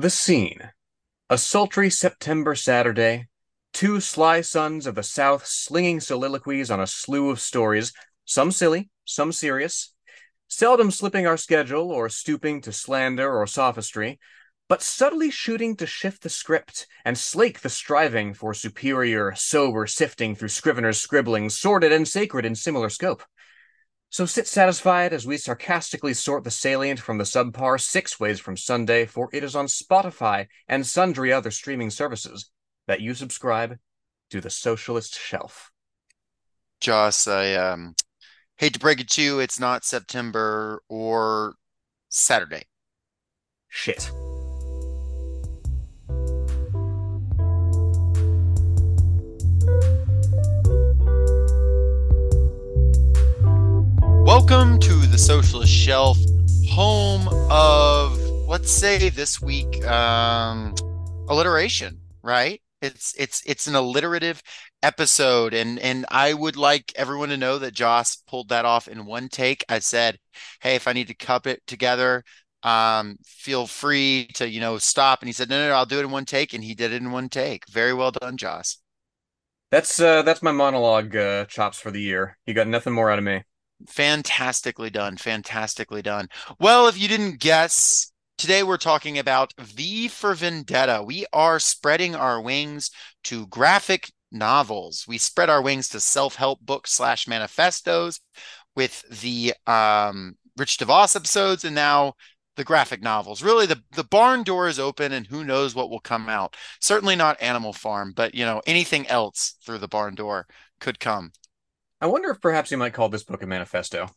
The scene. A sultry September Saturday. Two sly sons of the South slinging soliloquies on a slew of stories, some silly, some serious, seldom slipping our schedule or stooping to slander or sophistry, but subtly shooting to shift the script and slake the striving for superior, sober sifting through Scrivener's scribblings, sordid and sacred in similar scope. So sit satisfied as we sarcastically sort the salient from the subpar six ways from Sunday, for it is on Spotify and sundry other streaming services that you subscribe to the Socialist Shelf. Joss, I um, hate to break it to you, it's not September or Saturday. Shit. Welcome to the Socialist Shelf, home of, let's say this week, um, alliteration, right? It's it's it's an alliterative episode, and and I would like everyone to know that Joss pulled that off in one take. I said, "Hey, if I need to cup it together, um, feel free to you know stop." And he said, "No, no, no, I'll do it in one take," and he did it in one take. Very well done, Joss. That's uh that's my monologue uh, chops for the year. You got nothing more out of me. Fantastically done. Fantastically done. Well, if you didn't guess, today we're talking about V for Vendetta. We are spreading our wings to graphic novels. We spread our wings to self-help books slash manifestos with the um, Rich DeVos episodes and now the graphic novels. Really, the the barn door is open, and who knows what will come out. Certainly not Animal Farm, but you know anything else through the barn door could come. I wonder if perhaps you might call this book a manifesto.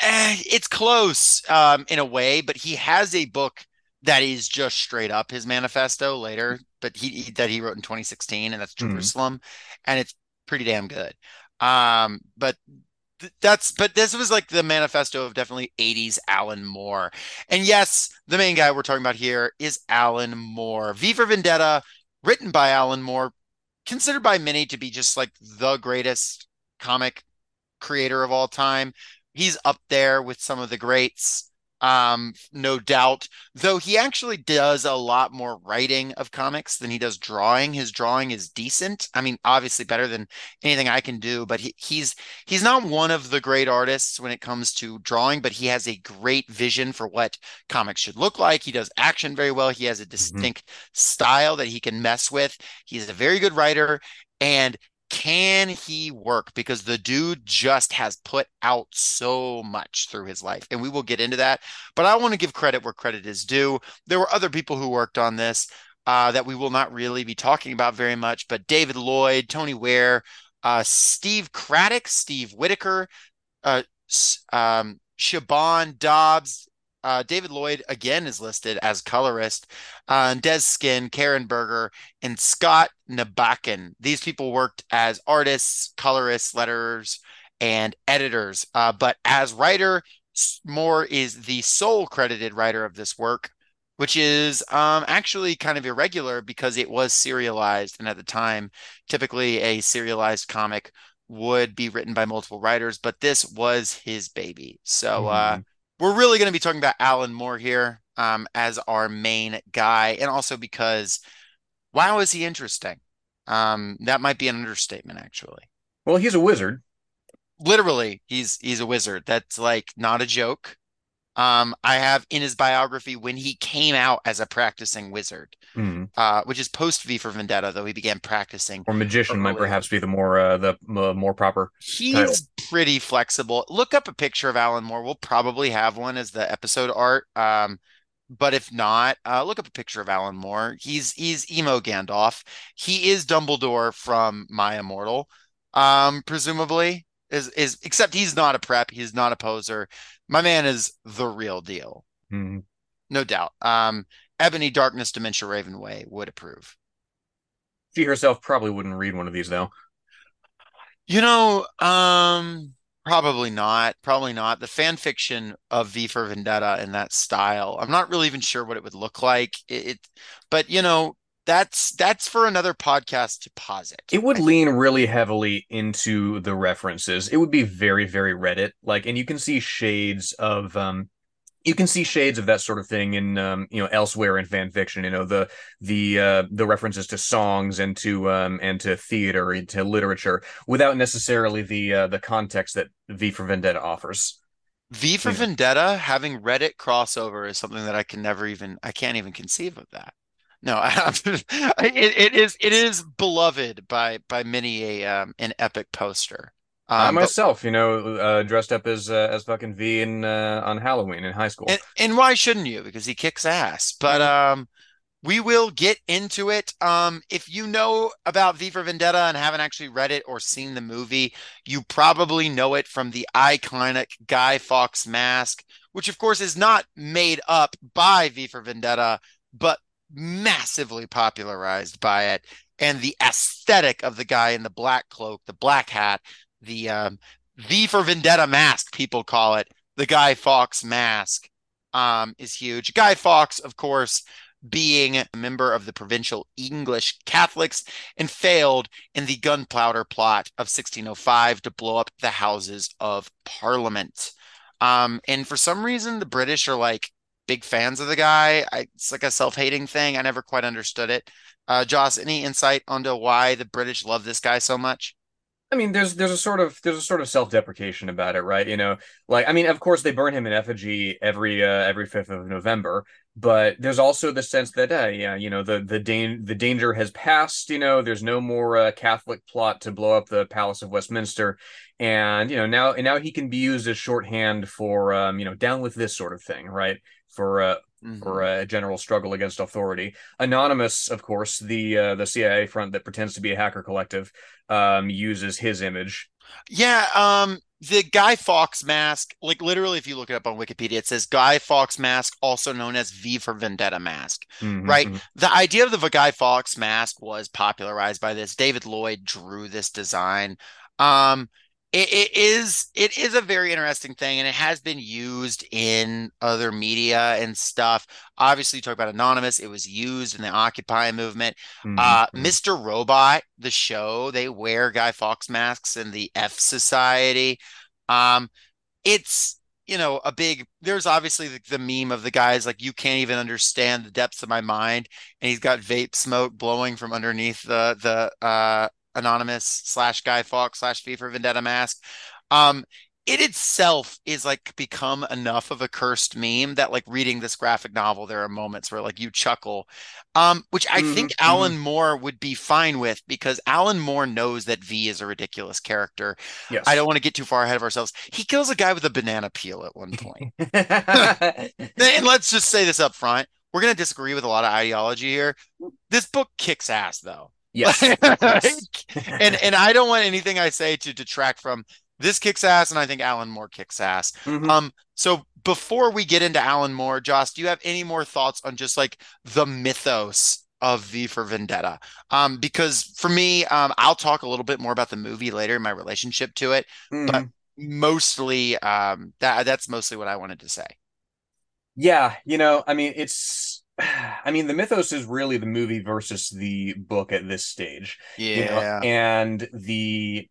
Eh, it's close um, in a way, but he has a book that is just straight up his manifesto later, but he, that he wrote in 2016, and that's Jerusalem, mm-hmm. and it's pretty damn good. Um, but th- that's but this was like the manifesto of definitely 80s Alan Moore, and yes, the main guy we're talking about here is Alan Moore. V for Vendetta, written by Alan Moore, considered by many to be just like the greatest comic creator of all time. He's up there with some of the greats, um, no doubt. Though he actually does a lot more writing of comics than he does drawing. His drawing is decent. I mean, obviously better than anything I can do. But he, he's he's not one of the great artists when it comes to drawing. But he has a great vision for what comics should look like. He does action very well. He has a mm-hmm. distinct mm-hmm. style that he can mess with. He's a very good writer and can he work? Because the dude just has put out so much through his life. And we will get into that. But I want to give credit where credit is due. There were other people who worked on this uh, that we will not really be talking about very much. But David Lloyd, Tony Weare, uh, Steve Craddock, Steve Whitaker, uh, um, Shaban Dobbs, uh, David Lloyd again is listed as colorist. Uh, Dez Skinn, Karen Berger, and Scott Nybakken. These people worked as artists, colorists, letters, and editors. Uh, but as writer, Moore is the sole credited writer of this work, which is um, actually kind of irregular because it was serialized. And at the time, typically a serialized comic would be written by multiple writers, but this was his baby. So, uh, mm-hmm. We're really going to be talking about Alan Moore here um, as our main guy, and also because, wow, is he interesting? Um, that might be an understatement, actually. Well, he's a wizard. Literally, he's he's a wizard. That's like not a joke. Um, I have in his biography when he came out as a practicing wizard, mm. uh, which is post V for Vendetta, though he began practicing. Or magician might perhaps be the more uh, the uh, more proper. He's title. pretty flexible. Look up a picture of Alan Moore. We'll probably have one as the episode art. Um, but if not, uh, look up a picture of Alan Moore. He's he's emo Gandalf. He is Dumbledore from My Immortal, um, presumably. Is is except he's not a prep. He's not a poser my man is the real deal. Mm-hmm. No doubt. Um, Ebony Darkness Dementia Ravenway would approve. She herself probably wouldn't read one of these though. You know, um, probably not. Probably not. The fan fiction of V for Vendetta in that style. I'm not really even sure what it would look like. It, it but you know, that's that's for another podcast to posit. It would lean really heavily into the references. It would be very very Reddit like, and you can see shades of um you can see shades of that sort of thing in um, you know elsewhere in fan fiction. You know the the uh, the references to songs and to um, and to theater and to literature without necessarily the uh, the context that V for Vendetta offers. V for yeah. Vendetta, having Reddit crossover is something that I can never even I can't even conceive of that. No, it, it is it is beloved by by many a um, an epic poster. Um, I myself, but, you know, uh, dressed up as uh, as fucking V in uh, on Halloween in high school. And, and, why shouldn't you? Because he kicks ass. But um, we will get into it. Um, if you know about V for Vendetta and haven't actually read it or seen the movie, you probably know it from the iconic Guy Fawkes mask, which of course is not made up by V for Vendetta, but massively popularized by it. And the aesthetic of the guy in the black cloak, the black hat, the um, V for Vendetta mask, people call it the Guy Fawkes mask, um, is huge. Guy Fawkes, of course, being a member of the provincial English Catholics and failed in the gunpowder plot of 1605 to blow up the Houses of Parliament. Um, and for some reason, the British are like big fans of the guy. I, it's like a self-hating thing. I never quite understood it. Uh, Joss, any insight onto why the British love this guy so much? I mean, there's there's a sort of there's a sort of self deprecation about it, right? You know, like I mean, of course they burn him in effigy every uh, every fifth of November, but there's also the sense that uh, yeah, you know, the the da- the danger has passed. You know, there's no more uh, Catholic plot to blow up the Palace of Westminster, and you know now and now he can be used as shorthand for um, you know down with this sort of thing, right? For uh, mm-hmm. for a general struggle against authority. Anonymous, of course, the uh, the CIA front that pretends to be a hacker collective, um, uses his image. Yeah, um, the Guy Fawkes mask, like literally, if you look it up on Wikipedia, it says Guy Fawkes mask, also known as V for Vendetta mask. Mm-hmm. Right. Mm-hmm. The idea of the Guy Fawkes mask was popularized by this. David Lloyd drew this design. Um, it, it is it is a very interesting thing and it has been used in other media and stuff obviously you talk about anonymous it was used in the occupy movement mm-hmm. uh mr mm-hmm. robot the show they wear guy fawkes masks in the f society um it's you know a big there's obviously the, the meme of the guys like you can't even understand the depths of my mind and he's got vape smoke blowing from underneath the the uh anonymous slash guy fawkes slash v for vendetta mask um it itself is like become enough of a cursed meme that like reading this graphic novel there are moments where like you chuckle um which i mm-hmm. think alan mm-hmm. moore would be fine with because alan moore knows that v is a ridiculous character yes. i don't want to get too far ahead of ourselves he kills a guy with a banana peel at one point. point and let's just say this up front we're going to disagree with a lot of ideology here this book kicks ass though Yes. yes. and and I don't want anything I say to detract from this kicks ass, and I think Alan Moore kicks ass. Mm-hmm. Um, so before we get into Alan Moore, Joss, do you have any more thoughts on just like the mythos of V for Vendetta? Um, because for me, um, I'll talk a little bit more about the movie later, my relationship to it, mm-hmm. but mostly, um, that that's mostly what I wanted to say. Yeah, you know, I mean, it's I mean, the mythos is really the movie versus the book at this stage. Yeah. You know? And the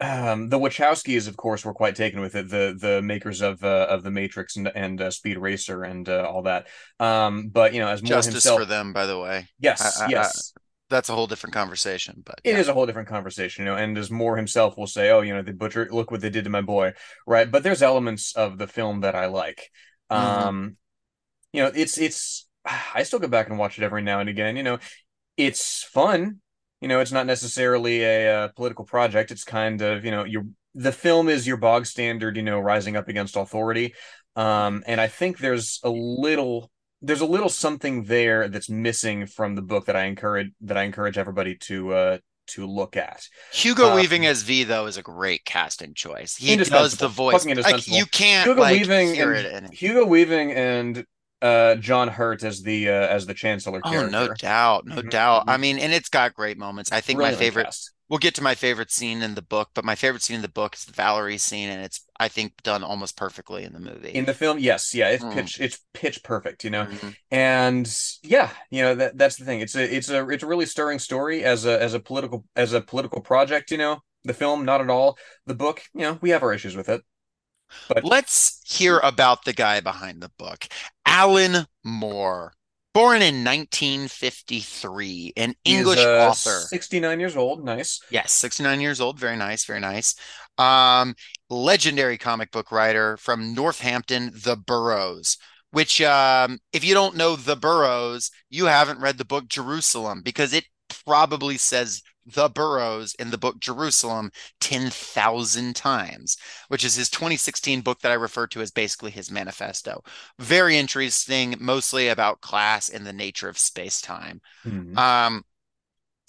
um the Wachowskis, of course, were quite taken with it. The the makers of uh, of the Matrix and and uh, Speed Racer and uh, all that. Um, but you know, as more justice himself, for them, by the way. Yes, I, I, yes. I, that's a whole different conversation, but it yeah. is a whole different conversation, you know. And as Moore himself will say, "Oh, you know, the butcher, look what they did to my boy," right? But there's elements of the film that I like. Mm-hmm. Um, you know, it's it's I still go back and watch it every now and again. You know, it's fun. You know, it's not necessarily a, a uh, political project. It's kind of you know your the film is your bog standard. You know, rising up against authority. Um, and I think there's a little there's a little something there that's missing from the book that I encourage that I encourage everybody to uh to look at. Hugo um, Weaving as V though is a great casting choice. He does the voice. Like, you can't Hugo like, Weaving and, it. Hugo Weaving and uh, John Hurt as the uh, as the Chancellor. Oh, character. no doubt, no mm-hmm. doubt. I mean, and it's got great moments. I think my favorite. We'll get to my favorite scene in the book, but my favorite scene in the book is the Valerie scene, and it's I think done almost perfectly in the movie. In the film, yes, yeah, it's mm. pitch it's pitch perfect, you know, mm-hmm. and yeah, you know that that's the thing. It's a it's a it's a really stirring story as a as a political as a political project. You know, the film not at all. The book, you know, we have our issues with it. But let's hear about the guy behind the book, Alan Moore. Born in 1953, an English uh, author. 69 years old. Nice. Yes, 69 years old. Very nice. Very nice. Um, legendary comic book writer from Northampton, The Boroughs, which, um, if you don't know The Boroughs, you haven't read the book Jerusalem because it probably says the Boroughs in the book Jerusalem 10,000 times, which is his 2016 book that I refer to as basically his manifesto. Very interesting, mostly about class and the nature of space time. Mhm. Um,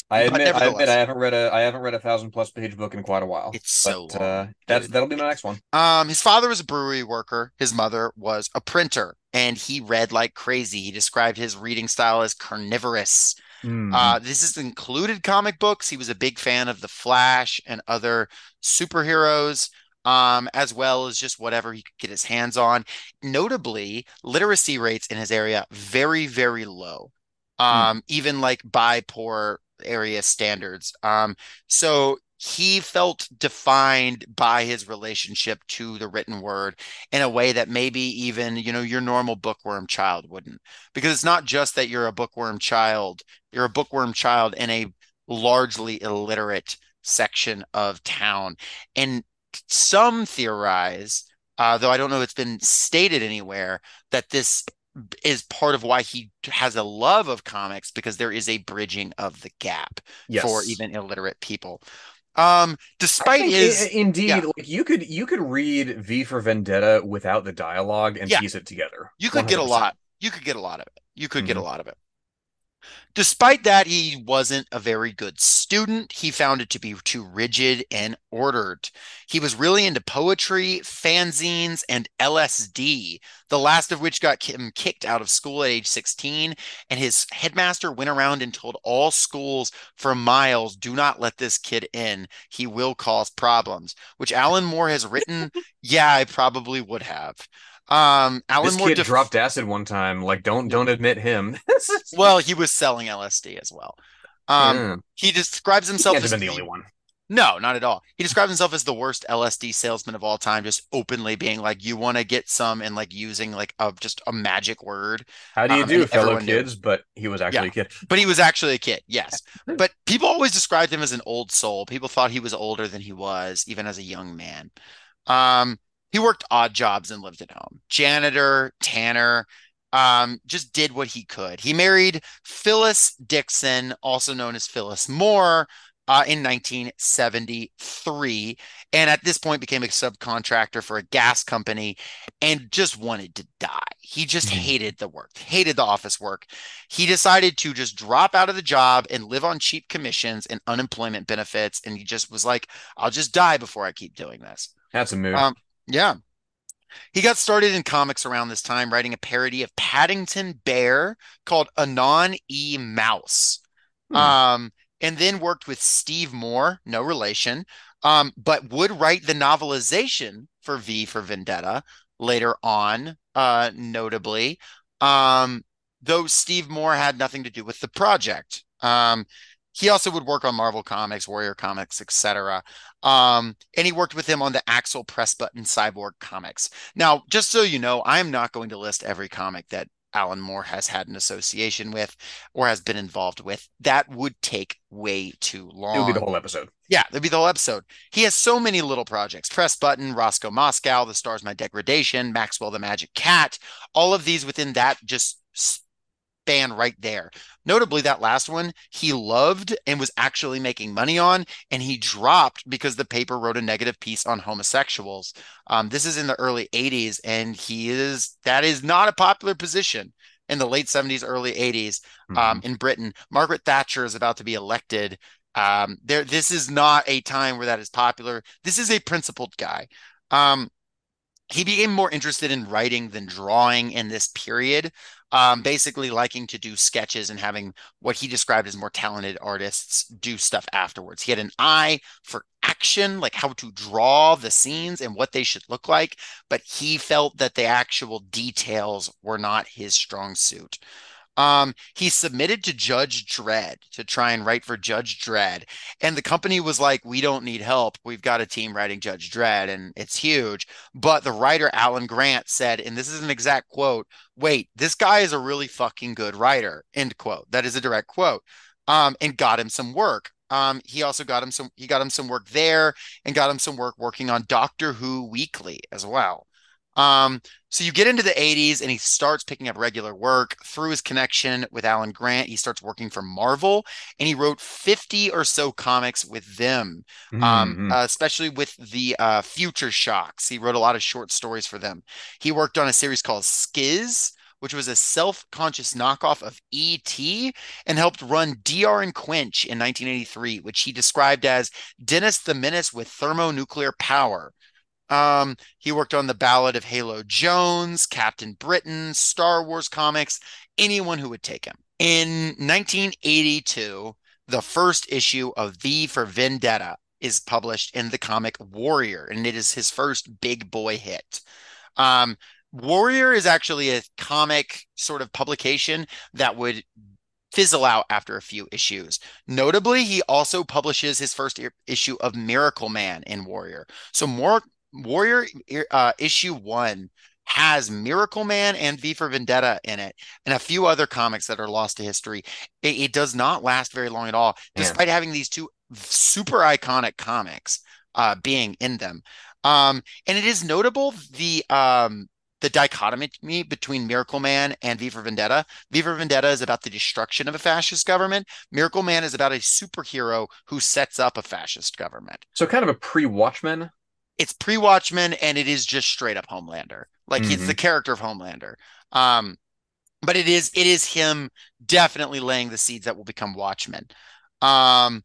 I admit, I admit, I haven't read a, I haven't read a thousand plus page book in quite a while. It's so but, long, uh, that's that'll be my next one. Um, his father was a brewery worker. His mother was a printer, and he read like crazy. He described his reading style as carnivorous. Mhm. Uh, this is included comic books. He was a big fan of The Flash and other superheroes, um, as well as just whatever he could get his hands on. Notably, literacy rates in his area very, very low. Um, even like by poor area standards. Um, so he felt defined by his relationship to the written word in a way that maybe even, you know, your normal bookworm child wouldn't. Because it's not just that you're a bookworm child, you're a bookworm child in a largely illiterate section of town. And some theorize, uh, though I don't know if it's been stated anywhere, that this is part of why he has a love of comics because there is a bridging of the gap yes. for even illiterate people. Um, despite his indeed, yeah. like you could you could read V for Vendetta without the dialogue and Yeah. piece it together. you could get a lot. You could get a lot of it. You could get a Mhm. lot of it. Despite that, he wasn't a very good student. He found it to be too rigid and ordered. He was really into poetry, fanzines, and LSD, the last of which got him kicked out of school at age 16. And his headmaster went around and told all schools for miles do not let this kid in. He will cause problems, which Alan Moore has written. yeah, I probably would have. Um, Alan This Moore kid def- dropped acid one time. Like, don't don't admit him. well, he was selling LSD as well. Um, Yeah. he describes himself can't as been the only one. No, not at all. He describes himself as the worst LSD salesman of all time, just openly being like, "You want to get some," and like using like a just a magic word. How do you Um, do, fellow everyone knew. kids? But he was actually a kid. But he was actually a kid, yes. But people always described him as an old soul. People thought he was older than he was, even as a young man. Um, he worked odd jobs and lived at home. Janitor, tanner, um, just did what he could. He married Phyllis Dixon, also known as Phyllis Moore, uh, in 1973, and at this point became a subcontractor for a gas company and just wanted to die. He just Mhm. hated the work, hated the office work. He decided to just drop out of the job and live on cheap commissions and unemployment benefits. And he just was like, I'll just die before I keep doing this. That's a move. Um, yeah. He got started in comics around this time, writing a parody of Paddington Bear called Anon E. Mouse. Hmm. Um, and then worked with Steve Moore, no relation, um, but would write the novelization for V for Vendetta later on, uh, notably. Um, though Steve Moore had nothing to do with the project. Um, he also would work on Marvel Comics, Warrior Comics, etc. Um, and he worked with him on the Axel Press Button Cyborg comics. Now, just so you know, I am not going to list every comic that Alan Moore has had an association with or has been involved with. That would take way too long. it would be the whole episode. Yeah, it'd be the whole episode. He has so many little projects Press Button, Roscoe Moscow, The Stars My Degradation, Maxwell the Magic Cat, all of these within that just span right there. Notably, that last one he loved and was actually making money on, and he dropped because the paper wrote a negative piece on homosexuals. Um, this is in the early 80s, and he is that is not a popular position in the late 70s, early 80s um, in Britain. Margaret Thatcher is about to be elected. Um, there, this is not a time where that is popular. This is a principled guy. Um, he became more interested in writing than drawing in this period, um, basically liking to do sketches and having what he described as more talented artists do stuff afterwards. He had an eye for action, like how to draw the scenes and what they should look like, but he felt that the actual details were not his strong suit. Um, he submitted to Judge Dredd to try and write for Judge Dredd. And the company was like, we don't need help. We've got a team writing Judge Dredd, and it's huge. But the writer, Alan Grant, said, and this is an exact quote wait, this guy is a really fucking good writer, end quote. That is a direct quote. Um, and got him some work. Um, he also got him some he got him some work there and got him some work working on Doctor Who Weekly as well. Um, so you get into the 80s and he starts picking up regular work through his connection with Alan Grant. He starts working for Marvel and he wrote 50 or so comics with them, mm-hmm. um, uh, especially with the uh, Future Shocks. He wrote a lot of short stories for them. He worked on a series called Skizz, which was a self-conscious knockoff of E.T. and helped run DR and Quinch in 1983, which he described as Dennis the Menace with thermonuclear power. Um, he worked on the Ballad of Halo Jones, Captain Britain, Star Wars comics, anyone who would take him. In 1982, the first issue of V for Vendetta is published in the comic Warrior, and it is his first big boy hit. Um, Warrior is actually a comic sort of publication that would fizzle out after a few issues. Notably, he also publishes his first issue of Miracle Man in Warrior. So more Warrior uh, issue one has Miracle Man and V for Vendetta in it, and a few other comics that are lost to history. It, it does not last very long at all, despite having these two super iconic comics uh, being in them. Um, and it is notable the um, the dichotomy between Miracle Man and V for Vendetta. V for Vendetta is about the destruction of a fascist government. Miracle Man is about a superhero who sets up a fascist government. So kind of a pre-Watchmen it's pre-Watchmen and it is just straight up Homelander. Like mm-hmm. he's the character of Homelander. Um, but it is it is him definitely laying the seeds that will become Watchmen. Um,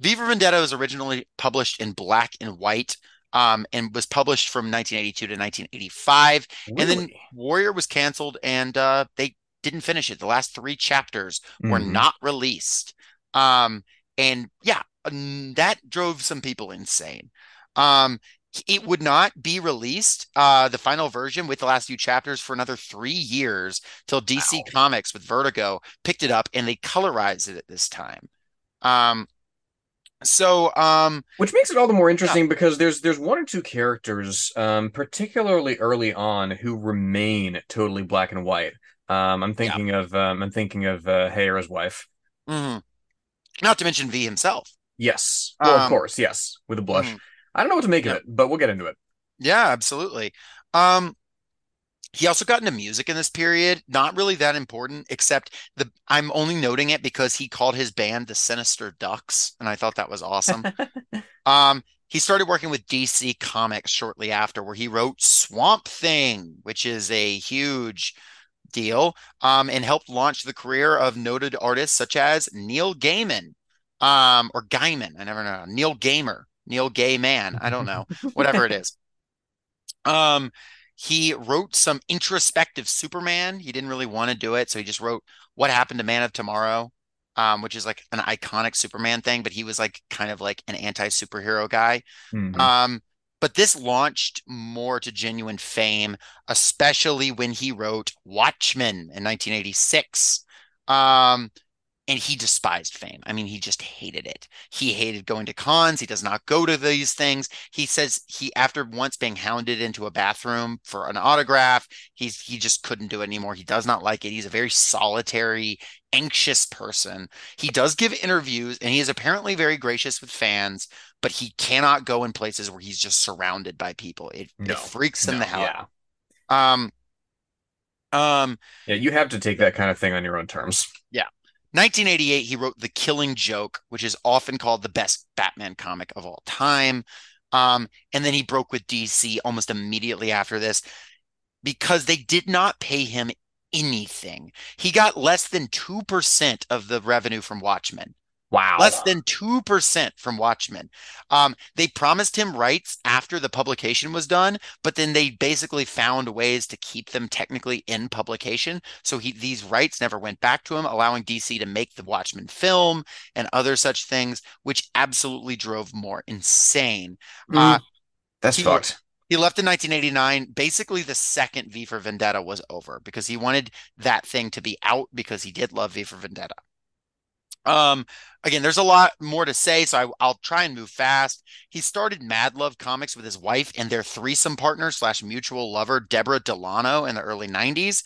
V for Vendetta was originally published in black and white. Um, and was published from 1982 to 1985. Really? And then Warrior was canceled and uh, they didn't finish it. The last three chapters mm-hmm. were not released. Um, and yeah, that drove some people insane. Um, it would not be released, uh, the final version with the last few chapters for another three years till DC wow. Comics with Vertigo picked it up and they colorized it at this time. Um, so um which makes it all the more interesting yeah. because there's there's one or two characters um particularly early on who remain totally black and white um i'm thinking yeah. of um i'm thinking of uh Heyer's wife mm-hmm. not to mention v himself yes well um, of course yes with a blush mm-hmm. I don't know what to make yeah. of it, but we'll get into it. Yeah, absolutely. Um, he also got into music in this period. Not really that important, except the I'm only noting it because he called his band the Sinister Ducks, and I thought that was awesome. um, he started working with DC Comics shortly after, where he wrote Swamp Thing, which is a huge deal, um, and helped launch the career of noted artists such as Neil Gaiman, um, or Gaiman, I never know, Neil Gamer, Neil Gay Man. I don't know, whatever it is. Um, he wrote some introspective Superman. He didn't really want to do it, so he just wrote "What Happened to Man of Tomorrow," um, which is like an iconic Superman thing. But he was like kind of like an anti superhero guy. Mm-hmm. Um, but this launched more to genuine fame, especially when he wrote Watchmen in 1986. Um, and he despised fame. I mean, he just hated it. He hated going to cons. He does not go to these things. He says he, after once being hounded into a bathroom for an autograph, he's he just couldn't do it anymore. He does not like it. He's a very solitary, anxious person. He does give interviews, and he is apparently very gracious with fans, but he cannot go in places where he's just surrounded by people. It, no, it freaks him no, the hell yeah. out. Um, um, yeah, you have to take that kind of thing on your own terms. 1988, he wrote The Killing Joke, which is often called the best Batman comic of all time. Um, and then he broke with DC almost immediately after this because they did not pay him anything. He got less than 2% of the revenue from Watchmen. Wow. Less than 2% from Watchmen. Um, they promised him rights after the publication was done, but then they basically found ways to keep them technically in publication. So he, these rights never went back to him, allowing DC to make the Watchmen film and other such things, which absolutely drove more insane. Mm, uh, that's he, fucked. He left in 1989. Basically, the second V for Vendetta was over because he wanted that thing to be out because he did love V for Vendetta. Um, again, there's a lot more to say, so I, will try and move fast. He started Mad Love Comics with his wife and their threesome partner slash mutual lover, Deborah Delano, in the early 90s.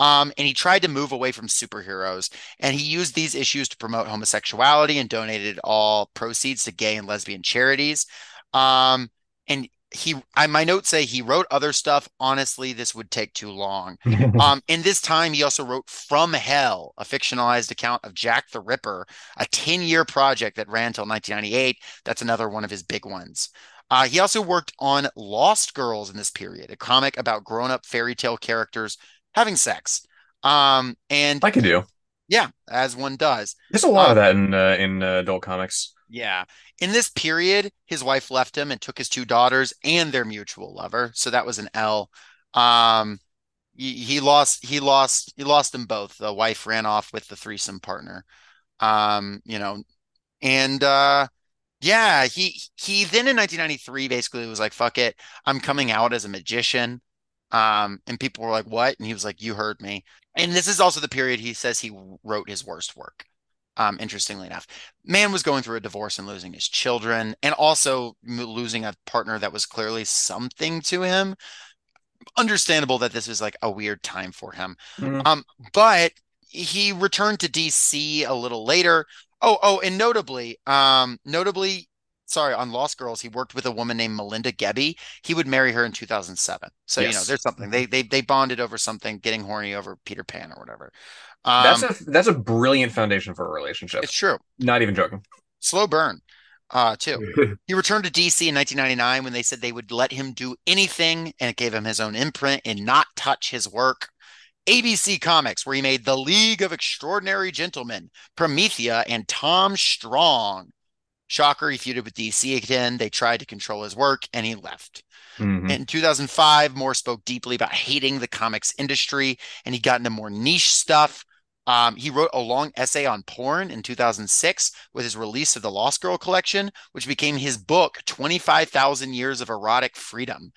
Um, and he tried to move away from superheroes. And he used these issues to promote homosexuality and donated all proceeds to gay and lesbian charities. Um, and he I my notes say he wrote other stuff. Honestly, this would take too long. um, in this time, he also wrote From Hell, a fictionalized account of Jack the Ripper, a 10-year project that ran until 1998. That's another one of his big ones. Uh, he also worked on Lost Girls in this period, a comic about grown-up fairy tale characters having sex. Um, and I can do. Yeah, as one does. There's a lot um, of that in uh, in uh, adult comics. Yeah. In this period, his wife left him and took his two daughters and their mutual lover. So that was an L. Um, he, lost he lost he lost them both. The wife ran off with the threesome partner. Um, you know, and uh yeah, he he then in 1993 basically was like, fuck it, I'm coming out as a magician. Um, and people were like, what? And he was like, you heard me. And this is also the period he says he wrote his worst work. Um, interestingly enough, man was going through a divorce and losing his children, and also losing a partner that was clearly something to him. Understandable that this was like a weird time for him. Mm-hmm. Um, but he returned to DC a little later. Oh, oh, and notably, um, notably, sorry, on Lost Girls, he worked with a woman named Melinda Gebbie. He would marry her in 2007. So yes. you know, there's something they they they bonded over something, getting horny over Peter Pan or whatever. Um, that's a that's a brilliant foundation for a relationship. It's true. Not even joking. Slow burn, uh, too. he returned to DC in 1999 when they said they would let him do anything, and it gave him his own imprint and not touch his work. ABC Comics, where he made The League of Extraordinary Gentlemen, Promethea, and Tom Strong. Shocker, he feuded with DC again. They tried to control his work, and he left. Mm-hmm. In 2005, Moore spoke deeply about hating the comics industry, and he got into more niche stuff. Um, he wrote a long essay on porn in 2006 with his release of the Lost Girl collection, which became his book, 25,000 Years of Erotic Freedom.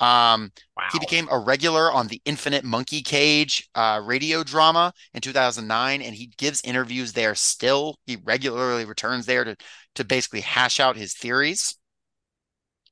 Um, wow. He became a regular on the Infinite Monkey Cage uh, radio drama in 2009, and he gives interviews there still. He regularly returns there to, to basically hash out his theories.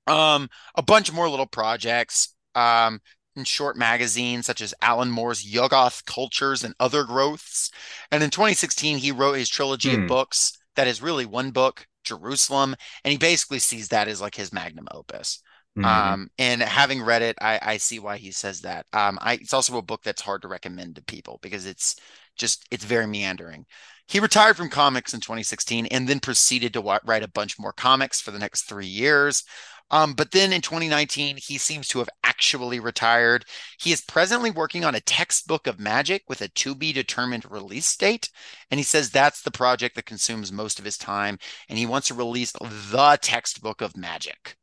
Um, a bunch more little projects. Um, in short magazines such as Alan Moore's Yuggoth Cultures and Other Growths. And in 2016, he wrote his trilogy of hmm. books that is really one book, Jerusalem. And he basically sees that as like his magnum opus. Mm-hmm. Um, and having read it, I, I see why he says that. Um, I, it's also a book that's hard to recommend to people because it's just, it's very meandering. He retired from comics in 2016 and then proceeded to w- write a bunch more comics for the next three years. Um, but then in 2019, he seems to have actually retired. He is presently working on a textbook of magic with a to be determined release date. And he says that's the project that consumes most of his time. And he wants to release the textbook of magic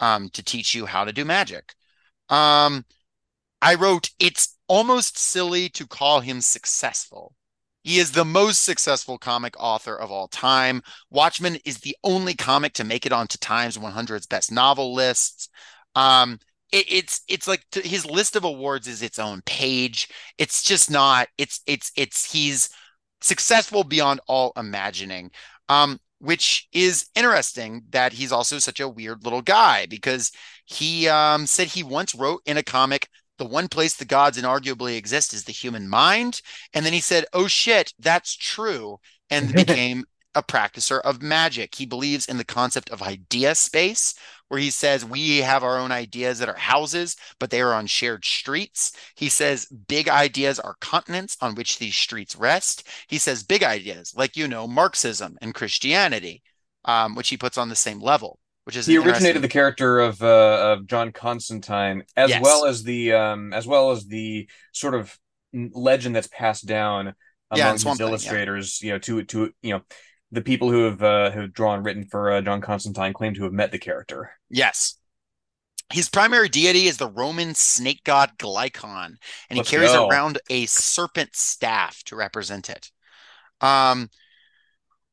um, to teach you how to do magic. Um, I wrote, it's almost silly to call him successful he is the most successful comic author of all time. Watchmen is the only comic to make it onto Times 100's best novel lists. Um, it, it's it's like to, his list of awards is its own page. It's just not. It's it's it's he's successful beyond all imagining. Um, which is interesting that he's also such a weird little guy because he um, said he once wrote in a comic the one place the gods inarguably exist is the human mind. And then he said, Oh shit, that's true. And became a practicer of magic. He believes in the concept of idea space, where he says we have our own ideas that are houses, but they are on shared streets. He says big ideas are continents on which these streets rest. He says big ideas, like, you know, Marxism and Christianity, um, which he puts on the same level which is he originated the character of uh, of John Constantine as yes. well as the um, as well as the sort of legend that's passed down among yeah, illustrators. Yeah. You know, to to you know the people who have uh, who have drawn written for uh, John Constantine claim to have met the character. Yes. His primary deity is the Roman snake god Glycon, and he Let's carries go. around a serpent staff to represent it. Um,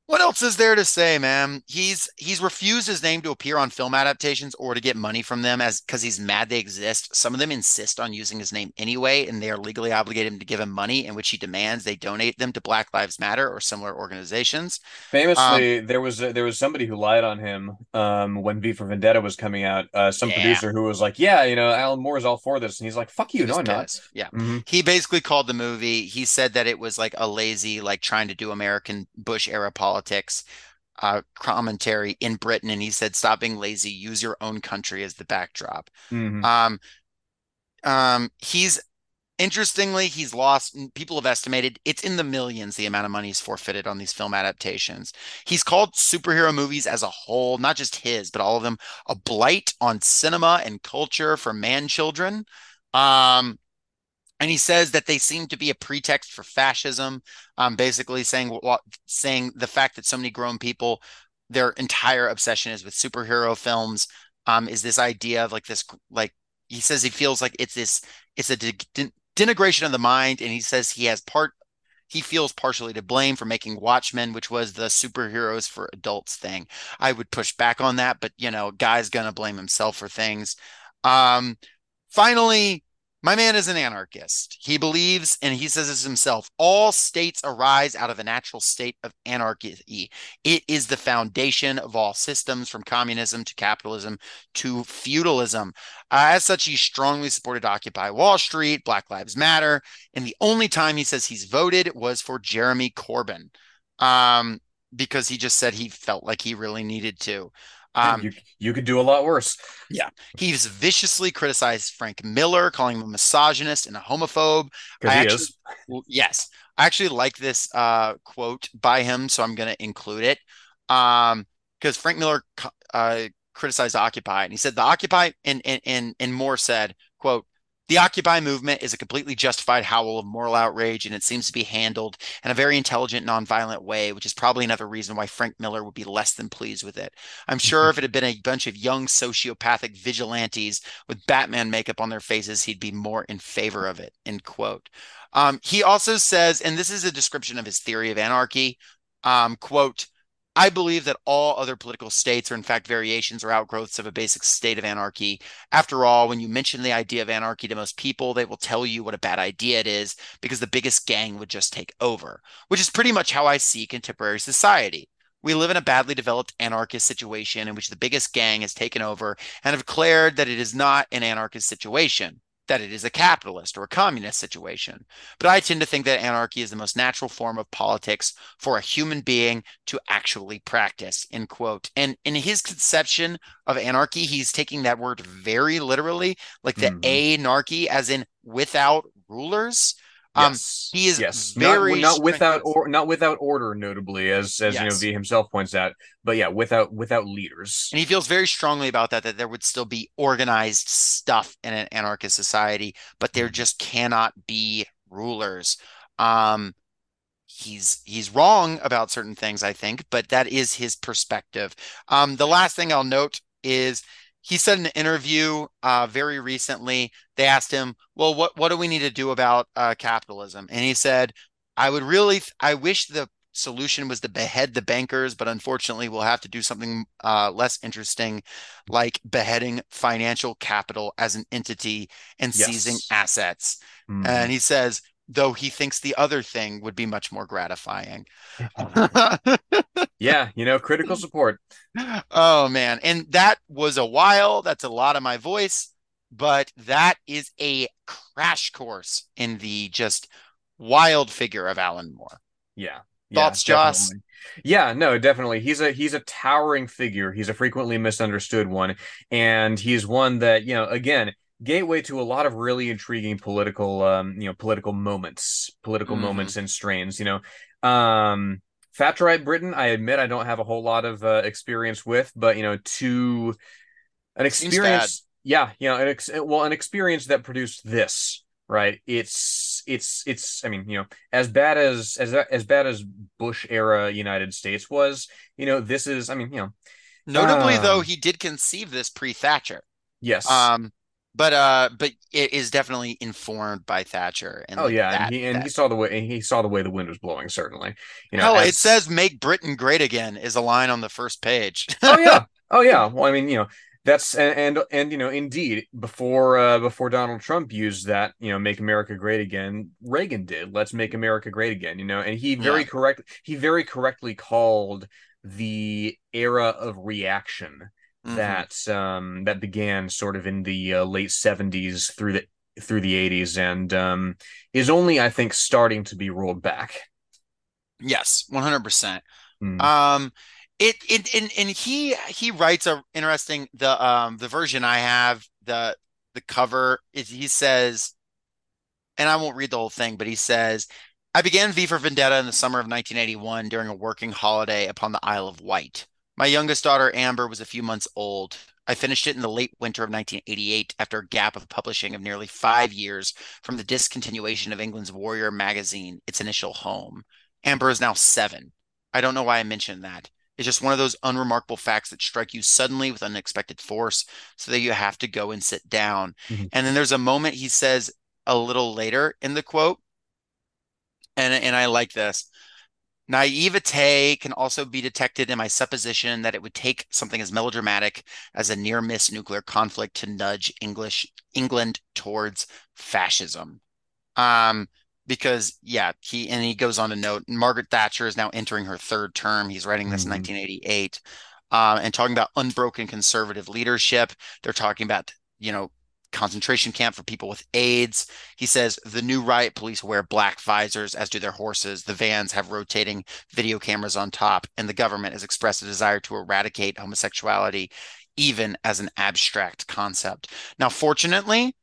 What else is there to say, man? He's he's refused his name to appear on film adaptations or to get money from them as because he's mad they exist. Some of them insist on using his name anyway, and they are legally obligated to give him money, in which he demands they donate them to Black Lives Matter or similar organizations. Famously, um, there was there was somebody who lied on him um, when V for Vendetta was coming out. Uh, some yeah. producer who was like, "Yeah, you know, Alan Moore is all for this," and he's like, "Fuck you, no, I'm not." Yeah, mm-hmm. he basically called the movie. He said that it was like a lazy, like trying to do American Bush era politics politics uh, commentary in Britain, and he said, "Stop being lazy. Use your own country as the backdrop." Mm-hmm. Um, um, he's interestingly, he's lost. People have estimated it's in the millions the amount of money he's forfeited on these film adaptations. He's called superhero movies as a whole, not just his, but all of them, a blight on cinema and culture for man children. Um, and he says that they seem to be a pretext for fascism, um, basically saying saying the fact that so many grown people, their entire obsession is with superhero films, um, is this idea of like this like he says he feels like it's this it's a de- de- denigration of the mind, and he says he has part he feels partially to blame for making Watchmen, which was the superheroes for adults thing. I would push back on that, but you know, guy's gonna blame himself for things. Um, finally, my man is an anarchist. He believes, and he says this himself, all states arise out of a natural state of anarchy. It is the foundation of all systems, from communism to capitalism to feudalism. Uh, as such, he strongly supported Occupy Wall Street, Black Lives Matter, and the only time he says he's voted was for Jeremy Corbyn. Um, because he just said he felt like he really needed to. Um, you, you could do a lot worse. Yeah. He's viciously criticized Frank Miller, calling him a misogynist and a homophobe. Because he actually, is. Yes. I actually like this uh, quote by him, so I'm going to include it. Um, because Frank Miller uh, criticized Occupy, and he said the Occupy and and and, and Moore said, "quote the Occupy movement is a completely justified howl of moral outrage, and it seems to be handled in a very intelligent, nonviolent way, which is probably another reason why Frank Miller would be less than pleased with it. I'm sure mm-hmm. if it had been a bunch of young sociopathic vigilantes with Batman makeup on their faces, he'd be more in favor of it. End quote. Um, he also says, and this is a description of his theory of anarchy. Um, quote, I believe that all other political states are, in fact, variations or outgrowths of a basic state of anarchy. After all, when you mention the idea of anarchy to most people, they will tell you what a bad idea it is because the biggest gang would just take over, which is pretty much how I see contemporary society. We live in a badly developed anarchist situation in which the biggest gang has taken over and have declared that it is not an anarchist situation that it is a capitalist or a communist situation. But I tend to think that anarchy is the most natural form of politics for a human being to actually practice, end quote. And in his conception of anarchy, he's taking that word very literally, like the mm-hmm. anarchy, as in without rulers. Um, yes. he is yes. very not, not without or not without order, notably, as as yes. you know, V himself points out. But yeah, without without leaders, and he feels very strongly about that. That there would still be organized stuff in an anarchist society, but there mm-hmm. just cannot be rulers. Um, he's he's wrong about certain things, I think, but that is his perspective. Um, the last thing I'll note is he said in an interview uh, very recently, they asked him, well, what, what do we need to do about uh, capitalism? And he said, I would really, I wish the solution was to behead the bankers, but unfortunately, we'll have to do something uh, less interesting, like beheading financial capital as an entity and yes. seizing assets. Mm-hmm. And he says, though he thinks the other thing would be much more gratifying. yeah, you know, critical support. Oh man, and that was a while. That's a lot of my voice, but that is a crash course in the just wild figure of Alan Moore. Yeah. Thoughts, yeah, Joss? Yeah, no, definitely. He's a he's a towering figure. He's a frequently misunderstood one, and he's one that you know. Again, gateway to a lot of really intriguing political um you know political moments political mm-hmm. moments and strains you know um Thatcherite Britain, I admit I don't have a whole lot of uh, experience with, but you know, to an experience, yeah, you know, an ex- well, an experience that produced this, right? It's it's it's. I mean, you know, as bad as as as bad as Bush era United States was, you know, this is. I mean, you know, notably though, he did conceive this pre Thatcher. Yes. Um, but uh, but it is definitely informed by Thatcher. And oh like yeah, that, and he and that. he saw the way he saw the way the wind was blowing. Certainly, you know. as, it says "Make Britain Great Again" is a line on the first page. oh yeah, oh yeah. Well, I mean, you know, that's and and, and you know, indeed, before uh, before Donald Trump used that, you know, "Make America Great Again," Reagan did. Let's make America great again. You know, and he very yeah. correct. He very correctly called the era of reaction mm-hmm. that um, that began sort of in the uh, late '70s through the through the '80s, and um, is only, I think, starting to be rolled back. Yes, one hundred percent. Hmm. Um, it it and, and he he writes a interesting the um the version I have the the cover is he says, and I won't read the whole thing, but he says. I began V for Vendetta in the summer of 1981 during a working holiday upon the Isle of Wight. My youngest daughter, Amber, was a few months old. I finished it in the late winter of 1988 after a gap of publishing of nearly five years from the discontinuation of England's Warrior magazine, its initial home. Amber is now seven. I don't know why I mentioned that. It's just one of those unremarkable facts that strike you suddenly with unexpected force so that you have to go and sit down. Mm-hmm. And then there's a moment he says a little later in the quote, and, and I like this. Naivete can also be detected in my supposition that it would take something as melodramatic as a near miss nuclear conflict to nudge English England towards fascism. Um, because yeah, he and he goes on to note Margaret Thatcher is now entering her third term. He's writing this mm-hmm. in 1988. Um, and talking about unbroken conservative leadership. They're talking about, you know, concentration camp for people with AIDS. He says the new riot police wear black visors, as do their horses. The vans have rotating video cameras on top, and the government has expressed a desire to eradicate homosexuality, even as an abstract concept. Now, fortunately,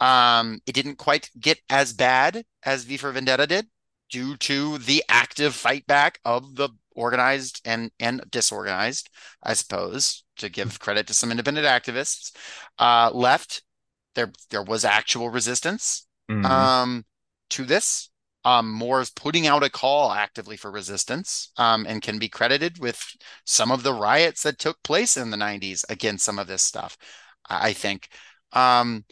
um, it didn't quite get as bad as V for Vendetta did due to the active fight back of the organized and and disorganized, I suppose, to give credit to some independent activists, uh, left there there was actual resistance mm-hmm. um, to this. Um, Moore is putting out a call actively for resistance um, and can be credited with some of the riots that took place in the 90s against some of this stuff, I think. Um,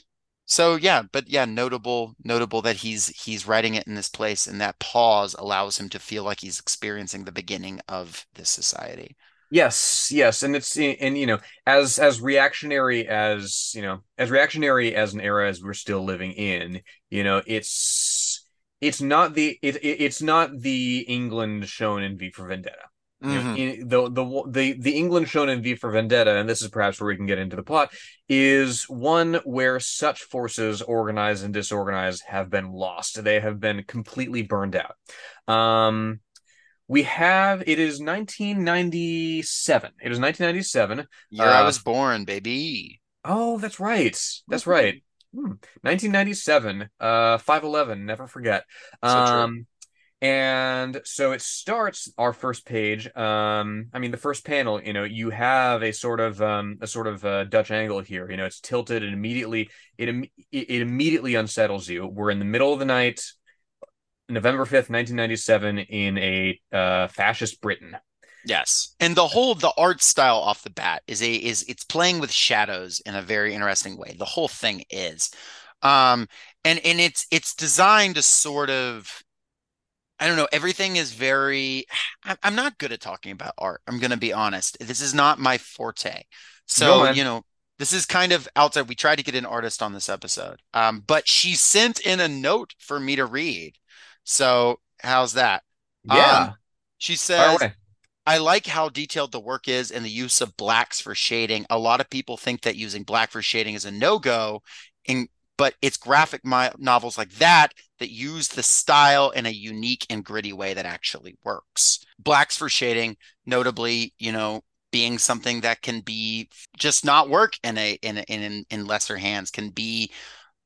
so yeah, but yeah, notable notable that he's he's writing it in this place and that pause allows him to feel like he's experiencing the beginning of this society. Yes, yes, and it's and you know as as reactionary as you know as reactionary as an era as we're still living in, you know it's it's not the it, it's not the England shown in V for Vendetta. Mm-hmm. You know, mm-hmm. the, the the the England shown in V for Vendetta, and this is perhaps where we can get into the plot, is one where such forces, organized and disorganized, have been lost. They have been completely burned out. Um, we have it is 1997. It is 1997. Year uh, I was born, baby. Oh, that's right. That's right. Hmm. 1997. Uh, 511. Never forget. So um, and so it starts our first page. Um, I mean, the first panel. You know, you have a sort of um, a sort of uh, Dutch angle here. You know, it's tilted and immediately it it immediately unsettles you. We're in the middle of the night. November 5th, 1997, in a uh, fascist Britain. Yes. And the whole the art style off the bat is a is it's playing with shadows in a very interesting way. The whole thing is. Um and and it's it's designed to sort of I don't know, everything is very I'm not good at talking about art. I'm going to be honest. This is not my forte. So, you know, this is kind of outside. We tried to get an artist on this episode. Um but she sent in a note for me to read. So how's that? Yeah. Um, she says, I like how detailed the work is and the use of blacks for shading. A lot of people think that using black for shading is a no go, but it's graphic novels like that that use the style in a unique and gritty way that actually works. Blacks for shading, notably, you know, being something that can be just not work in a in in in lesser hands can be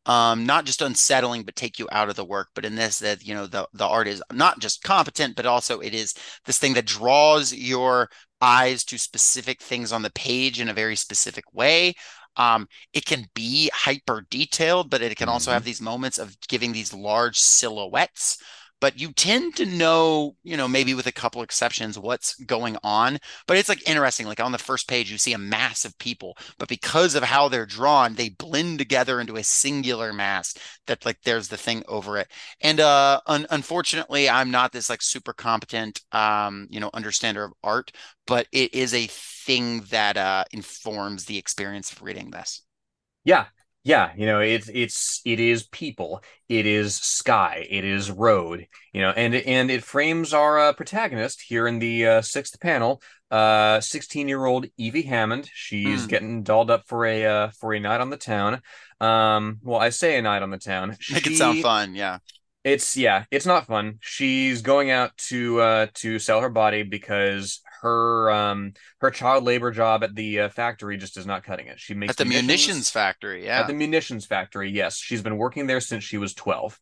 um, not just unsettling, but take you out of the work. But in this, that you know, the the art is not just competent, but also it is this thing that draws your eyes to specific things on the page in a very specific way. Um, it can be hyper detailed, but it can mm-hmm. also have these moments of giving these large silhouettes. But you tend to know, you know, maybe with a couple exceptions, what's going on. But it's like interesting. Like on the first page, you see a mass of people, but because of how they're drawn, they blend together into a singular mass that like there's the thing over it. And uh un- unfortunately, I'm not this like super competent um, you know, understander of art, but it is a thing that uh informs the experience of reading this. Yeah, yeah, you know, it's it's it is people, it is sky, it is road, you know, and and it frames our uh, protagonist here in the uh, sixth panel, uh, sixteen year old Evie Hammond. She's mm. getting dolled up for a uh, for a night on the town. Um, well, I say a night on the town. Make it sound fun, yeah. It's yeah, it's not fun. She's going out to uh to sell her body because her um her child labor job at the uh, factory just is not cutting it. She makes at the munitions, munitions factory, yeah. At the munitions factory, yes. She's been working there since she was 12.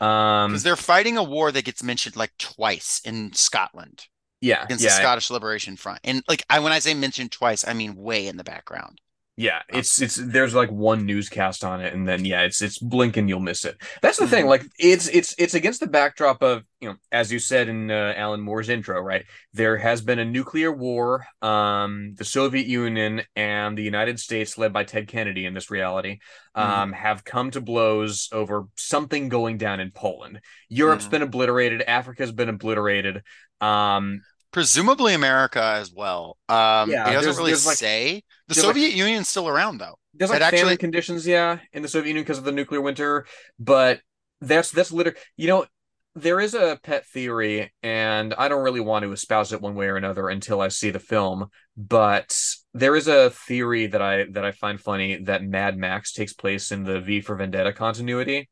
Um because they're fighting a war that gets mentioned like twice in Scotland. Yeah. Against yeah, the Scottish Liberation Front. And like I when I say mentioned twice, I mean way in the background. Yeah, oh. it's it's there's like one newscast on it, and then yeah, it's it's blink and you'll miss it. That's the mm-hmm. thing. Like it's it's it's against the backdrop of you know, as you said in uh, Alan Moore's intro, right? There has been a nuclear war. Um, the Soviet Union and the United States, led by Ted Kennedy in this reality, mm-hmm. um, mm-hmm. have come to blows over something going down in Poland. Europe's mm-hmm. been obliterated. Africa's been obliterated. Um, presumably America as well. Um, yeah, it doesn't really like, say. The Soviet like, Union's still around though. There's like famine actually... conditions, yeah, in the Soviet Union because of the nuclear winter. But that's that's literally, you know, there is a pet theory, and I don't really want to espouse it one way or another until I see the film. But there is a theory that I that I find funny that Mad Max takes place in the V for Vendetta continuity.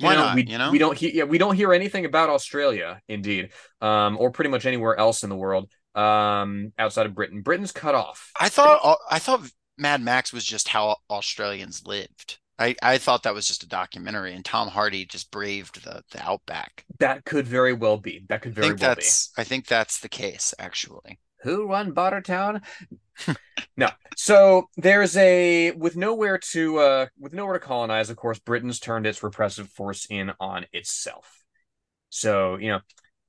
You know, not? We, you know, we don't hear yeah, we don't hear anything about Australia, indeed, um, or pretty much anywhere else in the world, um, outside of Britain. Britain's cut off. I thought I thought Mad Max was just how Australians lived. I, I thought that was just a documentary, and Tom Hardy just braved the, the outback. That could very well be. That could very well that's, be. I think that's the case, actually. Who won Bartertown? no. So there's a with nowhere to uh with nowhere to colonize, of course, Britain's turned its repressive force in on itself. So, you know,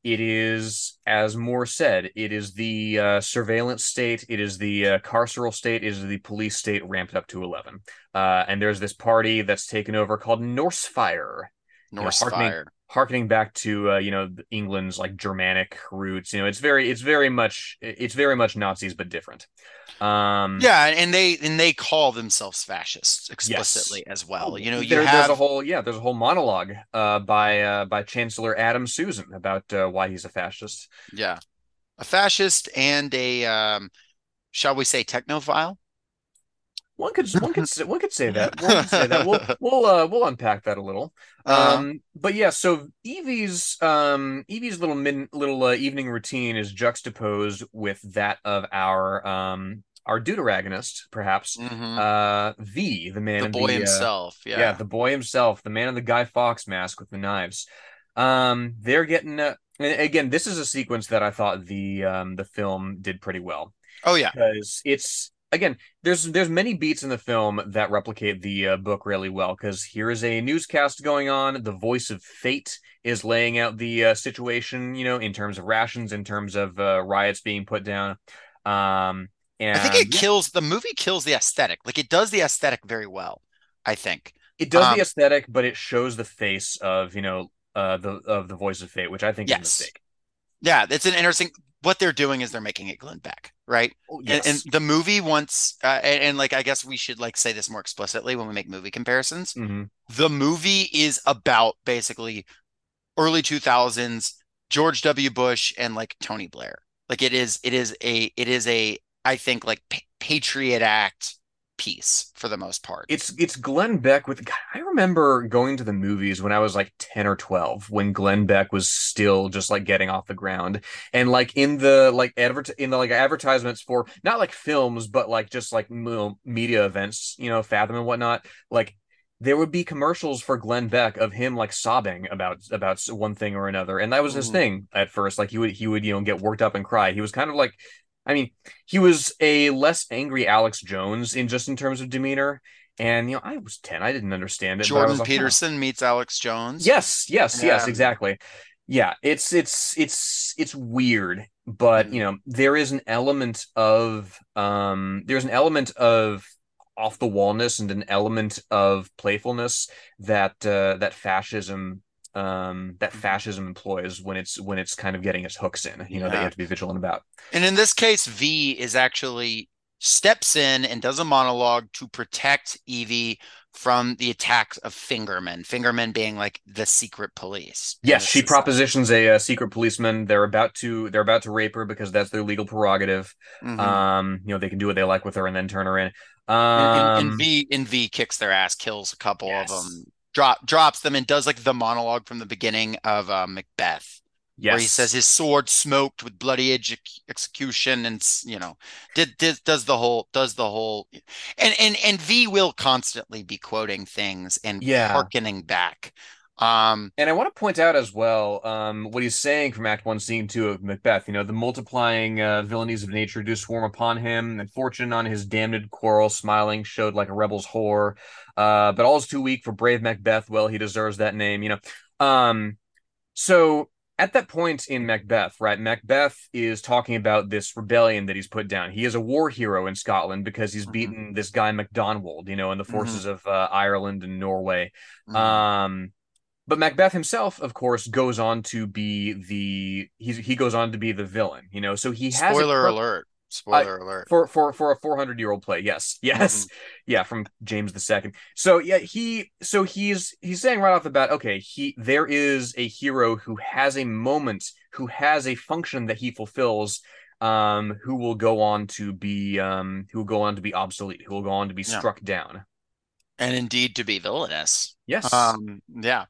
it is, as Moore said, it is the uh, surveillance state, it is the uh, carceral state, it is the police state ramped up to 11. Uh, and there's this party that's taken over called Norsefire. Norse you know, Fire harkening back to uh, you know England's like Germanic roots. You know, it's very it's very much it's very much Nazis but different. Um, yeah, and they and they call themselves fascists explicitly yes. as well. You know, you there, have... there's a whole yeah there's a whole monologue uh, by uh, by Chancellor Adam Susan about uh, why he's a fascist. Yeah, a fascist and a um, shall we say technophile. One could one could one could say that. One could say that. We'll we'll uh, we'll unpack that a little. Uh-huh. Um, but yeah, so Evie's um Evie's little min, little uh, evening routine is juxtaposed with that of our um our deuteragonist, perhaps. Mm-hmm. Uh, V, the man, the boy the, uh, himself. Uh, yeah, yeah, the boy himself, the man in the Guy Fawkes mask with the knives. Um, they're getting. Uh, again, this is a sequence that I thought the um the film did pretty well. Oh yeah, because it's again, there's there's many beats in the film that replicate the uh, book really well. Because here is a newscast going on. The voice of fate is laying out the uh, situation, you know, in terms of rations, in terms of uh, riots being put down. Um, and I think it kills the movie kills the aesthetic. Like it does the aesthetic very well. I think it does um, the aesthetic, but it shows the face of you know uh, the of the voice of fate, which I think yes. is a mistake. Yeah, it's an interesting what they're doing is they're making it Glenn Beck, right? Oh, yes. and, and, the movie wants, uh, and, and, like I guess we should like say this more explicitly when we make movie comparisons. Mm-hmm. The movie is about basically early two thousands George W. Bush and like Tony Blair. Like it is, it is a, it is a, I think like pa- Patriot Act piece for the most part. It's it's Glenn Beck with I remember going to the movies when I was like 10 or 12 when Glenn Beck was still just like getting off the ground and like in the like advert in the like advertisements for not like films but like just like media events, you know, Fathom and whatnot, like there would be commercials for Glenn Beck of him like sobbing about about one thing or another, and that was his mm. thing at first. Like he would he would you know get worked up and cry. He was kind of like I mean, he was a less angry Alex Jones in just in terms of demeanor. And you know, I was 10. I didn't understand it. Jordan like, Peterson meets Alex Jones. Yes, yes, yeah. yes, exactly. Yeah, it's it's it's it's weird, but Mm. you know, there is an element of um there's an element of off the wallness and an element of playfulness that uh that fascism um that Mhm. fascism employs when it's when it's kind of getting its hooks in, you know, that you have to be vigilant about. And in this case, V is actually steps in and does a monologue to protect Evie from the attacks of Fingerman. Fingerman being like the secret police Yes, she society. propositions a, uh secret policeman. They're about to they're about to rape her because that's their legal prerogative. Mhm. Um, you know, they can do what they like with her and then turn her in. And, and, and Um, V and V kicks their ass, kills a couple of them, drop drops them, and does like the monologue from the beginning of uh, Macbeth, where he says his sword smoked with bloody ex- execution, and you know, did, did does the whole does the whole, and and and V will constantly be quoting things and Yeah. harkening back. Um, And I want to point out as well, um, what he's saying from Act One, Scene Two of Macbeth. You know, the multiplying uh, villainies of nature do swarm upon him, and fortune on his damned quarrel, smiling, showed like a rebel's whore. Uh, but all's too weak for brave Macbeth. Well, he deserves that name, you know. Um, so at that point in Macbeth, right, Macbeth is talking about this rebellion that he's put down. He is a war hero in Scotland because he's mhm, beaten this guy MacDonald, you know, in the mhm, forces of uh, Ireland and Norway. mhm. Um, but Macbeth himself, of course, goes on to be the he's he goes on to be the villain, you know. So he has Spoiler per alert! uh, Spoiler alert! for for for a 400 year old play. Yes. Yes. Yeah, from James the Second. So yeah, he so he's he's saying right off the bat, okay, he there is a hero who has a moment, who has a function that he fulfills, um, who will go on to be um who will go on to be obsolete, who will go on to be Yeah, struck down. and indeed to be villainous. Yes. Um, yeah.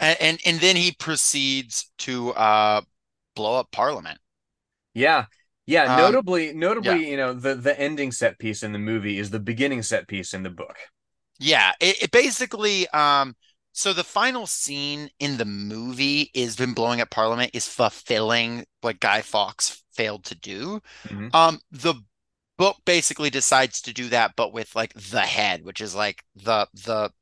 And, and and then he proceeds to uh blow up Parliament. Yeah. Yeah, Um, notably yeah, notably, you know, the the ending set piece in the movie is the beginning set piece in the book. yeah. It, it basically um so the final scene in the movie is them blowing up Parliament is fulfilling what Guy Fawkes failed to do. hmm Um, the book basically decides to do that, but with like the head, which is like the the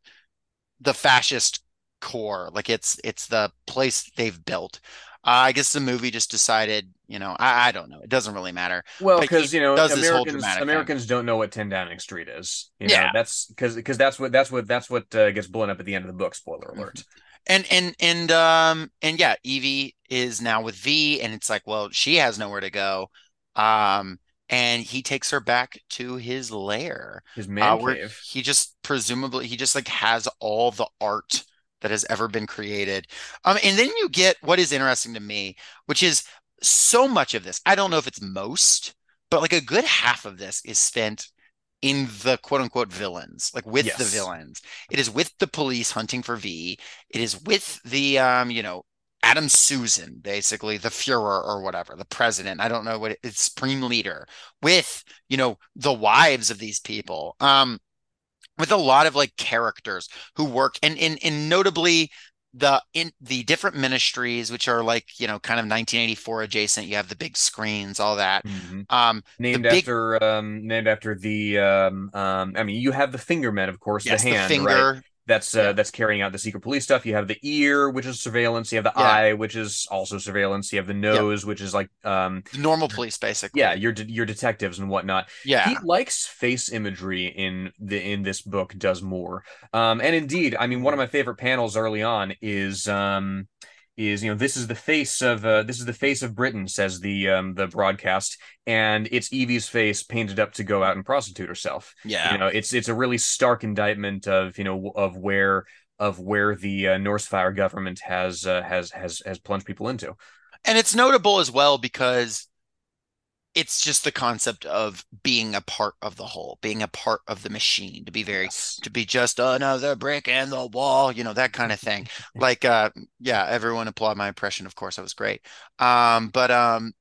the fascist core. Like it's it's the place they've built. Uh, I guess the movie just decided, you know, I, I don't know. It doesn't really matter. Well, because you know does this whole Americans thing. Americans don't know what 10 Downing Street is. You know Yeah. that's because because that's what that's what that's what uh, gets blown up at the end of the book. Spoiler Mhm. alert. And and and um and yeah, Evie is now with V, and it's like, well, she has nowhere to go. Um, and he takes her back to his lair, His uh, man where cave. he just presumably he just like has all the art that has ever been created. Um, and then you get what is interesting to me, which is so much of this. I don't know if it's most, but like a good half of this is spent in the quote unquote villains, like with the villains. It is with the police hunting for V. It is with the um, you know, Adam Susan, basically the Fuhrer or whatever, the president. I don't know what it, it's supreme leader with, you know, the wives of these people. Um, with a lot of like characters who work and and, and notably the in the different ministries which are like you know kind of 1984 adjacent. You have the big screens all that. Hmm um Named big after um named after the um um I mean you have the fingermen, of course, the yes the hand, right? finger That's uh that's carrying out the secret police stuff. You have the ear, which is surveillance. You have the yeah eye, which is also surveillance. You have the nose, which is like um the normal police basically. yeah, your de- your detectives and whatnot. Yeah, he likes face imagery in the in this book does Moore. Um, and indeed, I mean, one of my favorite panels early on is um is you know this is the face of uh, this is the face of Britain says the um the broadcast and it's Evie's face painted up to go out and prostitute herself. Yeah, You know, it's it's a really stark indictment of you know of where of where the uh, Norse Fire government has uh, has has has plunged people into. and it's notable as well because it's just the concept of being a part of the whole, being a part of the machine, to be very, Yes. to be just another brick in the wall, you know, that kind of thing. Like, uh, yeah, everyone applaud my impression. Of course, that was great. Um, but um,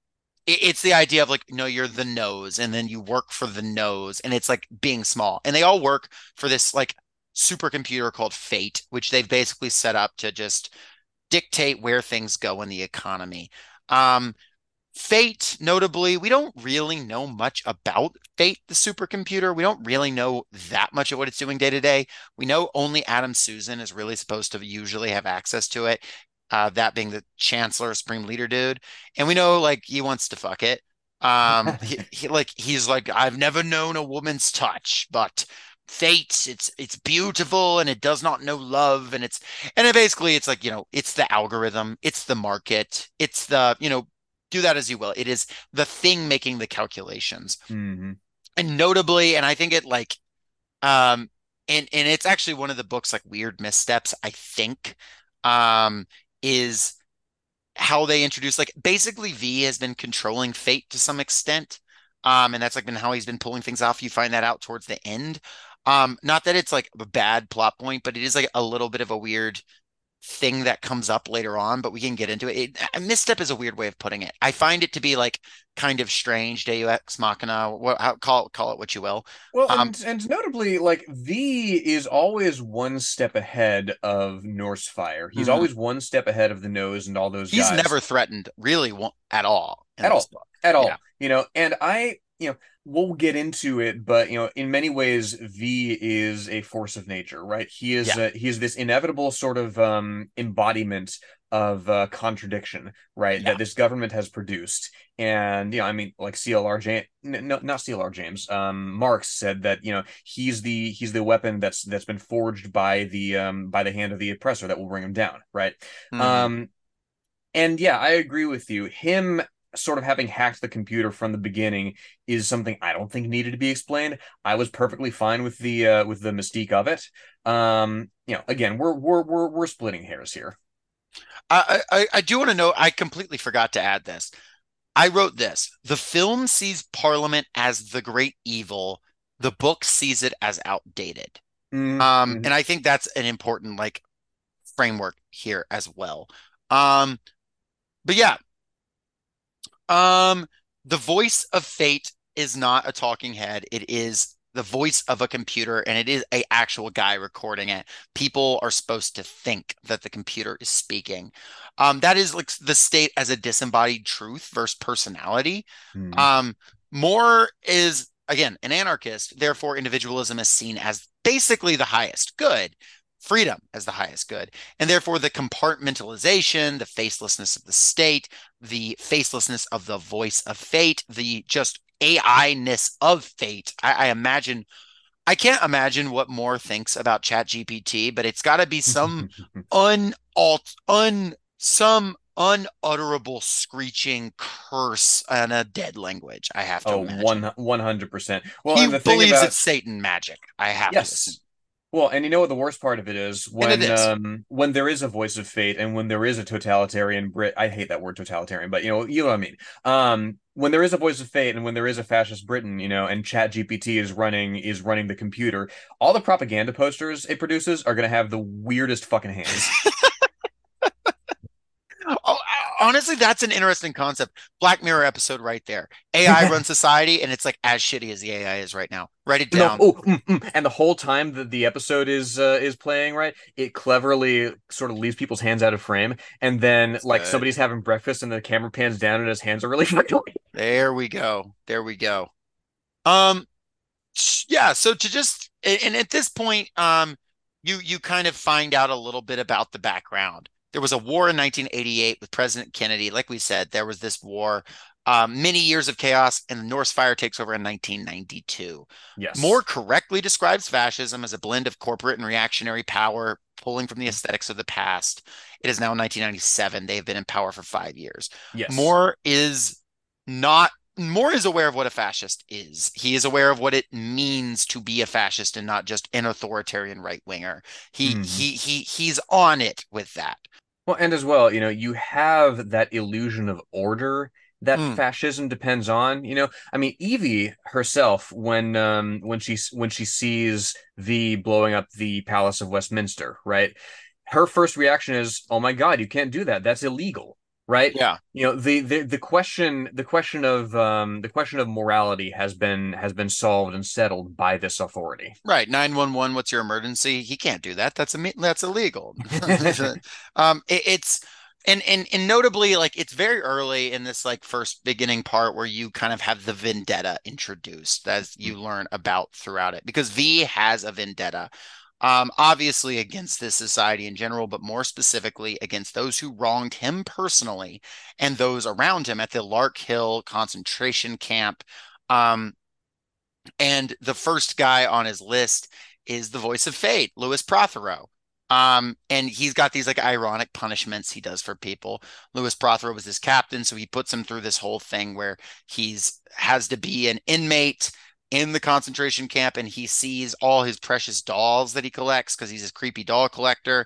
it, it's the idea of like, no, you're the nose, and then you work for the nose, and it's like being small, and they all work for this like supercomputer called Fate, which they've basically set up to just dictate where things go in the economy. Um, Fate, notably, we don't really know much about Fate, the supercomputer. We don't really know that much of what it's doing day to day. We know only Adam Susan is really supposed to usually have access to it. uh, that being the chancellor, supreme leader dude, and we know like he wants to fuck it. Um, he, he like he's like I've never known a woman's touch, but fate it's it's beautiful and it does not know love and it's and it basically it's like you know it's the algorithm it's the market it's the you know do that as you will. It is the thing making the calculations. Mm-hmm. and notably and i think it like um and and it's actually one of the books like weird missteps i think um is how they introduce like basically v has been controlling fate to some extent um and that's like been how he's been pulling things off. You find that out towards the end. Um not that it's like a bad plot point but it is like a little bit of a weird thing that comes up later on, but we can get into it. it. A misstep is a weird way of putting it. I find it to be like kind of strange, Deus Machina, what, how, call call it what you will. Well, Um, and, and notably, like V is always one step ahead of Norse Fire. He's Mhm. always one step ahead of the nose and all those He's guys. never threatened really at all. At all. book. at all. Yeah. You know, and I, you know, we'll get into it, but you know, in many ways, V is a force of nature, right? He is Yeah. uh, he is this inevitable sort of um embodiment of uh, contradiction, right? Yeah. That this government has produced, and you know, I mean, like CLR James, no, not CLR James, um, Marx said that you know he's the he's the weapon that's that's been forged by the um by the hand of the oppressor that will bring him down, right? Mhm. Um, and yeah, I agree with you. Him sort of having hacked the computer from the beginning is something I don't think needed to be explained. I was perfectly fine with the uh, with the mystique of it. Um, you know, again, we're we're we're we're splitting hairs here. I, I I do want to know. I completely forgot to add this. I wrote this. The film sees Parliament as the great evil. The book sees it as outdated. Mm, Um, mhm. and I think that's an important like framework here as well. Um, but yeah. Um, the voice of fate is not a talking head. It is the voice of a computer, and it is a actual guy recording it. People are supposed to think that the computer is speaking. Um, that is like the state as a disembodied truth versus personality. Mhm. Um, Moore is again an anarchist, therefore individualism is seen as basically the highest good, freedom as the highest good, and therefore the compartmentalization, the facelessness of the state, the facelessness of the voice of fate, the just AI-ness of fate. I, I imagine I can't imagine what Moore thinks about ChatGPT, but it's got to be some unalt un some unutterable screeching curse and a dead language. I have to oh, one hundred percent. Well, he and the thing believes about it's Satan magic. I have to yes. Well, and you know what the worst part of it is when it is. um when there is a voice of fate and when there is a totalitarian Brit I hate that word totalitarian, but you know you know what I mean. Um when there is a voice of fate and when there is a fascist Britain, you know, and Chat GPT is running is running the computer, all the propaganda posters it produces are gonna have the weirdest fucking hands. Honestly, that's an interesting concept. Black Mirror episode right there. AI runs society, and it's like as shitty as the AI is right now. Write it No, down. oh, mm, mm. and the whole time that the episode is uh, is playing, right? It cleverly sort of leaves people's hands out of frame, and then That's like good. somebody's having breakfast, and the camera pans down, and his hands are really. There we go. There we go. Um, yeah. So to just and at this point, um, you you kind of find out a little bit about the background. There was a war in 1988 with President Kennedy. Like we said, there was this war. Um, many years of chaos, and the Norse Fire takes over in 1992. Yes, Moore correctly describes fascism as a blend of corporate and reactionary power, pulling from the aesthetics of the past. It is now 1997. They have been in power for five years. yes, Moore is not Moore is aware of what a fascist is. He is aware of what it means to be a fascist and not just an authoritarian right winger. He Mhm. he he he's on it with that. Well, and as well, you know, you have that illusion of order that Mm. fascism depends on. You know, I mean, Evie herself, when um when she when she sees V blowing up the Palace of Westminster, right? Her first reaction is, "Oh my God, you can't do that. That's illegal." Right? Yeah. You know, the the the question the question of um the question of morality has been has been solved and settled by this authority. Right. 911, what's your emergency? He can't do that. That's a that's illegal. um it, it's and and and notably like it's very early in this like first beginning part where you kind of have the vendetta introduced as you learn about throughout it because V has a vendetta Um, obviously against this society in general, but more specifically against those who wronged him personally and those around him at the Larkhill concentration camp. Um, and the first guy on his list is the voice of fate, Lewis Prothero. Um, and he's got these like ironic punishments he does for people. Lewis Prothero was his captain, so he puts him through this whole thing where he's has to be an inmate in the concentration camp and he sees all his precious dolls that he collects because he's a creepy doll collector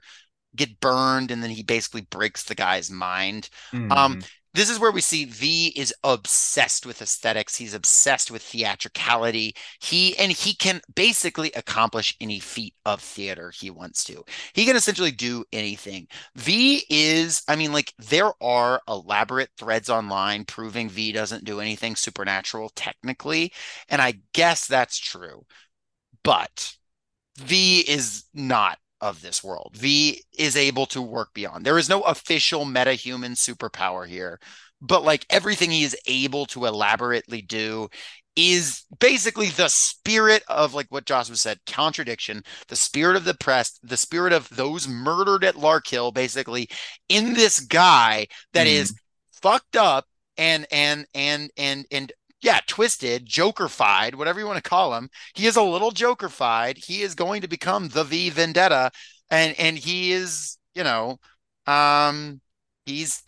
get burned and then he basically breaks the guy's mind. Mm-hmm. Um, this is where we see V is obsessed with aesthetics. He's obsessed with theatricality. He and he can basically accomplish any feat of theater he wants to. He can essentially do anything. V is, I mean, like there are elaborate threads online proving V doesn't do anything supernatural technically, and I guess that's true. But V is not of this world. V is able to work beyond. There is no official meta-human superpower here, but like everything he is able to elaborately do is basically the spirit of like what Joss was said, contradiction, the spirit of the press, the spirit of those murdered at Larkhill, basically in this guy that mm. is fucked up and and and and and yeah, twisted, jokerfied, whatever you want to call him. He is a little jokerfied. He is going to become the V Vendetta, and and he is, you know, um, he's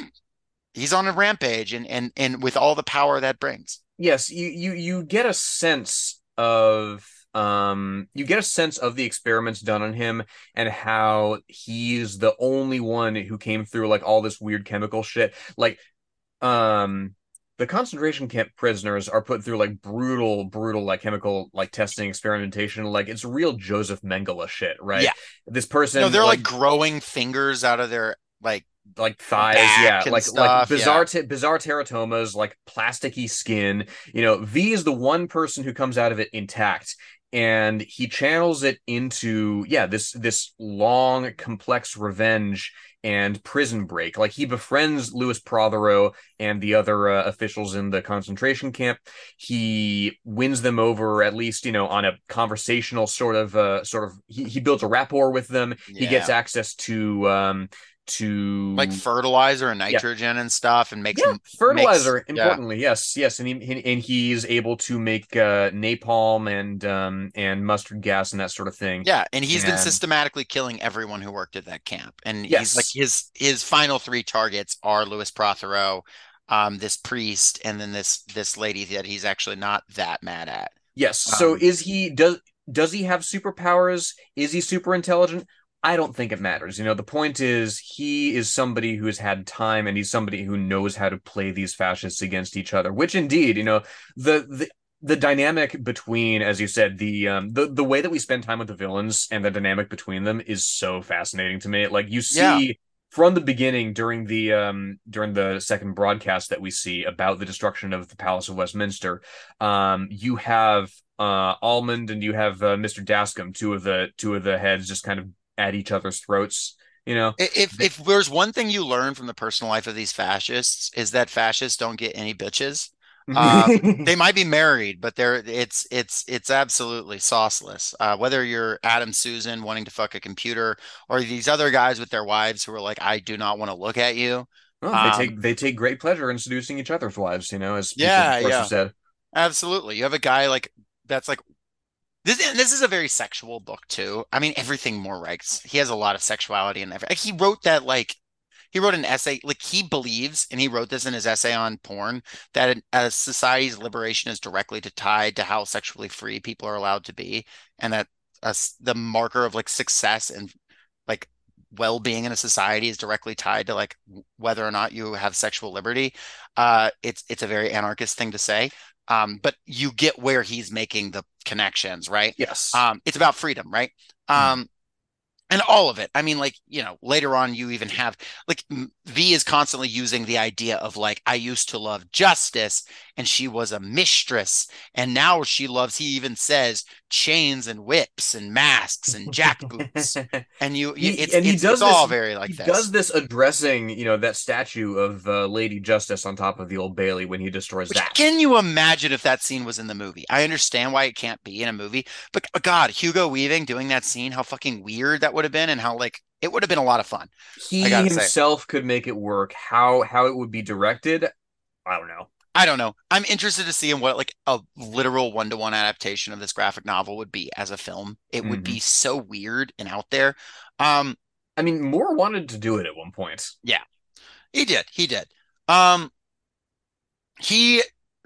he's on a rampage, and and and with all the power that brings. Yes, you you you get a sense of um you get a sense of the experiments done on him and how he's the only one who came through like all this weird chemical shit like um the concentration camp prisoners are put through like brutal, brutal like chemical like testing experimentation. Like it's real Joseph Mengele shit, right? Yeah. This person, no, they're like, like growing fingers out of their like like thighs, yeah, like stuff, like bizarre yeah. bizarre teratomas, like plasticky skin. You know, V is the one person who comes out of it intact, and he channels it into yeah this this long complex revenge and prison break. Like he befriends Lewis Prothero and the other uh, officials in the concentration camp. He wins them over, at least you know, on a conversational sort of uh, sort of. He, he builds a rapport with them. Yeah. He gets access to um, to like fertilizer and nitrogen yeah. and stuff and makes yeah, fertilizer makes, importantly yeah. yes yes and he and he's able to make uh, napalm and um and mustard gas and that sort of thing yeah and he's and... been systematically killing everyone who worked at that camp and yes. he's like his his final three targets are Lewis Prothero um this priest and then this this lady that he's actually not that mad at yes um, so is he does does he have superpowers is he super intelligent I don't think it matters. You know, the point is he is somebody who has had time and he's somebody who knows how to play these fascists against each other, which indeed, you know, the the the dynamic between, as you said, the um the, the way that we spend time with the villains and the dynamic between them is so fascinating to me. Like you see yeah. from the beginning during the um during the second broadcast that we see about the destruction of the Palace of Westminster, um, you have uh Almond and you have uh, Mr. Dascombe, two of the two of the heads just kind of at each other's throats. You know, if if there's one thing you learn from the personal life of these fascists is that fascists don't get any bitches. Um, they might be married, but they're it's it's it's absolutely sauceless. Uh, whether you're Adam Susan wanting to fuck a computer or these other guys with their wives who are like, I do not want to look at you. Well, um, they take they take great pleasure in seducing each other's wives. You know, as yeah, yeah, said. Absolutely, you have a guy like that's like this this is a very sexual book too. I mean, everything Moore writes, he has a lot of sexuality in everything. He wrote that like he wrote an essay like he believes, and he wrote this in his essay on porn that a society's liberation is directly to tied to how sexually free people are allowed to be, and that uh, the marker of like success and like well-being in a society is directly tied to like whether or not you have sexual liberty. Uh, it's it's a very anarchist thing to say, um, but you get where he's making the connections, right? Yes. Um, it's about freedom, right? Mm. Um, and all of it. I mean, like, you know, later on, you even have like V is constantly using the idea of like, I used to love justice and she was a mistress. And now she loves, he even says, chains and whips and masks and jackboots. and you, He- it's, and he it's, does it's all this- very like he this. does this addressing, you know, that statue of uh, Lady Justice on top of the Old Bailey when he destroys Which, that. can you imagine if that scene was in the movie? I understand why it can't be in a movie, but uh, God, Hugo Weaving doing that scene, how fucking weird that would have been, and how like it would have been a lot of fun. he gotta say. himself could make it work. How how it would be directed, I don't know. I don't know. I'm interested to see in what like a literal one to one adaptation of this graphic novel would be as a film. It would be so weird and out there. Um, I mean, Moore wanted to do it at one point. Yeah, he did. He did. Um, he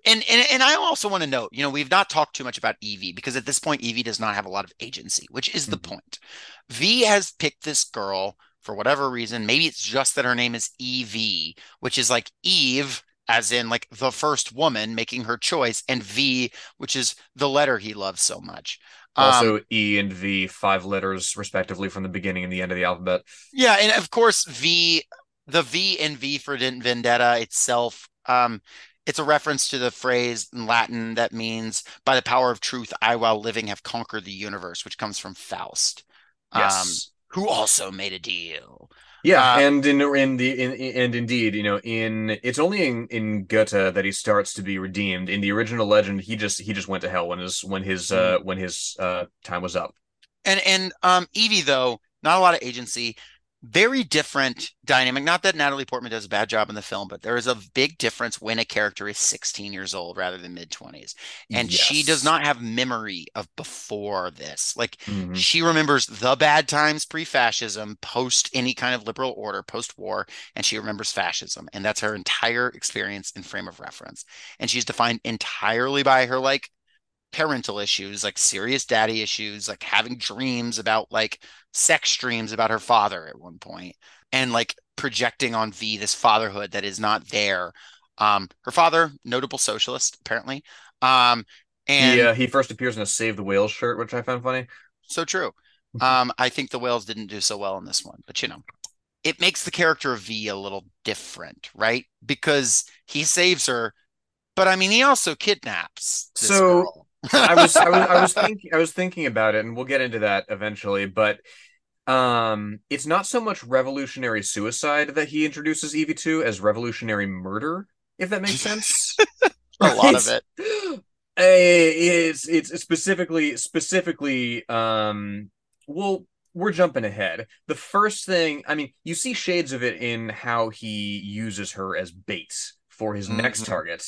and and and I also want to note, you know, we've not talked too much about Evie because at this point Evie does not have a lot of agency, which is the Mhm. point. V has picked this girl for whatever reason. Maybe it's just that her name is Evie, which is like Eve as in like the first woman making her choice and V, which is the letter he loves so much. Um, Also, E and V, five letters respectively from the beginning and the end of the alphabet. Yeah, and of course, V, the V and V for Vendetta itself, um, it's a reference to the phrase in Latin that means, "By the power of truth, I, while living, have conquered the universe," which comes from Faust, um, Yes. who also made a deal. Yeah, Uh, and in in the in, and indeed, you know, in it's only in in Goethe that he starts to be redeemed. In the original legend, he just he just went to hell when his when his uh when his uh time was up. And and um, Evie though, not a lot of agency. Very different dynamic. Not that Natalie Portman does a bad job in the film, but there is a big difference when a character is 16 years old rather than mid 20s. And she does not have memory of before this. Like Mhm. she remembers the bad times pre-fascism, post any kind of liberal order, post-war, and she remembers fascism. And that's her entire experience and frame of reference. And she's defined entirely by her like parental issues, like serious daddy issues, like having dreams about like sex dreams about her father at one point, and like projecting on V this fatherhood that is not there. Um, her father, notable socialist, apparently. Um, and He uh, he first appears in a Save the Whales shirt, which I found funny. so true. Um, I think the whales didn't do so well in this one, but you know, it makes the character of V a little different, right? Because he saves her, but I mean, he also kidnaps this So, girl. I was I was I was thinking I was thinking about it, and we'll get into that eventually. But um, it's not so much revolutionary suicide that he introduces Evie to as revolutionary murder, if that makes sense. a lot of it. It's it's specifically specifically um well we're jumping ahead. The first thing, I mean, you see shades of it in how he uses her as bait for his next Mhm. target,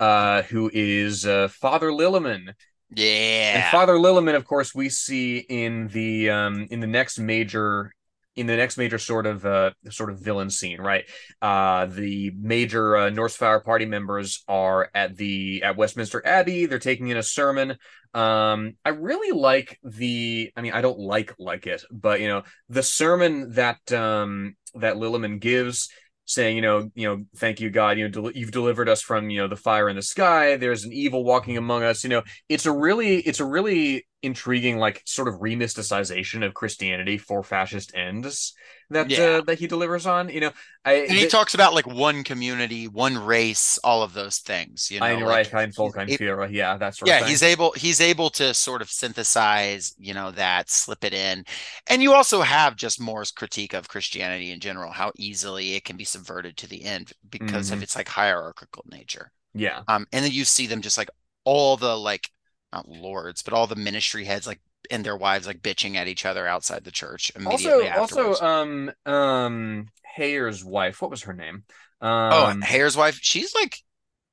uh, who is uh, Father Lilliman. Yeah, and Father Lilliman, of course, we see in the um in the next major in the next major sort of uh sort of villain scene, right? Uh the major uh, Norsefire party members are at the at Westminster Abbey. They're taking in a sermon. Um I really like the I mean I don't like like it, but you know, the sermon that um that Lilliman gives saying, you know, you know, thank you, God, you know, del- you've delivered us from, you know, the fire in the sky. There's an evil walking among us. You know, it's a really, it's a really intriguing, like, sort of remysticization of Christianity for fascist ends that Yeah. uh, that he delivers on. You know, I And he th- talks about like one community, one race, all of those things. You know, Ein like, ein Volk, ein Führer. Yeah, that's sort yeah, of he's able he's able to sort of synthesize, you know, that, slip it in. And you also have just Moore's critique of Christianity in general, how easily it can be subverted to the end because of Mhm. its like hierarchical nature. yeah. Um, and then you see them just like all the like not lords, but all the ministry heads like and their wives like bitching at each other outside the church immediately Also, afterwards. also, um, um, Heyer's wife. What was her name? oh, Um, Heyer's wife, she's like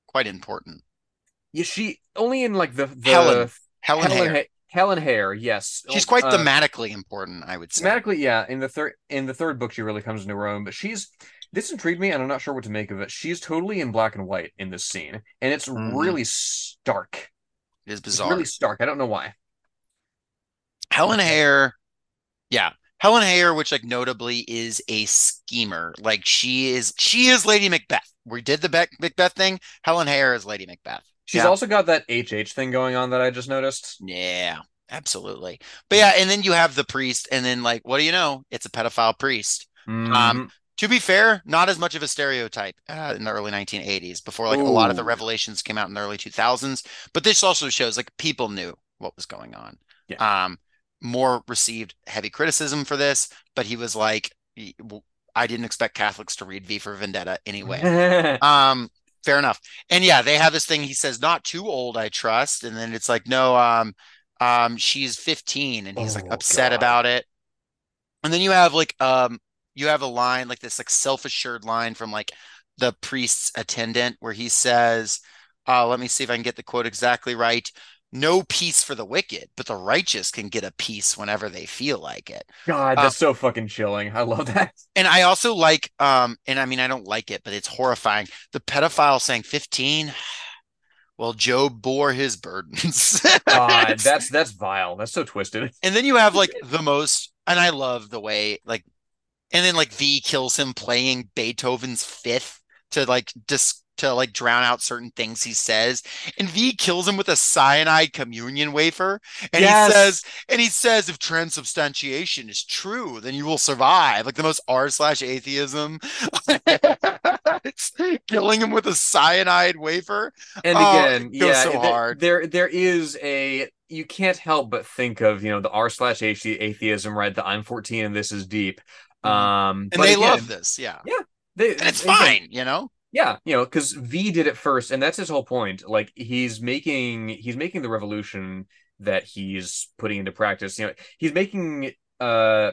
quite important. yeah, she only in like the the Helen. Helen, Helen Heyer. Ha- Helen Heyer. Yes, She's quite uh, thematically important, I would say. Thematically, yeah. In the third in the third book, she really comes into her own. But she's this intrigued me, and I'm not sure what to make of it. She's totally in black and white in this scene, and it's Mhm. really stark. It is It's bizarre. really stark. I don't know why. Helen Heyer, yeah. Helen Heyer, which like notably is a schemer. Like she is she is Lady Macbeth. We did the Bec- Macbeth thing. Helen Heyer is Lady Macbeth. She's Yeah. also got that HH thing going on that I just noticed. Yeah, absolutely. But yeah, and then you have the priest, and then like, what do you know? It's a pedophile priest. Mhm. To be fair, not as much of a stereotype uh, in the early 1980s before like a lot of the revelations came out in the early 2000s. But this also shows like people knew what was going on. Yeah. Um, Moore received heavy criticism for this, but he was like, I didn't expect Catholics to read V for Vendetta anyway. um, fair enough. And yeah, they have this thing. He says, "Not too old, I trust." And then it's like, "No, um, um, she's 15," and he's Oh, like upset God. about it. And then you have like, um, you have a line like this, like self-assured line from like the priest's attendant, where he says, uh, "Let me see if I can get the quote exactly right." No peace for the wicked, but the righteous can get a peace whenever they feel like it. God, Um, that's so fucking chilling. I love that. and I also like, um, and I mean, I don't like it, but it's horrifying. The pedophile saying 15. Well, Job bore his burdens. God, that's that's vile. That's so twisted. and then you have like the most, and I love the way like, and then like V kills him playing Beethoven's Fifth to like dis to like drown out certain things he says, and V kills him with a cyanide communion wafer, and Yes. he says, and he says, if transubstantiation is true, then you will survive. Like the most r slash atheism. it's killing him with a cyanide wafer. And Oh, again, goes yeah, so th- hard. there there is a you can't help but think of, you know, the r slash atheism, right? The I'm 14 and this is deep. Um, And they again, love this, yeah. they- And it's fine, you know? Yeah, you know, because V did it first, and that's his whole point. Like he's making he's making the revolution that he's putting into practice. You know, he's making uh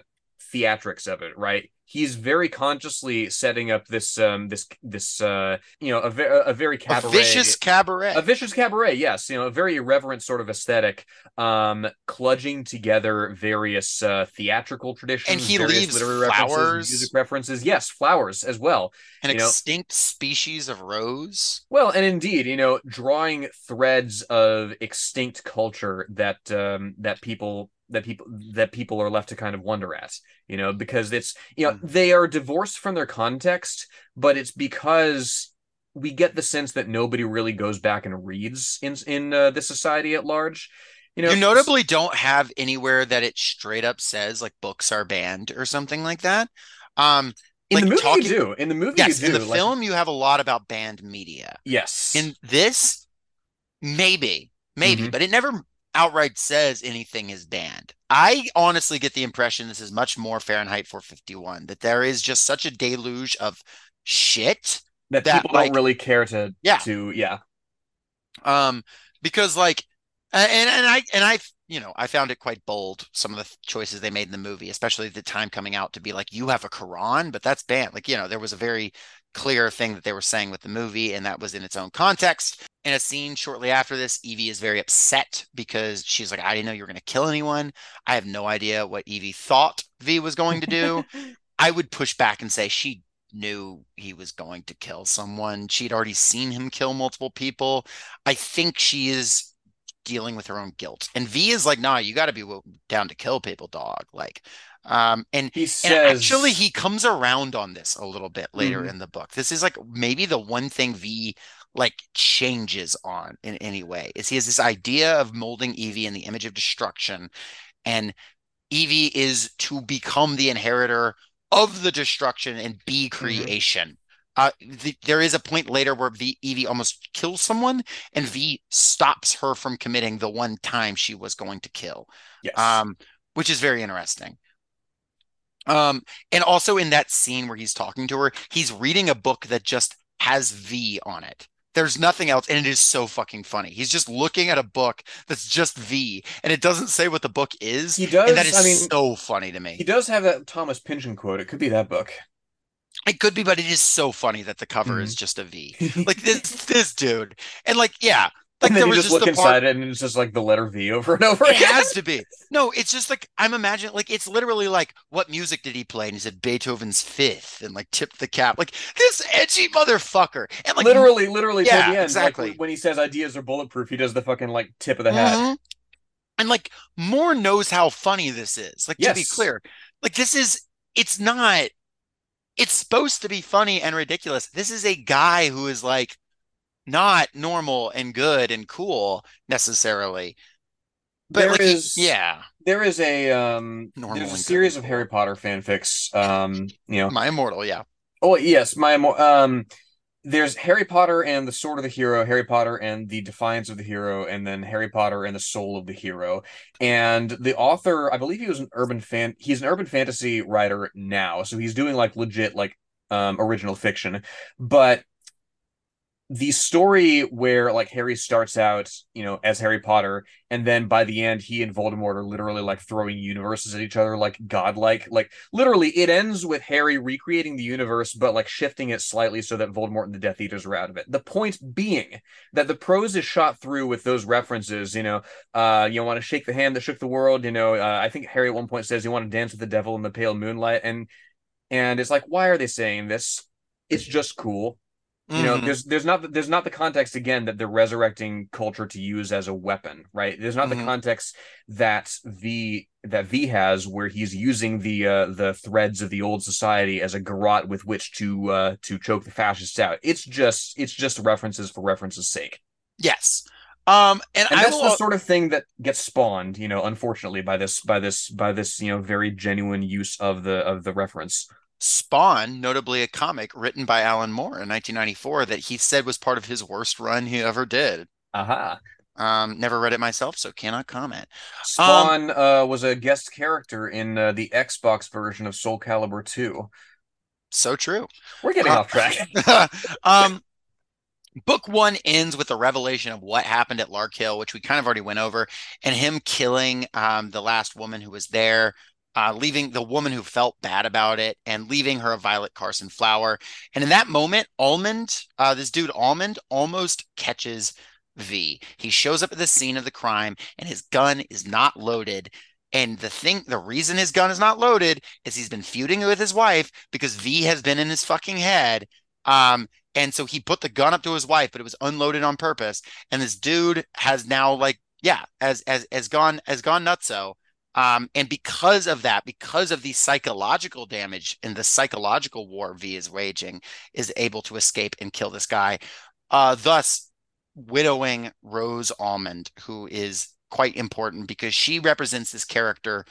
theatrics of it, right? He's very consciously setting up this um this this uh you know a, a very A cabaret vicious cabaret. a vicious cabaret, yes, you know, a very irreverent sort of aesthetic, um, cludging together various uh, theatrical traditions, And he leaves literary references, flowers. music references, yes, flowers as well. An you know- extinct species of rose. Well, and indeed, you know, drawing threads of extinct culture that um, that people that people that people are left to kind of wonder at, you know, because it's you know Mhm. they are divorced from their context, but it's because we get the sense that nobody really goes back and reads in in uh, the society at large. You know, You notably don't have anywhere that it straight up says like books are banned or something like that. Um, in like the movie talking- you do. In the movie yes, you do. in the like- film you have a lot about banned media. yes. In this, maybe, maybe, Mhm. but it never outright says anything is banned. I honestly get the impression this is much more Fahrenheit 451, that there is just such a deluge of shit. that, that, people like- don't really care to Yeah. to yeah. Um, because like, and and I and I, you know, I found it quite bold some of the choices they made in the movie, especially the time coming out to be like, you have a Quran, but that's banned. Like, you know, there was a very clear thing that they were saying with the movie, and that was in its own context. In a scene shortly after this, Evie is very upset because she's like, I didn't know you were going to kill anyone. I have no idea what Evie thought V was going to do. I would push back and say she knew he was going to kill someone. She'd already seen him kill multiple people. I think she is dealing with her own guilt. And V is like, nah, you got to be down to kill people, dog. Like, um, and He and actually, he comes around on this a little bit later Mhm. in the book. This is like maybe the one thing V like changes on in any way is he has this idea of molding Evie in the image of destruction, and Evie is to become the inheritor of the destruction and be creation. Uh, the, there is a point later where v, Evie almost kills someone, and V stops her from committing the one time she was going to kill yes. um, which is very interesting. Um, and also in that scene where he's talking to her, he's reading a book that just has V on it. There's nothing else, and it is so fucking funny. He's just looking at a book that's just V, and it doesn't say what the book is. He does. and that is I mean, so funny to me. he does have that Thomas Pynchon quote. It could be that book. It could be, but it is so funny that the cover Mhm. is just a V. Like this, this dude, and like yeah, like and then there you was just just look the part. inside it, and it's just like the letter V over and over It again. has to be. No, it's just like I'm imagining like it's literally like what music did he play? And he said Beethoven's fifth and like tipped the cap. Like this edgy motherfucker. And like literally, literally Yeah, the end. exactly. Like when he says ideas are bulletproof, he does the fucking like tip of the hat. Mhm. And like Moore knows how funny this is. Like to be clear, like this is it's not it's supposed to be funny and ridiculous. This is a guy who is like not normal and good and cool necessarily. But There like is- yeah, There is a um Normal there's a series good. of Harry Potter fanfics. Um, you know, my immortal, yeah. Oh yes, my mo- um there's Harry Potter and the Sword of the Hero, Harry Potter and the Defiance of the Hero, and then Harry Potter and the Soul of the Hero. And the author, I believe he was an urban fan. He's an urban fantasy writer now, so he's doing like legit like um, original fiction. But the story where like Harry starts out, you know, as Harry Potter, and then by the end he and Voldemort are literally like throwing universes at each other like godlike. Like literally it ends with Harry recreating the universe, but like shifting it slightly so that Voldemort and the Death Eaters are out of it. The point being that the prose is shot through with those references, you know, uh, you want to shake the hand that shook the world, you know, uh, I think Harry at one point says you want to dance with the devil in the pale moonlight, and and it's like, why are they saying this? It's just cool you know, mm-hmm. there's there's not there's not the context again that they're resurrecting culture to use as a weapon, right? There's not mm-hmm. the context that V that V has where he's using the uh, the threads of the old society as a garrote with which to uh, to choke the fascists out. It's just it's just references for reference's sake. Yes. Um, and, and that's will... the sort of thing that gets spawned, you know, unfortunately by this by this by this you know very genuine use of the of the reference. Spawn, notably a comic written by Alan Moore in 1994 that he said was part of his worst run he ever did. Aha. Uh-huh. Um, never read it myself, so cannot comment. Spawn um, uh, was a guest character in uh, the Xbox version of Soul Calibur 2. So true. We're getting uh, off track. um, book one ends with a revelation of what happened at Larkhill, which we kind of already went over, and him killing um, the last woman who was there uh, leaving the woman who felt bad about it and leaving her a Violet Carson flower. And in that moment, Almond, uh, this dude Almond, almost catches V. He shows up at the scene of the crime and his gun is not loaded. And the thing, the reason his gun is not loaded is he's been feuding with his wife because V has been in his fucking head. Um, and so he put the gun up to his wife, but it was unloaded on purpose. And this dude has now like, yeah, as as as gone as gone nutso. Um, and because of that, because of the psychological damage and the psychological war V is waging, is able to escape and kill this guy. Uh, thus, widowing Rose Almond, who is quite important because she represents this character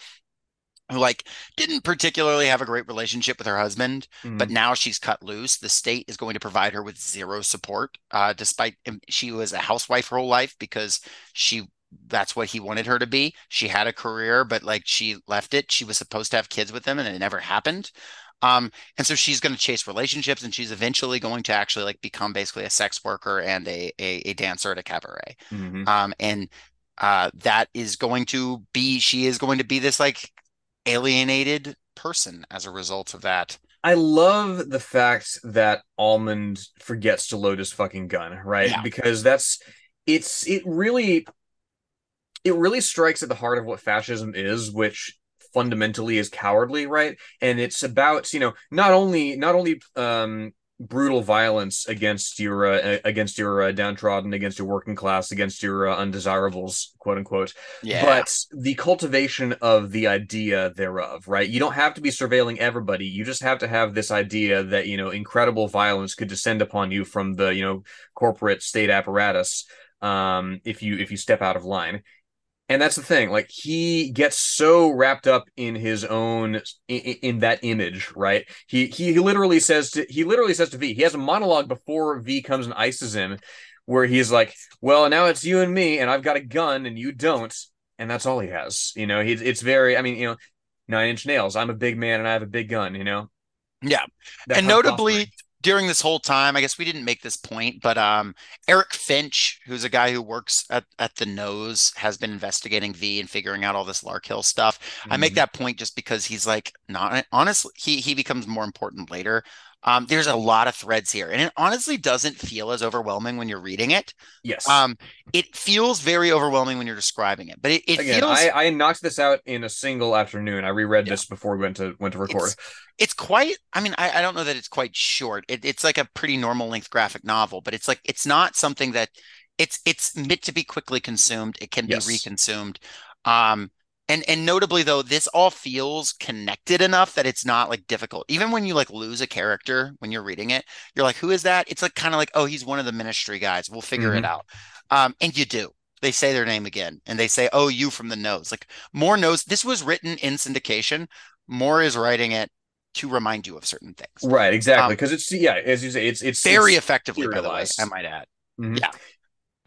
who like didn't particularly have a great relationship with her husband mm-hmm. but now she's cut loose the state is going to provide her with zero support uh, despite um, she was a housewife her whole life because she that's what he wanted her to be. She had a career, but like she left it. She was supposed to have kids with him and it never happened. Um, and so she's going to chase relationships and she's eventually going to actually like become basically a sex worker and a, a, a dancer at a cabaret. Mm-hmm. Um, and uh, that is going to be, she is going to be this like alienated person as a result of that. I love the fact that Almond forgets to load his fucking gun, right? Yeah. Because that's it's it really it really strikes at the heart of what fascism is, which fundamentally is cowardly, right? And it's about you know not only not only um, brutal violence against your uh, against your uh, downtrodden, against your working class, against your uh, undesirables, quote unquote. Yeah. But the cultivation of the idea thereof, right? You don't have to be surveilling everybody. You just have to have this idea that you know incredible violence could descend upon you from the you know corporate state apparatus um, if you if you step out of line and that's the thing like he gets so wrapped up in his own in, in, that image right? He he literally says to he literally says to v he has a monologue before v comes and ices him where he's like well now it's you and me and i've got a gun and you don't. And that's all he has you know? He, it's very i mean you know nine inch nails i'm a big man and i have a big gun you know? Yeah. That and notably during this whole time, I guess we didn't make this point, but um, Eric Finch, who's a guy who works at, at the nose, has been investigating V and figuring out all this Larkhill stuff. Mm-hmm. I make mm-hmm. that point just because he's like not honestly, he he becomes more important later. Um, there's a lot of threads here, and it honestly doesn't feel as overwhelming when you're reading it. Yes. Um, it feels very overwhelming when you're describing it, but it, it Again, feels. I, I knocked this out in a single afternoon. I reread yeah. this before we went to went to record. It's, it's quite. I mean, I, I don't know that it's quite short. It, it's like a pretty normal length graphic novel, but it's like it's not something that it's it's meant to be quickly consumed. It can yes. be reconsumed. Um, and and notably though this all feels connected enough that it's not like difficult even when you like lose a character when you're reading it you're like who is that it's like kind of like oh he's one of the ministry guys we'll figure mm-hmm. it out um and you do they say their name again and they say oh you from the nose like Moore knows this was written in syndication Moore is writing it to remind you of certain things. Right, exactly. Because um, it's yeah, as you say, it's it's very it's effectively, by the way, I might add. Mm-hmm. Yeah.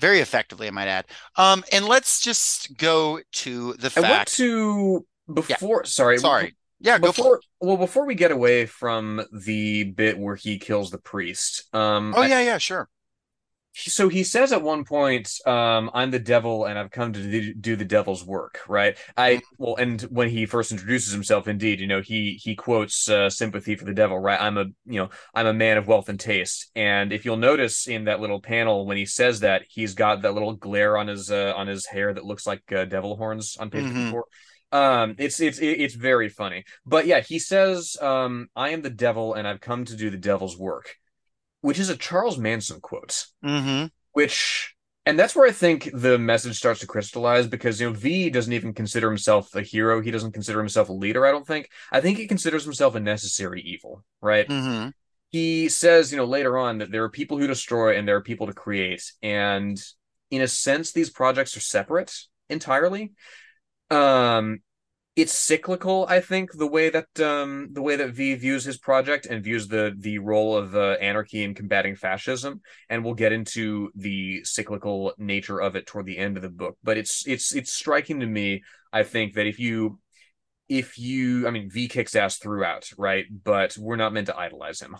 Very effectively, I might add. Um, and let's just go to the fact. I want to before. Yeah. Sorry, sorry. Yeah, before well before we get away from the bit where he kills the priest. Um, oh yeah, yeah, sure so he says at one point um, i'm the devil and i've come to do the devil's work right? I well and when he first introduces himself indeed you know he he quotes uh, sympathy for the devil right? I'm a you know i'm a man of wealth and taste. And if you'll notice in that little panel when he says that he's got that little glare on his uh, on his hair that looks like uh, devil horns on page mm-hmm. 54 um it's it's it's very funny. But yeah he says um i am the devil and i've come to do the devil's work which is a Charles Manson quote, mm-hmm. which and that's where I think the message starts to crystallize because you know V doesn't even consider himself a hero. He doesn't consider himself a leader. I don't think. I think he considers himself a necessary evil. Right. Mm-hmm. He says, you know, later on that there are people who destroy and there are people to create, and in a sense, these projects are separate entirely. Um, it's cyclical i think the way that um the way that v views his project and views the the role of uh, anarchy in combating fascism and we'll get into the cyclical nature of it toward the end of the book. But it's it's it's striking to me i think that if you if you i mean v kicks ass throughout right? But we're not meant to idolize him.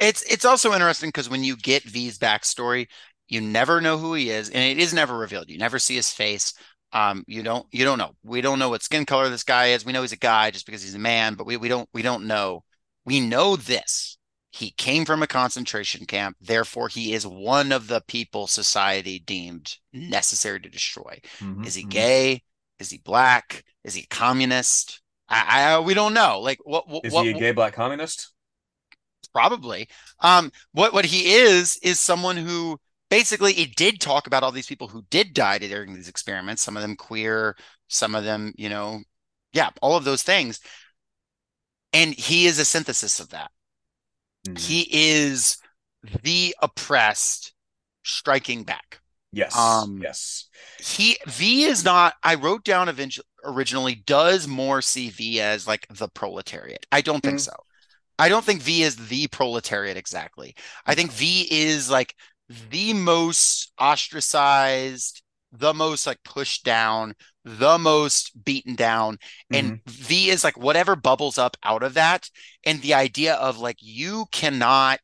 It's it's also interesting because when you get v's backstory you never know who he is and it is never revealed. You never see his face um, you don't you don't know. We don't know what skin color this guy is. We know he's a guy just because he's a man, but we, we don't we don't know. We know this. He came from a concentration camp, therefore he is one of the people society deemed necessary to destroy. Mm-hmm, is he mm-hmm. gay? Is he black? Is he communist? I, I we don't know. Like what, what is what, he a gay black communist? Probably. Um, what what he is is someone who basically it did talk about all these people who did die during these experiments some of them queer some of them you know yeah all of those things. And he is a synthesis of that. Mm-hmm. he is the oppressed striking back. Yes um yes. he v is not i wrote down eventually originally does more see v as like the proletariat? I don't think mm-hmm. so. I don't think v is the proletariat exactly. I think v is like the most ostracized, the most like pushed down, the most beaten down. And mm-hmm. V is like whatever bubbles up out of that. And the idea of like, you cannot,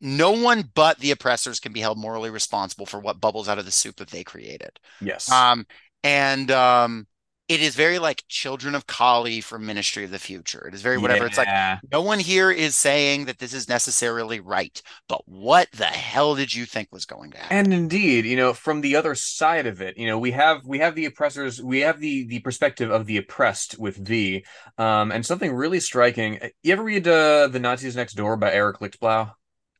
no one but the oppressors can be held morally responsible for what bubbles out of the soup that they created. Yes. Um, and um, it is very like children of Kali from Ministry of the Future. It is very whatever. Yeah. It's like no one here is saying that this is necessarily right, but what the hell did you think was going to happen? And indeed, you know, from the other side of it, you know, we have we have the oppressors, we have the the perspective of the oppressed with V, um, and something really striking. You ever read uh, the Nazis Next Door by Eric Lichtblau?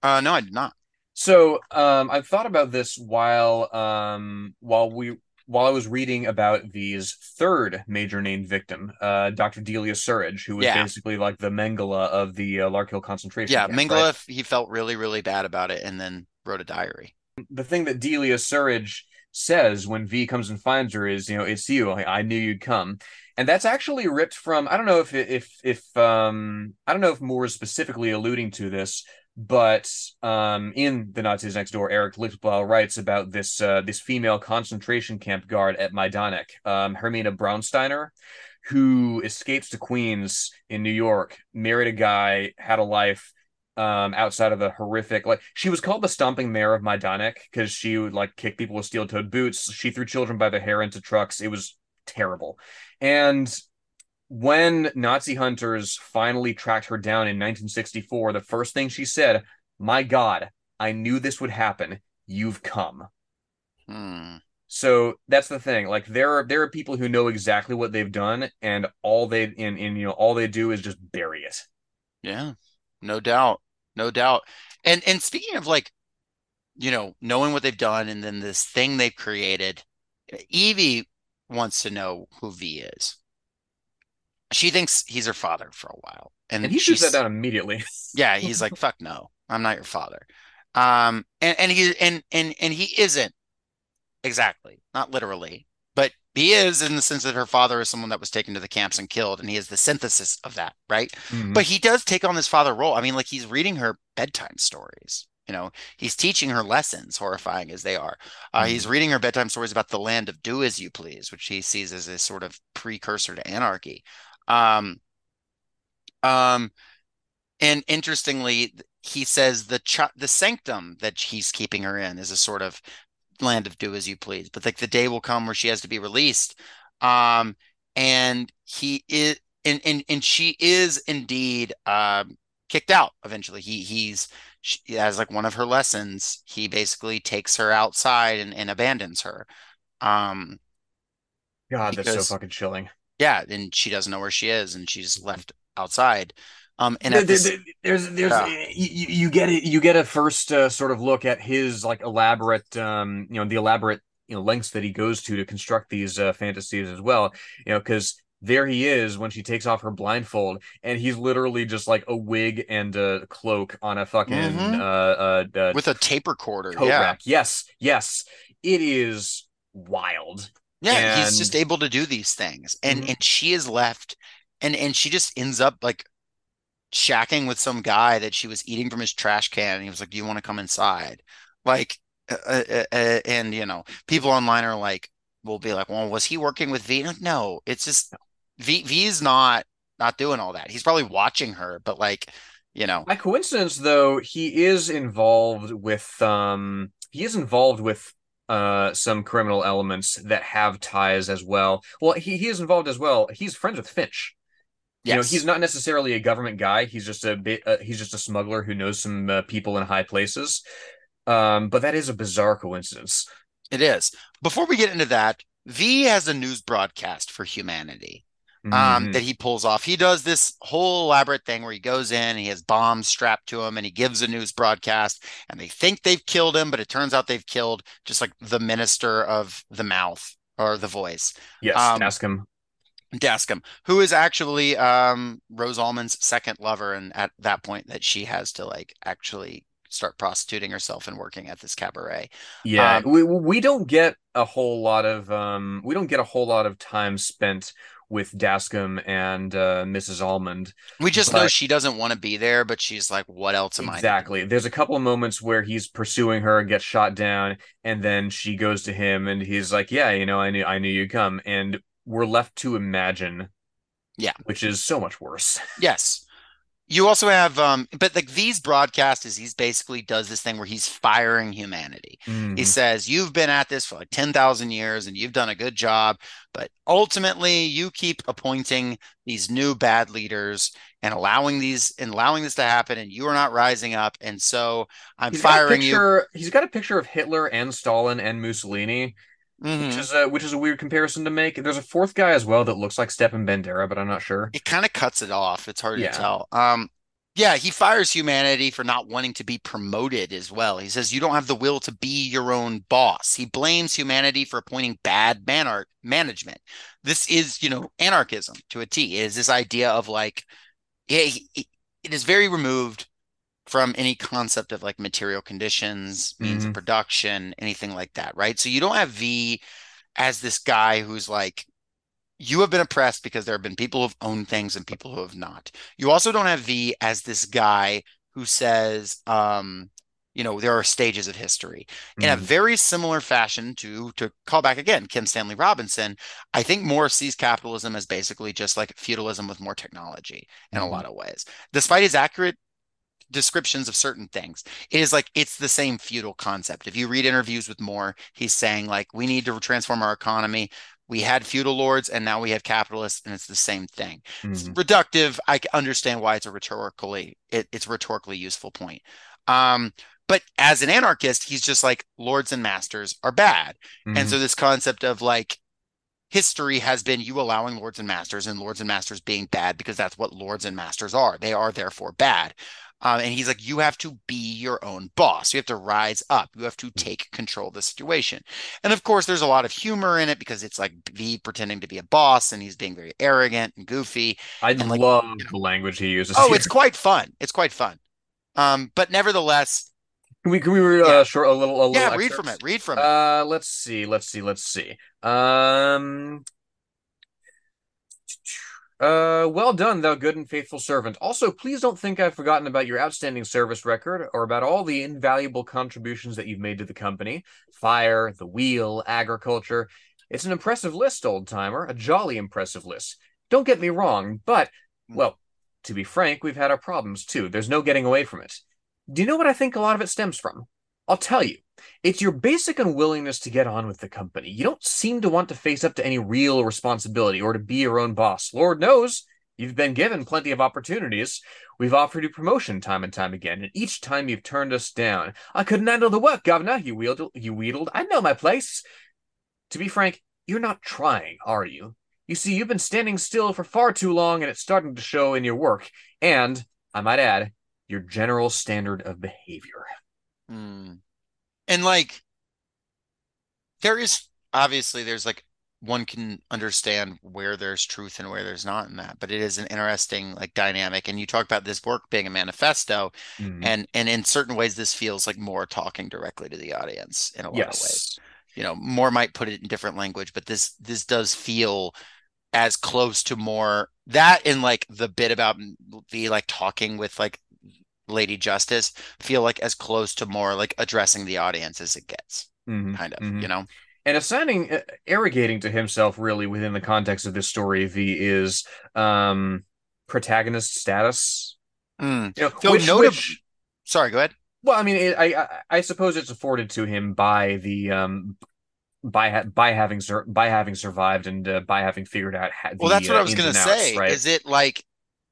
Uh, no, I did not. So um, I've thought about this while um, while we while I was reading about V's third major named victim, uh, Dr. Delia Surridge, who was yeah. basically like the Mengele of the uh, Larkhill concentration yeah, camp. Mengele, right? he felt really, really bad about it and then wrote a diary. The thing that Delia Surridge says when V comes and finds her is, you know, it's you. I, I knew you'd come. And that's actually ripped from, I don't know if, if, if, um, I don't know if Moore is specifically alluding to this, but um, in the Nazis Next Door, Eric Lichtblau writes about this uh, this female concentration camp guard at Majdanek, um, Hermina Braunsteiner, who escapes to Queens in New York, married a guy, had a life um, outside of the horrific. Like she was called the stomping mayor of Majdanek because she would like kick people with steel-toed boots. She threw children by the hair into trucks. It was terrible, and when Nazi hunters finally tracked her down in 1964, the first thing she said, My God, I knew this would happen. You've come. Hmm. So that's the thing. Like there are there are people who know exactly what they've done, and all they in in you know all they do is just bury it. Yeah, no doubt, no doubt. And and speaking of like, you know, knowing what they've done, and then this thing they've created, Evie wants to know who V is she thinks he's her father for a while, and, and he shoots that down immediately. yeah, he's like, "Fuck no, I'm not your father." Um, and and he and and and he isn't exactly, not literally, but He is in the sense that her father is someone that was taken to the camps and killed, and he is the synthesis of that, right? Mm-hmm. But he does take on this father role. I mean, like he's reading her bedtime stories. You know, he's teaching her lessons, horrifying as they are. Uh, mm-hmm. He's reading her bedtime stories about the land of do as you please, which he sees as a sort of precursor to anarchy. Um, um, and interestingly, he says the ch- the sanctum that he's keeping her in is a sort of land of do as you please but like the day will come where she has to be released. Um and he is and and, and she is indeed um kicked out eventually. He he's she, as like one of her lessons. He basically takes her outside and, and abandons her. Um god that's so fucking chilling yeah and she doesn't know where she is and she's left outside um, and there, this, there, there's there's uh, you, you, get it you get a first uh, sort of look at his like elaborate um you know the elaborate you know lengths that he goes to to construct these uh, fantasies as well you know because there he is when she takes off her blindfold and he's literally just like a wig and a cloak on a fucking mm-hmm. uh, uh, uh, with a tape recorder yeah rack. yes yes it is wild yeah and... he's just able to do these things and mm-hmm. and she is left and and she just ends up like shacking with some guy that she was eating from his trash can and he was like do you want to come inside? Like uh, uh, uh, uh, and you know people online are like will be like well was he working with v? No it's just v v's not not doing all that. He's probably watching her but like you know. By coincidence though he is involved with um he is involved with uh some criminal elements that have ties as well well he, he is involved as well he's friends with finch Yes. You know, he's not necessarily a government guy. He's just a bit. Uh, he's just a smuggler who knows some uh, people in high places. Um, but that is a bizarre coincidence. It is. Before we get into that, V has a news broadcast for humanity um, mm-hmm. that he pulls off. He does this whole elaborate thing where he goes in, and he has bombs strapped to him, and he gives a news broadcast, and they think they've killed him, but it turns out they've killed just like the minister of the mouth or the voice. Yes, um, ask him. Dascombe, who is actually um, Rose Almond's second lover, and at that point that she has to like actually start prostituting herself and working at this cabaret. Yeah, um, we we don't get a whole lot of um we don't get a whole lot of time spent with Dascombe and uh, Mrs. Almond. We just but... know she doesn't want to be there, but she's like, "What else am exactly. I?" Exactly. There's a couple of moments where he's pursuing her and gets shot down, and then she goes to him, and he's like, "Yeah, you know, I knew, I knew you'd come." And we're left to imagine. Yeah. Which is so much worse. Yes. You also have um but like these broadcasts he's basically does this thing where he's firing humanity. Mm-hmm. He says you've been at this for like 10,000 years and you've done a good job, but ultimately you keep appointing these new bad leaders and allowing these and allowing this to happen and you are not rising up and so I'm he's firing picture, you. He's got a picture of Hitler and Stalin and Mussolini Mm-hmm. Which is a which is a weird comparison to make. There's a fourth guy as well that looks like Stepan Bandera, but I'm not sure. It kind of cuts it off. It's hard yeah. to tell. Um, yeah, he fires humanity for not wanting to be promoted as well. He says you don't have the will to be your own boss. He blames humanity for appointing bad man- management. This is, you know, anarchism to a T. It is this idea of like, yeah, it is very removed from any concept of like material conditions, means mm-hmm. of production, anything like that, right? So you don't have V as this guy who's like, you have been oppressed because there have been people who have owned things and people who have not. You also don't have V as this guy who says, um, you know, there are stages of history mm-hmm. in a mm-hmm. very similar fashion to to call back again Kim Stanley Robinson. I think Moore sees capitalism as basically just like feudalism with more technology in mm-hmm. a lot of ways. Despite his accurate descriptions of certain things. It is like it's the same feudal concept. If you read interviews with Moore, he's saying like we need to transform our economy. We had feudal lords and now we have capitalists, and it's the same thing. Mm-hmm. It's reductive. I understand why it's a rhetorically it, it's a rhetorically useful point. Um, but as an anarchist, he's just like lords and masters are bad, mm-hmm. and so this concept of like history has been you allowing lords and masters and lords and masters being bad because that's what lords and masters are. They are therefore bad. Um, and he's like, you have to be your own boss. You have to rise up. You have to mm-hmm. take control of the situation. And of course, there's a lot of humor in it because it's like V pretending to be a boss and he's being very arrogant and goofy. I and like, love the language he uses. Oh, here. it's quite fun. It's quite fun. Um, but nevertheless, Can we can we read Yeah. uh, short a little a little yeah, read from it. Read from it. Uh, let's see, let's see, let's see. Um, uh, well done, thou good and faithful servant. Also, please don't think I've forgotten about your outstanding service record or about all the invaluable contributions that you've made to the company. Fire, the wheel, agriculture. It's an impressive list, old timer, a jolly impressive list. Don't get me wrong, but, well, to be frank, we've had our problems too. There's no getting away from it. Do you know what I think a lot of it stems from? I'll tell you. It's your basic unwillingness to get on with the company. You don't seem to want to face up to any real responsibility or to be your own boss. Lord knows, you've been given plenty of opportunities. We've offered you promotion time and time again, and each time you've turned us down. I couldn't handle the work, governor, you wheedled. You wheedled. I know my place. To be frank, you're not trying, are you? You see, you've been standing still for far too long, and it's starting to show in your work, and, I might add, your general standard of behavior. Mm. And like, there is obviously there's like one can understand where there's truth and where there's not in that, but it is an interesting like dynamic. And you talk about this work being a manifesto, Mm. and and in certain ways, this feels like more talking directly to the audience in a lot of ways. You know, more might put it in different language, but this this does feel as close to more that and like the bit about the like talking with like Lady Justice feel like as close to more like addressing the audience as it gets, Mhm. kind of, Mhm. you know? and assigning uh, arrogating to himself really within the context of this story v is um protagonist status Mm. you know So which, notab- which Sorry, go ahead. well i mean it, I, I i suppose it's afforded to him by the um by ha- by having sur- by having survived and uh, by having figured out ha- the, Well, that's what uh, I was going to and outs, say. right Is it like,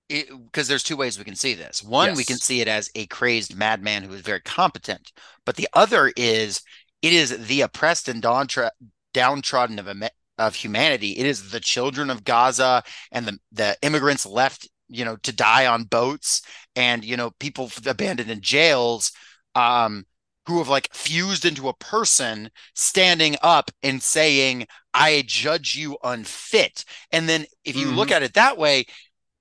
because there's two ways we can see this. One, we can see it as a crazed madman who is very competent, but the other is it is the oppressed and downtra- downtrodden of, of humanity. It is the children of Gaza and the, the immigrants left, you know, to die on boats and, you know, people abandoned in jails. Um, who have like fused into a person standing up and saying, I judge you unfit. And then if you look Mhm. at it that way,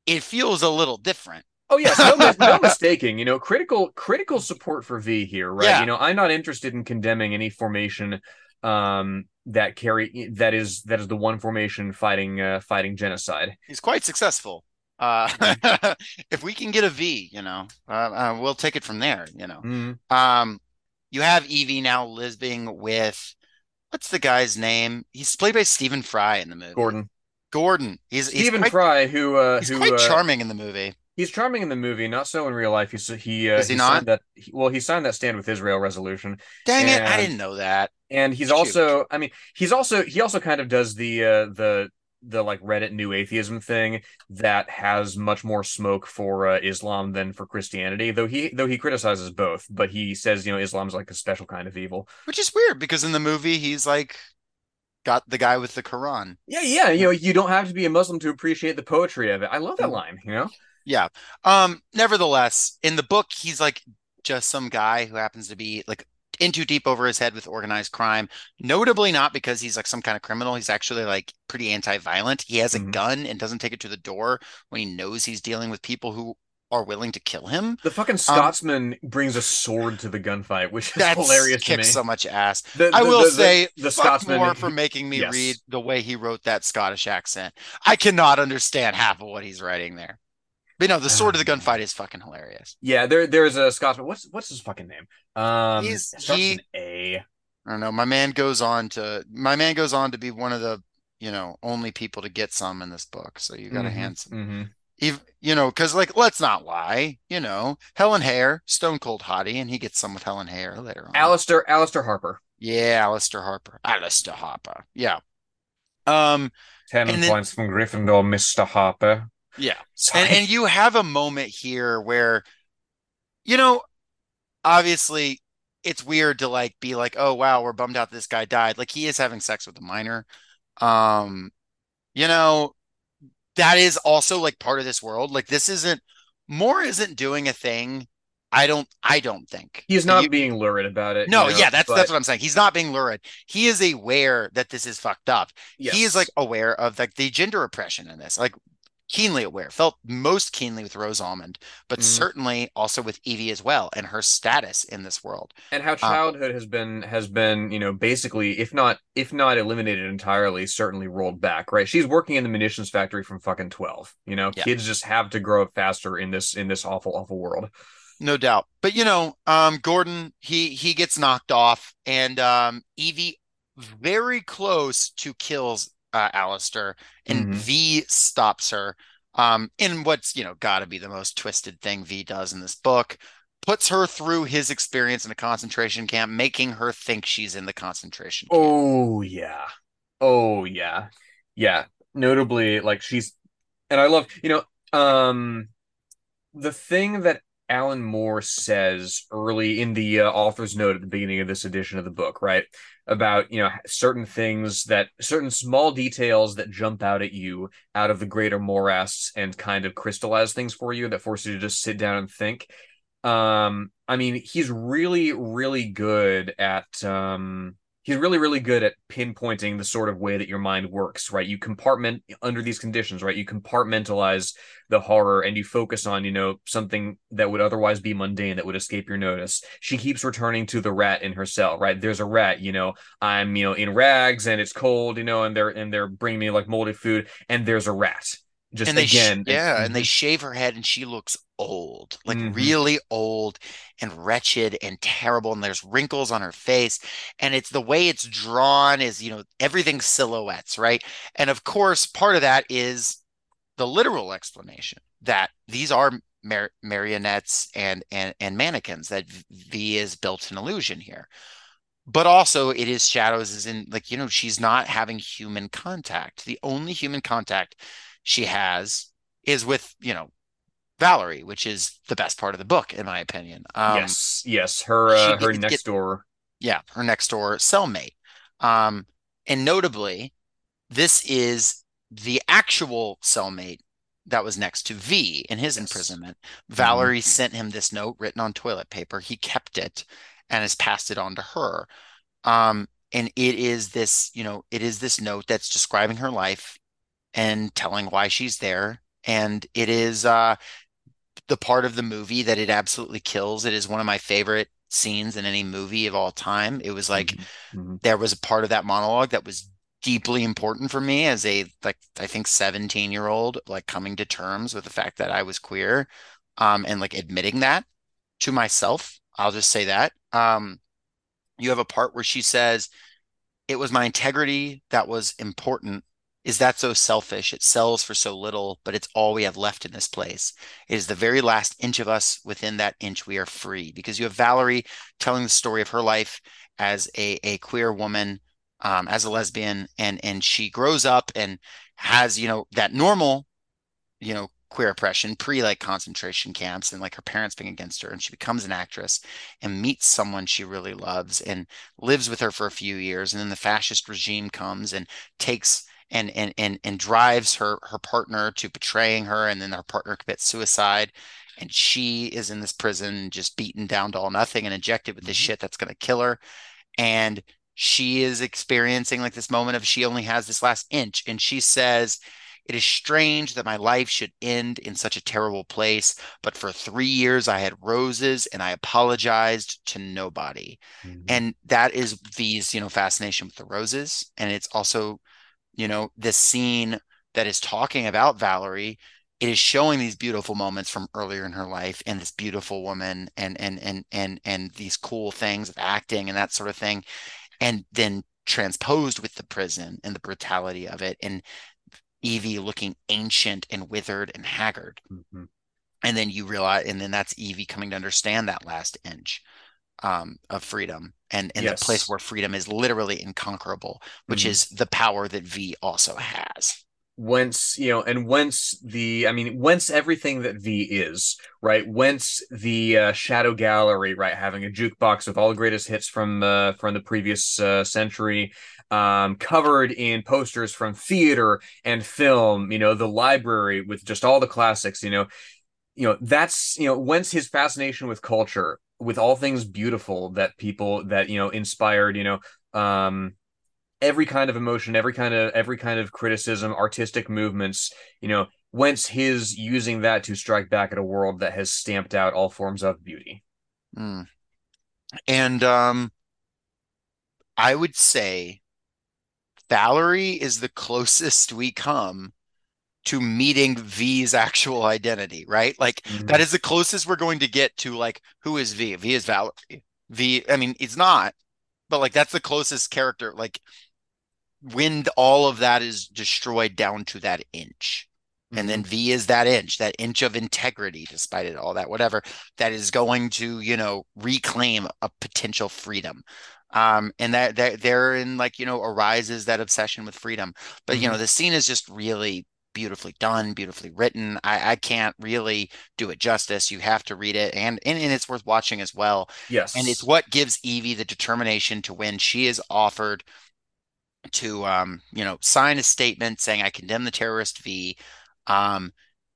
it feels a little different. Oh yes, no, mis- no mistaking. You know, critical critical support for V here, right? Yeah. You know, I'm not interested in condemning any formation um that carry that is that is the one formation fighting uh fighting genocide. He's quite successful. Uh, if we can get a V, you know, uh, uh, we'll take it from there, you know. Mm. Um, you have Evie now living with what's the guy's name? He's played by Stephen Fry in the movie. Gordon. Gordon. He's he's Stephen quite, Fry, who uh he's who quite uh, charming in the movie. he's charming in the movie, not so in real life. He's he uh, Is he signed not? that he, well, he signed that stand with Israel resolution. Dang it, I didn't know that. And he's Shoot. also I mean, he's also he also kind of does the uh the the like Reddit new atheism thing that has much more smoke for uh, Islam than for Christianity. Though he though he criticizes both, but he says you know Islam's like a special kind of evil. Which is weird because in the movie he's like got the guy with the Quran. Yeah, yeah. You know, you don't have to be a Muslim to appreciate the poetry of it. I love that Mm. line. You know. Yeah. Um, nevertheless, in the book, he's like just some guy who happens to be like in too deep over his head with organized crime. Notably not because he's like some kind of criminal. He's actually like pretty anti-violent. He has a Mhm. gun and doesn't take it to the door when he knows he's dealing with people who are willing to kill him. The fucking Scotsman brings a sword to the gunfight, which is That's hilarious to me. kicks so much ass. The- I will the- the- say, the Scotsman more for making me Yes. read the way he wrote that Scottish accent. I cannot understand half of what he's writing there. But no, the sword of the gunfight is fucking hilarious. Yeah, there there's a Scotsman. What's what's his fucking name? Um, He's- he- A. I don't know. My man goes on to my man goes on to be one of the you know only people to get some in this book. So you got to hand some. mhm. Ev you know, because like let's not lie. You know, Helen Heyer, Stone Cold Hottie, and he gets some with Helen Heyer later on. Alistair Alistair Harper. yeah, Alistair Harper. Alistair Harper. Yeah. Um. Ten And then- points from Gryffindor, Mister Harper. Yeah. And and you have a moment here where, you know, obviously it's weird to like be like, oh wow, we're bummed out this guy died. Like he is having sex with a minor. Um, you know, that is also like part of this world. Like this isn't Moore isn't doing a thing. I don't I don't think. He's not You- being lurid about it. no, you know, yeah, that's but that's what I'm saying. He's not being lurid. He is aware that this is fucked up. yes. He is like aware of like the gender oppression in this. Like keenly aware, felt most keenly with Rose Almond, but Mhm. certainly also with Evie as well and her status in this world. and how Um, childhood has been has been you know basically if not if not eliminated entirely certainly rolled back right she's working in the munitions factory from fucking 12 you know Yeah. kids just have to grow up faster in this in this awful awful world No doubt. But you know, um, Gordon, he he gets knocked off, and um, Evie very close to kills uh, Alistair, and Mhm. V stops her. Um, in what's you know got to be the most twisted thing V does in this book, puts her through his experience in a concentration camp, making her think she's in the concentration camp. oh yeah oh yeah yeah notably like she's and i love you know um the thing that alan moore says early in the uh, author's note at the beginning of this edition of the book right about you know certain things that certain small details that jump out at you out of the greater morass and kind of crystallize things for you that force you to just sit down and think. Um i mean he's really really good at um he's really really good at pinpointing the sort of way that your mind works right? You compartment under these conditions right? You compartmentalize the horror and you focus on you know something that would otherwise be mundane that would escape your notice. She keeps returning to the rat in her cell right? There's a rat you know i'm you know in rags and it's cold you know and they're and they're bringing me like molded food and there's a rat. Just and they sh- again yeah, and they mhm. shave her head, and she looks old, like Mhm. really old and wretched and terrible. And there's wrinkles on her face, and it's the way it's drawn is you know everything's silhouettes, right? And of course, part of that is the literal explanation that these are mar- marionettes and and and mannequins that V is built an illusion here. But also, it is shadows, is in like you know she's not having human contact. The only human contact she has is with you know Valerie, which is the best part of the book, in my opinion. Um, yes yes her uh, her next get- door yeah, her next door cellmate. Um, and notably, this is the actual cellmate that was next to V in his Yes. imprisonment. Valerie sent him this note written on toilet paper. He kept it and has passed it on to her. Um, and it is this, you know, it is this note that's describing her life and telling why she's there. And it is uh the part of the movie that it absolutely kills. It is one of my favorite scenes in any movie of all time. It was like Mhm. there was a part of that monologue that was deeply important for me as a like I think 17 year old like coming to terms with the fact that I was queer um and like admitting that to myself. I'll just say that. Um you have a part where she says it was my integrity that was important. Is that so selfish? It sells for so little, but it's all we have left in this place. It is the very last inch of us. Within that inch, we are free. Because you have Valerie telling the story of her life as a, a queer woman, um, as a lesbian, and and she grows up and has, you know, that normal, you know, queer oppression, pre like concentration camps and like her parents being against her. And she becomes an actress and meets someone she really loves and lives with her for a few years. And then the fascist regime comes and takes and and and and drives her her partner to betraying her, and then her partner commits suicide, and she is in this prison just beaten down to all nothing and injected with this Mhm. shit that's gonna kill her, and she is experiencing like this moment of she only has this last inch, and she says. It is strange that my life should end in such a terrible place, but for three years I had roses and I apologized to nobody Mhm. and that is V's, you know, fascination with the roses. And it's also, you know, this scene that is talking about Valerie. It is showing these beautiful moments from earlier in her life and this beautiful woman and and and and and these cool things of acting and that sort of thing. And then transposed with the prison and the brutality of it and Evie looking ancient and withered and haggard Mhm. and then you realize and then that's evie coming to understand that last inch um, of freedom and and the place where freedom is literally inconquerable which Mhm. is the power that v also has. Whence you know and whence the i mean whence everything that v is right? Whence the uh, shadow gallery right? Having a jukebox with all the greatest hits from uh, from the previous uh, century um, covered in posters from theater and film you know the library with just all the classics you know. You know that's you know whence his fascination with culture with all things beautiful that people that you know inspired you know um every kind of emotion every kind of every kind of criticism artistic movements you know whence his using that to strike back at a world that has stamped out all forms of beauty. Mm. And um, I would say Valerie is the closest we come to meeting V's actual identity, right? Like mm-hmm. that is the closest we're going to get to like who is V? V is Valerie. V, I mean, it's not, but like that's the closest character. Like when all of that is destroyed down to that inch. Mm-hmm. And then mm-hmm. V is that inch, that inch of integrity, despite it all that, whatever, that is going to, you know, reclaim a potential freedom. Um, and that, that therein like, you know, arises that obsession with freedom. But, you know, mm-hmm. the scene is just really beautifully done, beautifully written. I, I can't really do it justice. You have to read it, and, and and it's worth watching as well. Yes, and it's what gives Evie the determination to win. She is offered to um, you know sign a statement saying I condemn the terrorist V. Um,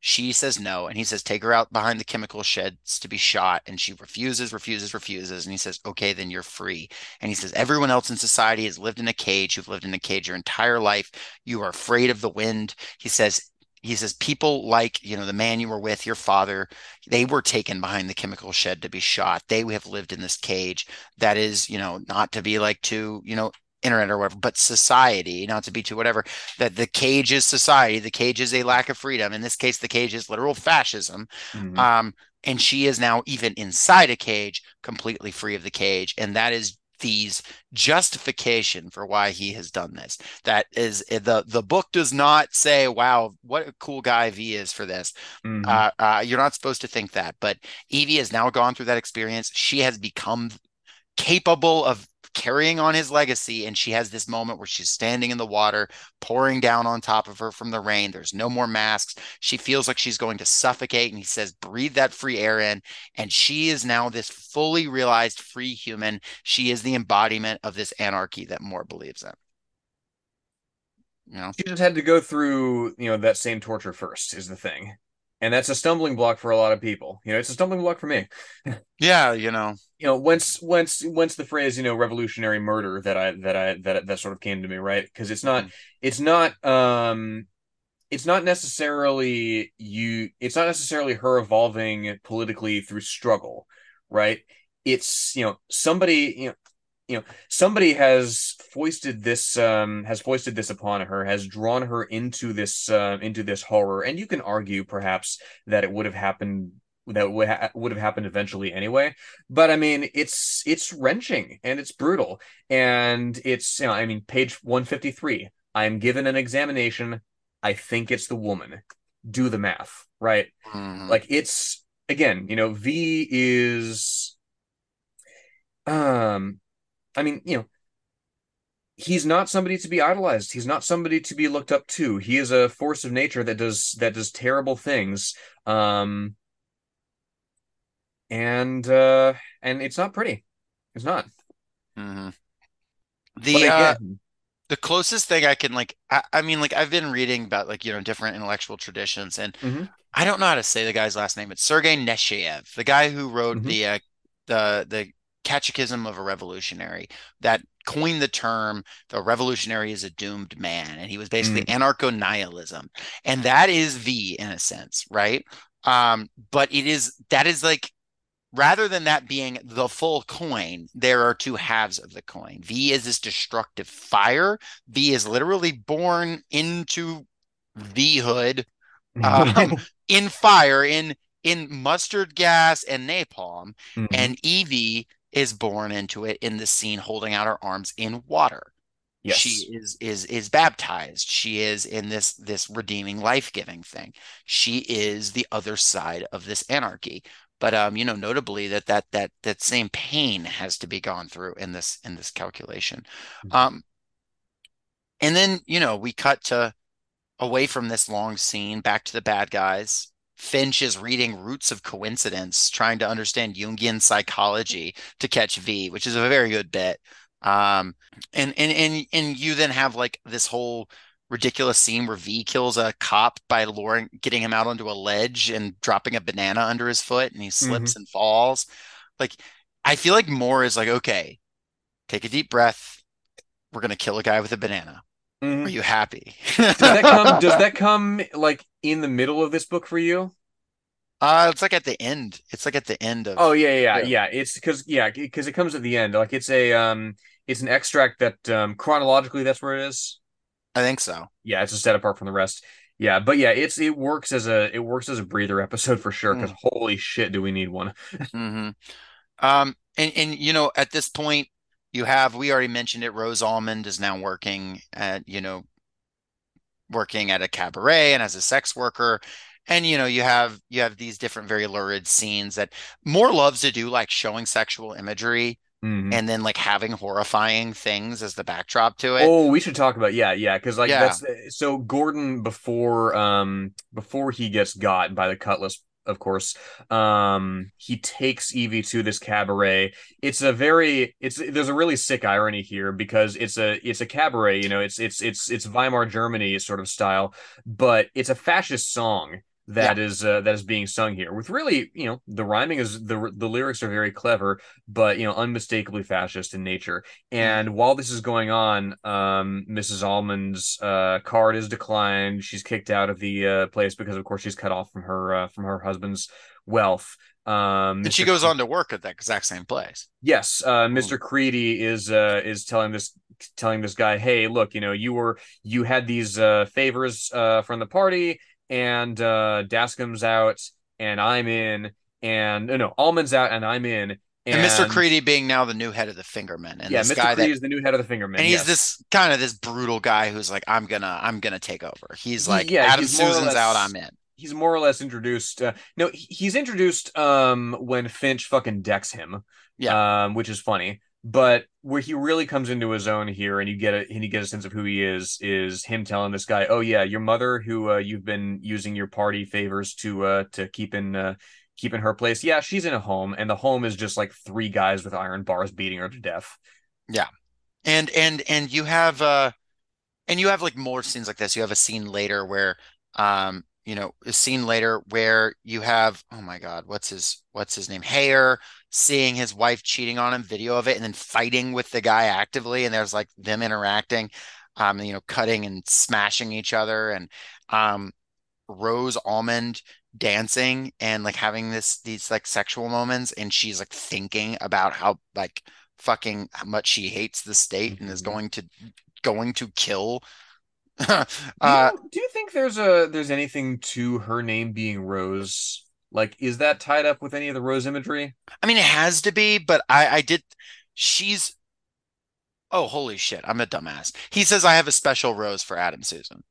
she says no, and he says, take her out behind the chemical sheds to be shot. And she refuses, refuses, refuses. And he says, okay, then you're free. And he says, everyone else in society has lived in a cage. You've lived in a cage your entire life. You are afraid of the wind. He says, he says people like you know the man you were with your father they were taken behind the chemical shed to be shot they have lived in this cage that is you know not to be like too you know internet or whatever, but society, not to be too whatever, that the cage is society, the cage is a lack of freedom. In this case, the cage is literal fascism. Mm-hmm. Um, and she is now even inside a cage, completely free of the cage. And that is V's justification for why he has done this. That is the the book does not say, "Wow, what a cool guy V is for this." Mm-hmm. Uh, uh, you're not supposed to think that, but Evie has now gone through that experience. She has become capable of carrying on his legacy. And she has this moment where she's standing in the water, pouring down on top of her from the rain. There's no more masks. She feels like she's going to suffocate. And he says, breathe that free air in. And she is now this fully realized free human. She is the embodiment of this anarchy that Moore believes in. You know? She just had to go through, you know, that same torture first, is the thing and that's a stumbling block for a lot of people. You know, it's a stumbling block for me. yeah, you know, you know, once once once the phrase you know revolutionary murder that I that I that that sort of came to me right because it's not mm-hmm. it's not um it's not necessarily you it's not necessarily her evolving politically through struggle right it's you know somebody you know you know somebody has foisted this um has foisted this upon her has drawn her into this uh, into this horror and you can argue perhaps that it would have happened that would ha- would have happened eventually anyway. But i mean it's it's wrenching and it's brutal and it's you know i mean page 153 i'm given an examination. I think it's the woman. Do the math right? Mm. like it's again you know v is um I mean, you know, he's not somebody to be idolized. He's not somebody to be looked up to. He is a force of nature that does that does terrible things. Um and uh and it's not pretty. It's not. Mm-hmm. The uh, the closest thing I can like I, I, mean like I've been reading about like you know different intellectual traditions and mm-hmm. I don't know how to say the guy's last name. It's Sergei Nechayev, the guy who wrote mm-hmm. the uh, the the catechism of a revolutionary that coined the term the revolutionary is a doomed man and he was basically mm. anarcho-nihilism. And that is v in a sense right? Um but it is that is like rather than that being the full coin there are two halves of the coin. V is this destructive fire. V is literally born into v hood um, in fire in in mustard gas and napalm. Mm-hmm. and evie is born into it in the scene holding out her arms in water. Yes. She is is is baptized. She is in this this redeeming life-giving thing. She is the other side of this anarchy. But um, you know, notably that that that that same pain has to be gone through in this in this calculation. Mm-hmm. Um, and then you know we cut to away from this long scene back to the bad guys Finch is reading Roots of Coincidence, trying to understand Jungian psychology to catch V, which is a very good bit. Um, and and and and you then have like this whole ridiculous scene where V kills a cop by luring, getting him out onto a ledge and dropping a banana under his foot, and he slips mm-hmm. and falls. Like, I feel like Moore is like, okay, take a deep breath. We're gonna kill a guy with a banana. Mhm. Are you happy? Does that come? Does that come like in the middle of this book for you? Uh, it's like at the end. It's like at the end of. Oh yeah, yeah, yeah. Yeah. It's because yeah, because it comes at the end. Like it's a um, it's an extract that um chronologically that's where it is. I think so. Yeah, it's just set apart from the rest. Yeah, but yeah, it's it works as a it works as a breather episode for sure. Because holy shit, do we need one? hmm Um, and and you know, at this point, you have we already mentioned it. Rose Almond is now working at you know, working at a cabaret and as a sex worker. And you know, you have you have these different very lurid scenes that Moore loves to do, like showing sexual imagery Mhm. and then like having horrifying things as the backdrop to it. Oh, we should talk about yeah, yeah, because like Yeah. that's so Gordon before um before he gets got by the Cutlass, of course, um he takes Evie to this cabaret. It's a very it's there's a really sick irony here because it's a it's a cabaret, you know, it's it's it's it's Weimar Germany sort of style, but it's a fascist song that is uh, that is being sung here with really you know the rhyming is the the lyrics are very clever but you know unmistakably fascist in nature and while this is going on, um, Mrs. Almond's uh, card is declined. She's kicked out of the uh, place because, of course, she's cut off from her uh, from her husband's wealth. Um, And she goes on to work at that exact same place. Yes, uh, Mr. Creedy is uh, is telling this telling this guy, "Hey, look, you know, you were you had these uh, favors uh, from the party, and uh, Dascombe's out, and I'm in, and no, no, Almond's out, and I'm in." And, Mr. Creedy being now the new head of the Fingermen, and yeah, this Mr. guy Creedy that is the new head of the Fingermen. and he's yes. this kind of this brutal guy who's like, I'm gonna, I'm gonna take over. He's like, yeah, Adam he's Susan's less- out, I'm in. he's more or less introduced. Uh, no, he's introduced um when Finch fucking decks him. Yeah. Um, which is funny. But where he really comes into his own here, and you get a and you get a sense of who he is, is him telling this guy, "Oh yeah, your mother, who uh, you've been using your party favors to uh to keep in uh keep in her place. Yeah, she's in a home, and the home is just like three guys with iron bars beating her to death. Yeah. And and and you have uh and you have like more scenes like this. You have a scene later where um you know a scene later where you have oh my God what's his what's his name Heyer seeing his wife cheating on him video of it and then fighting with the guy actively and there's like them interacting um you know cutting and smashing each other and um Rose Almond dancing and like having this these like sexual moments and she's like thinking about how like fucking how much she hates the state and is Mhm. going to going to kill Do you, uh do you think there's a there's anything to her name being Rose? Like, is that tied up with any of the Rose imagery? I mean it has to be but I I did she's oh holy shit I'm a dumbass he says I have a special rose for Adam Susan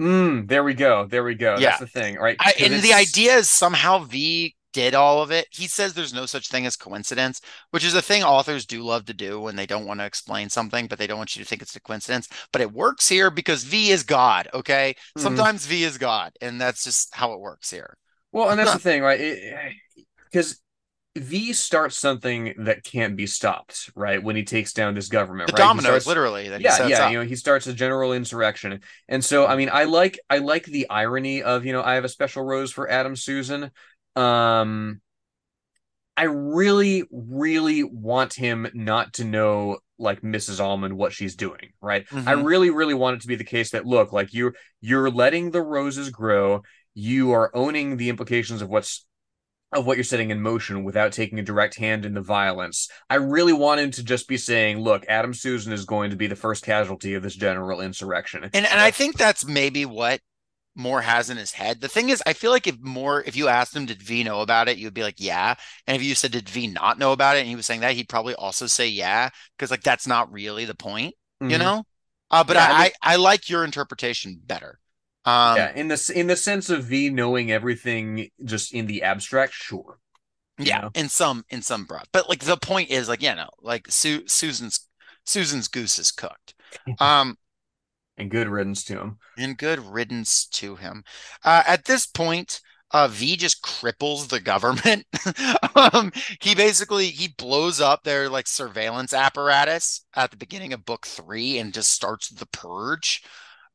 Mm, there we go. There we go. Yeah. That's the thing, right? I, and the idea is somehow V did all of it. He says there's no such thing as coincidence, which is a thing authors do love to do when they don't want to explain something, but they don't want you to think it's a coincidence. But it works here because V is God, okay? Mhm. Sometimes V is God, and that's just how it works here. Well, and that's the thing, right? Because V starts something that can't be stopped, right? When he takes down this government, The right? Dominoes, starts- literally, that he yeah, yeah. up. You know, he starts a general insurrection, and so I mean, I like I like the irony of you know I have a special rose for Adam Susan. Um, I really, really want him not to know like Mrs. Almond what she's doing, right? I Mhm. really, really want it to be the case that look, like you're you're letting the roses grow, you are owning the implications of what's of what you're setting in motion without taking a direct hand in the violence. I really want him to just be saying, look, Adam Susan is going to be the first casualty of this general insurrection. And and I think that's maybe what Moore has in his head. The thing is, I feel like if Moore, if you asked him, did V know about it, you'd be like, yeah. And if you said, did V not know about it, and he was saying that, he'd probably also say yeah, because like that's not really the point, you Mhm. know. Uh, but Yeah, I I, mean- I I like your interpretation better. Um, yeah, in the in the sense of V knowing everything just in the abstract, sure. yeah, know? in some in some broad, but like the point is like, yeah, no, like Su- Susan's Susan's goose is cooked. Um, And good riddance to him. and good riddance to him. Uh, at this point, uh, V just cripples the government. um, he basically he blows up their like surveillance apparatus at the beginning of book three and just starts the purge.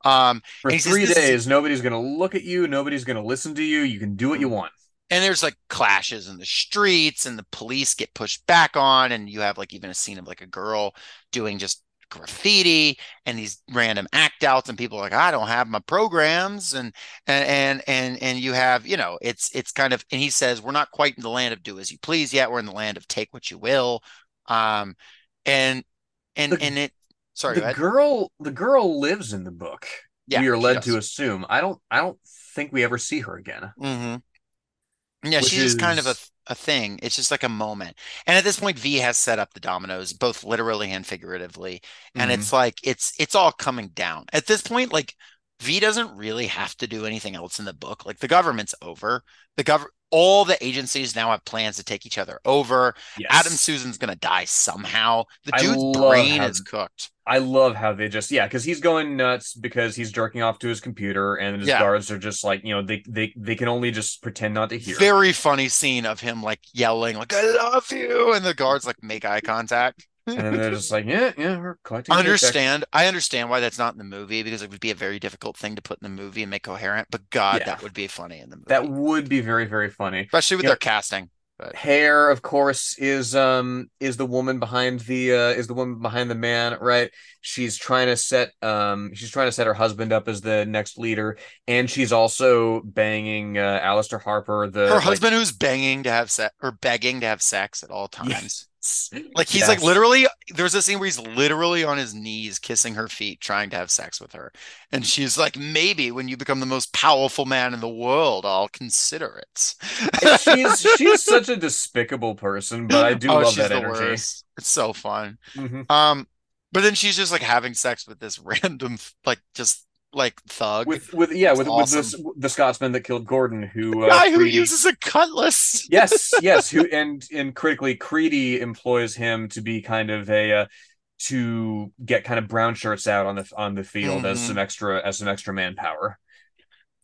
Um, For he says three days, nobody's going to look at you. Nobody's going to listen to you. You can do what you want. and there's like clashes in the streets, and the police get pushed back on, and you have like even a scene of like a girl doing just graffiti and these random act outs and people are like I don't have my programs and and and and you have you know it's it's kind of and he says we're not quite in the land of do as you please yet we're in the land of take what you will um and and The- and it sorry the girl the girl lives in the book. Yeah, we are led to assume. I don't I don't think we ever see her again. mm-hmm. Yeah, she's just kind of a is- a thing. It's just like a moment. And at this point, V has set up the dominoes, both literally and figuratively. And Mhm. it's like it's it's all coming down. At this point, like V doesn't really have to do anything else in the book. Like the government's over. The gov all the agencies now have plans to take each other over. yes. Adam Susan's gonna die somehow. The dude's brain how- is cooked. I love how they just yeah, because he's going nuts because he's jerking off to his computer, and his Yeah. guards are just like you know they they they can only just pretend not to hear. Very funny scene of him like yelling, like, I love you. And the guards like make eye contact. And then they're just like yeah yeah we're collecting. I paychecks." understand. I understand why that's not in the movie because it would be a very difficult thing to put in the movie and make coherent. But God, Yeah. that would be funny in the movie, That would be very very funny. especially with their casting. But... Heyer, of course, is um is the woman behind the uh is the woman behind the man, right? She's trying to set um she's trying to set her husband up as the next leader, and she's also banging uh Alistair Harper, the Her like- husband, who's banging to have sex or begging to have sex at all times. Yes. Like he's like literally. There's a scene where he's literally on his knees kissing her feet, trying to have sex with her, and she's like, "Maybe when you become the most powerful man in the world, I'll consider it." She's she's such a despicable person, but I do Oh, love that energy. worst. It's so fun. Mhm. Um, but then she's just like having sex with this random, like just like thug With with yeah, with That's with this the Scotsman that killed Gordon, who uh, guy who Creedy- uses a cutlass. yes, yes, who and and critically, Creedy employs him to be kind of a uh, to get kind of brown shirts out on the on the field as Mhm. some extra as some extra manpower.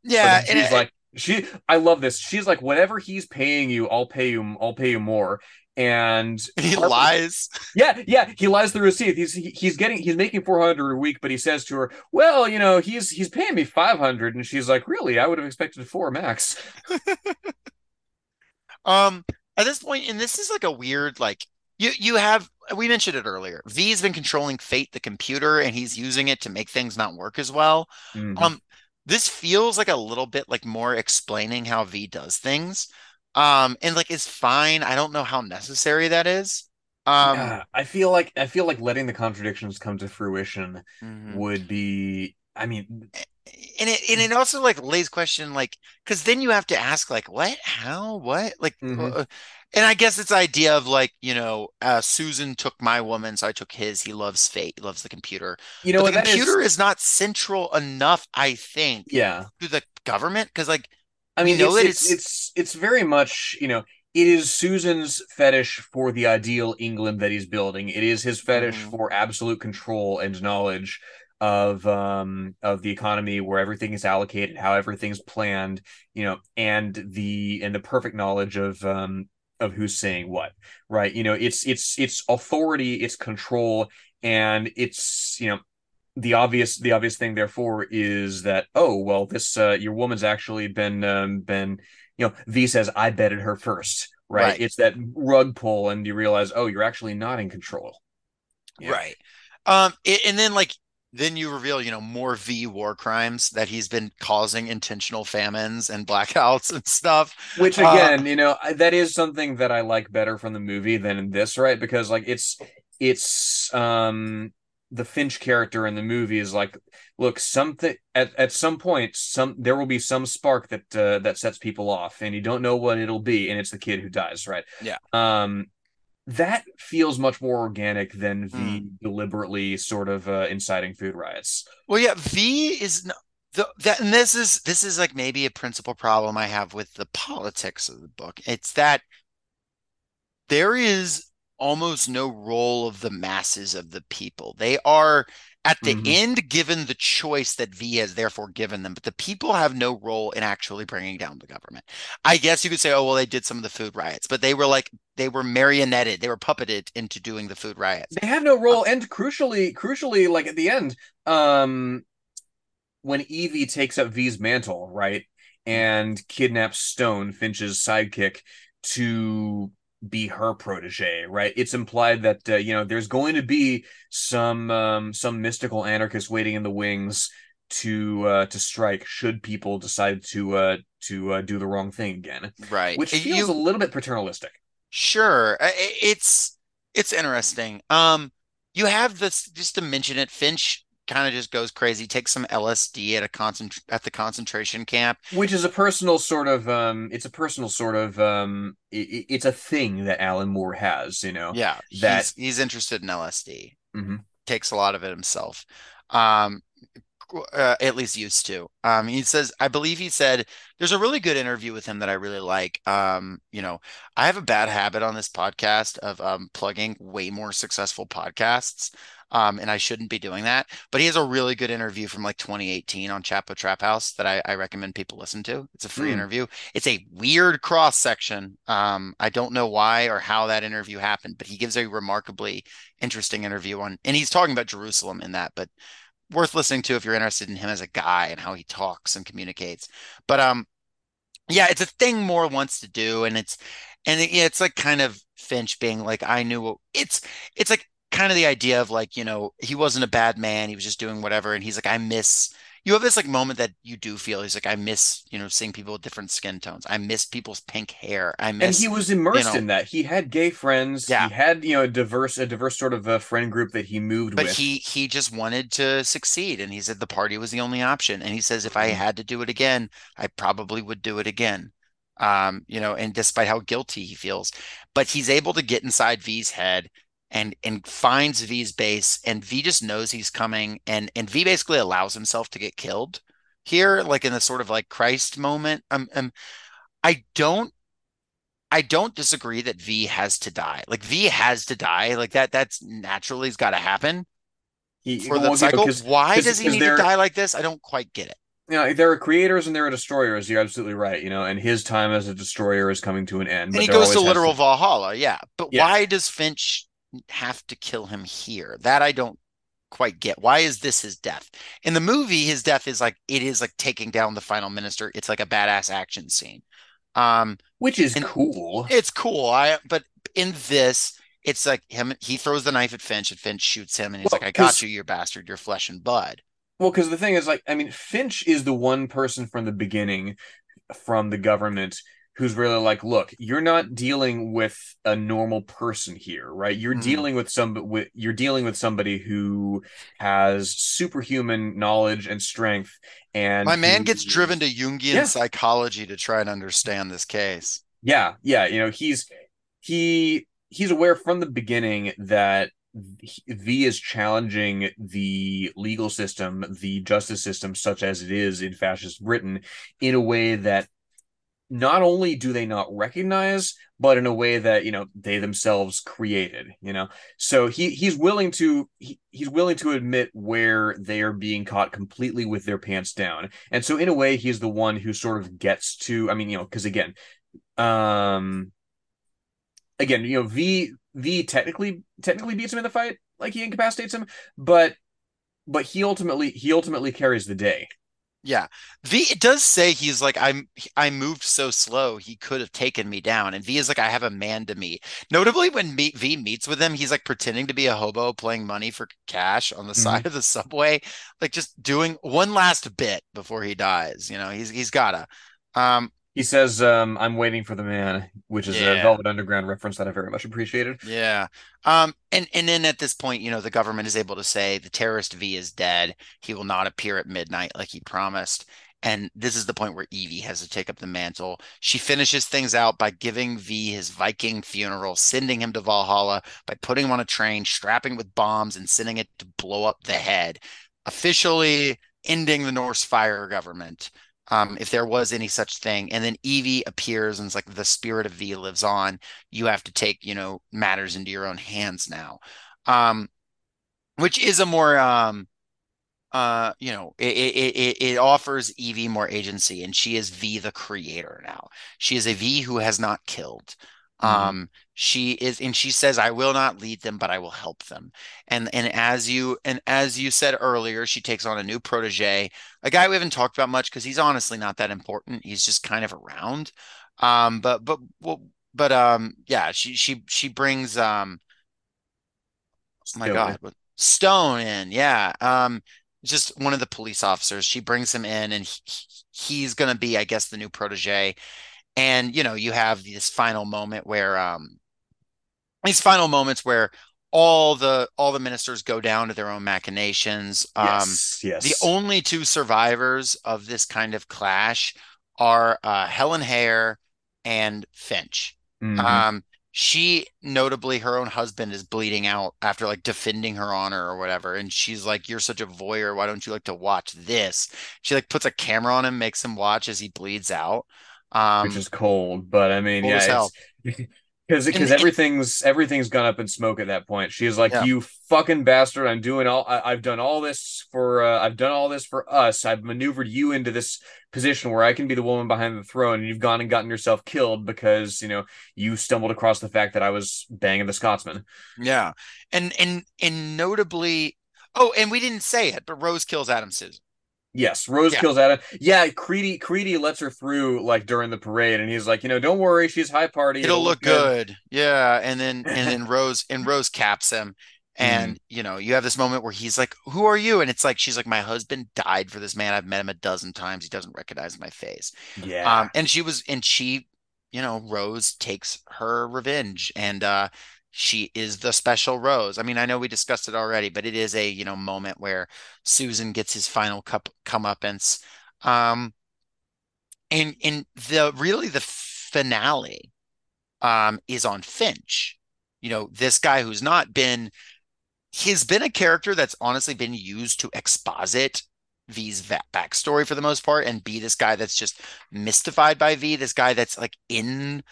Yeah, and she's it- like she. I love this. She's like, whatever he's paying you, I'll pay you. I'll pay you more. And he lies. Yeah, yeah, he lies through his teeth. He's he, he's getting he's making four hundred a week, but he says to her, "Well, you know, he's he's paying me five hundred, and she's like, "Really? I would have expected four max." Um, at this point, and this is like a weird like you you have we mentioned it earlier. V's been controlling Fate, the computer, and he's using it to make things not work as well. Mhm. Um, this feels like a little bit like more explaining how V does things. Um, and like is fine. I don't know how necessary that is. Um, Yeah, I feel like I feel like letting the contradictions come to fruition mhm. would be. I mean, and it and it also like lays question like because then you have to ask like what how what like Mhm. uh, and I guess it's idea of like you know uh Susan took my woman so I took his he loves fate he loves the computer you know the that is. computer is not central enough I think Yeah, to the government because like I mean, You know it's, it's it's- it's very much you know. It is Susan's fetish for the ideal England that he's building. It is his fetish Mhm. for absolute control and knowledge of um of the economy where everything is allocated, how everything's planned, you know, and the and the perfect knowledge of um of who's saying what, right? You know, it's it's it's authority, it's control, and it's you know the obvious the obvious thing therefore is that oh well this uh your woman's actually been um been you know V says I betted her first right, Right. it's that rug pull and you realize oh you're actually not in control. Yeah. right. Um it, and then like then you reveal you know more V war crimes that he's been causing intentional famines and blackouts and stuff. Which Uh, again you know that is something that I like better from the movie than this right? Because like it's it's um the Finch character in the movie is like look something at, at some point some there will be some spark that uh, that sets people off and you don't know what it'll be and it's the kid who dies right Yeah. um that feels much more organic than the Hmm. deliberately sort of uh, inciting food riots Well, yeah, V is no, the that, and this is this is like maybe a principal problem I have with the politics of the book. It's that there is almost no role of the masses of the people. They are at the Mhm. end given the choice that V has therefore given them, but the people have no role in actually bringing down the government. I guess you could say, oh well, they did some of the food riots, but they were like they were marionetted, they were puppeted into doing the food riots. They have no role, and crucially, crucially, like at the end, um, when Evie takes up V's mantle, right, and kidnaps Stone, Finch's sidekick, to be her protege, right? It's implied that uh, you know there's going to be some um, some mystical anarchist waiting in the wings to uh, to strike should people decide to uh, to uh, do the wrong thing again, right? Which feels you, a little bit paternalistic. Sure, it's it's interesting. Um, you have this just to mention it. Finch kind of just goes crazy, takes some LSD at a concent at the concentration camp, which is a personal sort of um, it's a personal sort of um, it, it's a thing that Alan Moore has, you know. Yeah, that he's, he's interested in LSD. Mm-hmm. Takes a lot of it himself. Um, uh, at least used to. Um, he says, I believe he said, there's a really good interview with him that I really like. Um, you know, I have a bad habit on this podcast of um, plugging way more successful podcasts. Um, and I shouldn't be doing that. But he has a really good interview from like 2018 on Chapo Trap House that I, I recommend people listen to. It's a free mm. interview. It's a weird cross section. Um, I don't know why or how that interview happened, but he gives a remarkably interesting interview on, and he's talking about Jerusalem in that, but worth listening to if you're interested in him as a guy and how he talks and communicates. But um, yeah, it's a thing Moore wants to do, and it's and it, it's like kind of Finch being like, I knew it's it's like kind of the idea of like you know he wasn't a bad man, he was just doing whatever, and he's like, I miss you have this like moment that you do feel he's like I miss you know seeing people with different skin tones. I miss people's pink hair. I miss and he was immersed you know, in that. He had gay friends. Yeah. He had you know a diverse a diverse sort of a friend group that he moved but with. But he he just wanted to succeed, and he said the party was the only option. And he says if I mm-hmm. had to do it again, I probably would do it again. Um, you know, and despite how guilty he feels, but he's able to get inside V's head and and finds V's base and V just knows he's coming and and V basically allows himself to get killed here like in the sort of like Christ moment um, um I don't I don't disagree that V has to die like V has to die like that that's naturally has got to happen he, for the cycle because, why does he need to die like this I don't quite get it you know, there are creators and there are destroyers. You're absolutely right. You know, and his time as a destroyer is coming to an end. And he goes to literal to... Valhalla, yeah. But yeah. why does Finch have to kill him here. That I don't quite get. Why is this his death? In the movie, his death is like it is like taking down the final minister. It's like a badass action scene. Um which is cool. It's cool. I but in this it's like him he throws the knife at Finch and Finch shoots him and he's well, like I got you, you bastard, you're flesh and blood. Well, because the thing is like I mean Finch is the one person from the beginning from the government who's really like, look, you're not dealing with a normal person here, right? You're mm-hmm. dealing with some with you're dealing with somebody who has superhuman knowledge and strength. And my man gets driven to Jungian yeah. psychology to try and understand this case. Yeah, yeah, you know, he's he he's aware from the beginning that V is challenging the legal system, the justice system, such as it is in fascist Britain, in a way that not only do they not recognize but in a way that you know they themselves created you know? So he he's willing to he, he's willing to admit where they are being caught completely with their pants down. And so in a way he's the one who sort of gets to i mean you know because again um again you know v v technically technically beats him in the fight like he incapacitates him but but he ultimately he ultimately carries the day yeah. V it does say he's like I'm I moved so slow he could have taken me down and V is like I have a man to meet. Notably when V meets with him he's like pretending to be a hobo playing money for cash on the mm-hmm. side of the subway like just doing one last bit before he dies, you know. He's he's got to um he says, um, "I'm waiting for the man," which is yeah. a Velvet Underground reference that I very much appreciated. Yeah. Um. And and then at this point, you know, the government is able to say the terrorist V is dead. He will not appear at midnight like he promised. And this is the point where Evie has to take up the mantle. She finishes things out by giving V his Viking funeral, sending him to Valhalla by putting him on a train, strapping with bombs, and sending it to blow up the head, officially ending the Norsefire government um, if there was any such thing. And then Evie appears and it's like the spirit of V lives on. You have to take, you know, matters into your own hands now. Um, which is a more um uh you know it, it it offers Evie more agency and she is V the creator now. She is a V who has not killed. Mm-hmm. Um, she is, and she says, "I will not lead them, but I will help them." And and as you and as you said earlier, she takes on a new protege, a guy we haven't talked about much because he's honestly not that important. He's just kind of around. Um, but but well, but um, yeah, she she she brings um, oh my God, Stone in, yeah. Um, just one of the police officers. She brings him in, and he, he's gonna be, I guess, the new protege. And you know, you have this final moment where um, these final moments where all the all the ministers go down to their own machinations. Yes, um, yes. The only two survivors of this kind of clash are uh, Helen Heyer and Finch. Mm-hmm. Um, she notably her own husband is bleeding out after like defending her honor or whatever and she's like you're such a voyeur why don't you like to watch this she like puts a camera on him makes him watch as he bleeds out um which is cold but i mean yeah because because everything's everything's gone up in smoke at that point. She's like, yeah. "You fucking bastard! I'm doing all. I, have done all this for. Uh, I've done all this for us. I've maneuvered you into this position where I can be the woman behind the throne, and you've gone and gotten yourself killed because you know you stumbled across the fact that I was banging the Scotsman." Yeah, and and and notably, oh, and we didn't say it, but Rose kills Adam Susan. Yes, Rose yeah. kills Adam. Yeah, Creedy Creedy lets her through like during the parade, and he's like, you know, don't worry, she's high party. It'll, It'll look, good. good. Yeah, and then and then Rose and Rose caps him, and mm. you know, you have this moment where he's like, "Who are you?" And it's like she's like, "My husband died for this man. I've met him a dozen times. He doesn't recognize my face." Yeah. Um, and she was, and she, you know, Rose takes her revenge, and uh, she is the special rose. I mean, I know we discussed it already, but it is a you know moment where Susan gets his final cup comeuppance. Um, and and the really the finale um is on Finch. You know, this guy who's not been he's been a character that's honestly been used to exposit V's backstory for the most part and be this guy that's just mystified by V, this guy that's like in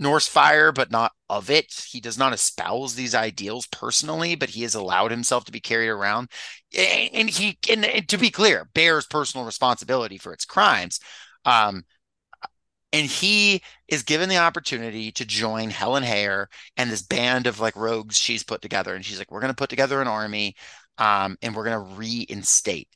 Norsefire, but not of it. He does not espouse these ideals personally, but he has allowed himself to be carried around. And he, and to be clear, bears personal responsibility for its crimes. Um, and he is given the opportunity to join Helen Heyer and this band of like rogues she's put together. And she's like, we're going to put together an army um, and we're going to reinstate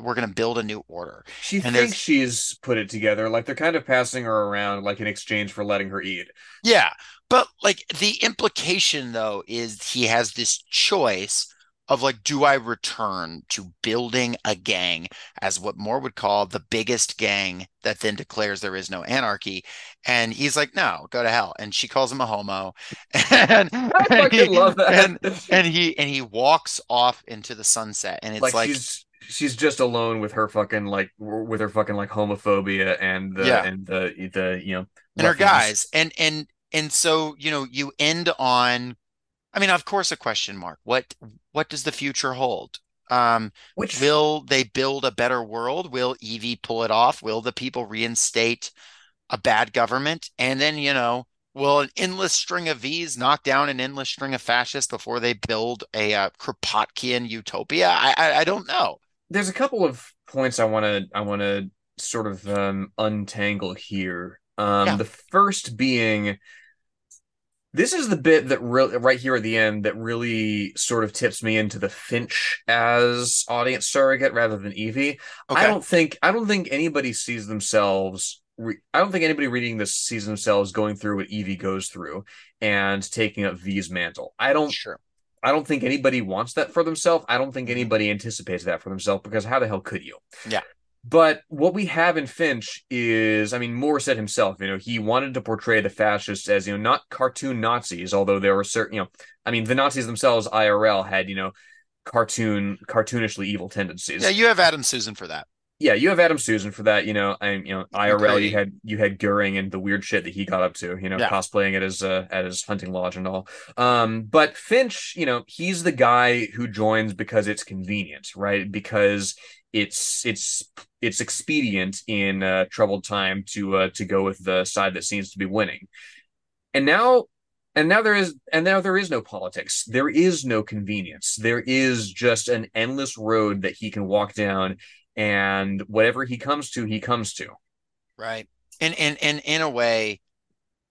we're going to build a new order. She and thinks she's put it together. Like they're kind of passing her around, like in exchange for letting her eat. Yeah, but like the implication though is he has this choice of like, do I return to building a gang as what Moore would call the biggest gang that then declares there is no anarchy? And he's like, no, go to hell. And she calls him a homo. And, I and he, love that. And, and, he and he walks off into the sunset. And it's like, like she's she's just alone with her fucking like with her fucking like homophobia and the yeah. and the the you know and her guys. And and and so you know you end on i mean of course a question mark. What what does the future hold? Um which will they build a better world? Will evie pull it off? Will the people reinstate a bad government? And then you know will an endless string of V's knock down an endless string of fascists before they build a uh, Kropotkian utopia? I, I, I don't know there's a couple of points I want to I want to sort of um, untangle here. Um, yeah. The first being, this is the bit that really right here at the end that really sort of tips me into the Finch as audience surrogate rather than Evie. Okay. I don't think I don't think anybody sees themselves. I don't think anybody reading this sees themselves going through what Evie goes through and taking up V's mantle. I don't. Sure. I don't think anybody wants that for themselves. I don't think mm-hmm. anybody anticipates that for themselves because how the hell could you? Yeah. But what we have in Finch is, I mean, Moore said himself, you know, he wanted to portray the fascists as, you know, not cartoon Nazis, although there were certain, you know, I mean, the Nazis themselves, IRL, had, you know, cartoon, cartoonishly evil tendencies. Yeah, you have Adam Susan for that yeah, you have Adam Susan for that. You know, and you know IRL. You had you had Goering and the weird shit that he got up to. You know, yeah. cosplaying at his uh, at his hunting lodge and all. Um, but Finch, you know, he's the guy who joins because it's convenient, right? Because it's it's it's expedient in uh, troubled time to uh, to go with the side that seems to be winning. And now and now there is and now there is no politics there is no convenience there is just an endless road that he can walk down and whatever he comes to, he comes to. Right. And and and in a way,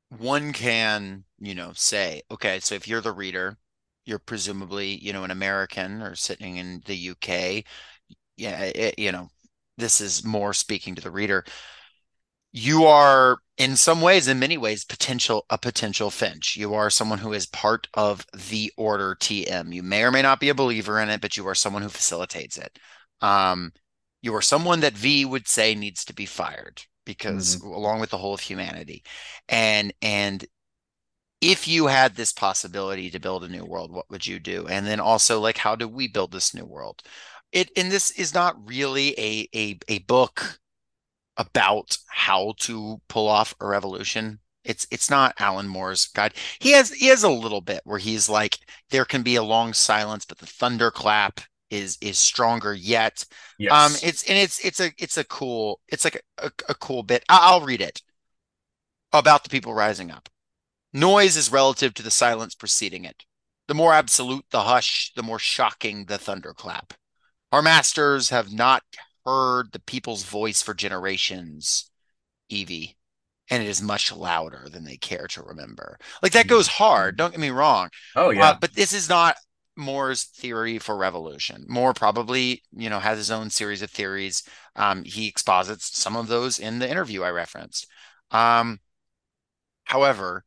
one can, you know, say, okay, so if you're the reader, you're presumably, you know, an American or sitting in the UK. Yeah, it, you know, this is more speaking to the reader. you are in some ways, in many ways, potential a potential Finch. You are someone who is part of the Order TM. You may or may not be a believer in it, but you are someone who facilitates it. Um, you are someone that V would say needs to be fired because mm-hmm. along with the whole of humanity. And and if you had this possibility to build a new world, what would you do? And then also like how do we build this new world? It and this is not really a a a book about how to pull off a revolution. It's it's not Alan Moore's guide. He has he has a little bit where he's like there can be a long silence, but the thunderclap is is stronger yet. Yes. Um, it's and it's it's a it's a cool it's like a, a, a cool bit. I'll read it about the people rising up. Noise is relative to the silence preceding it. The more absolute the hush, the more shocking the thunderclap. Our masters have not heard the people's voice for generations, Evie, and it is much louder than they care to remember. Like that goes hard. Don't get me wrong. Oh yeah. Uh, but this is not Moore's theory for revolution. Moore probably, you know, has his own series of theories. Um, he exposits some of those in the interview I referenced. Um, however,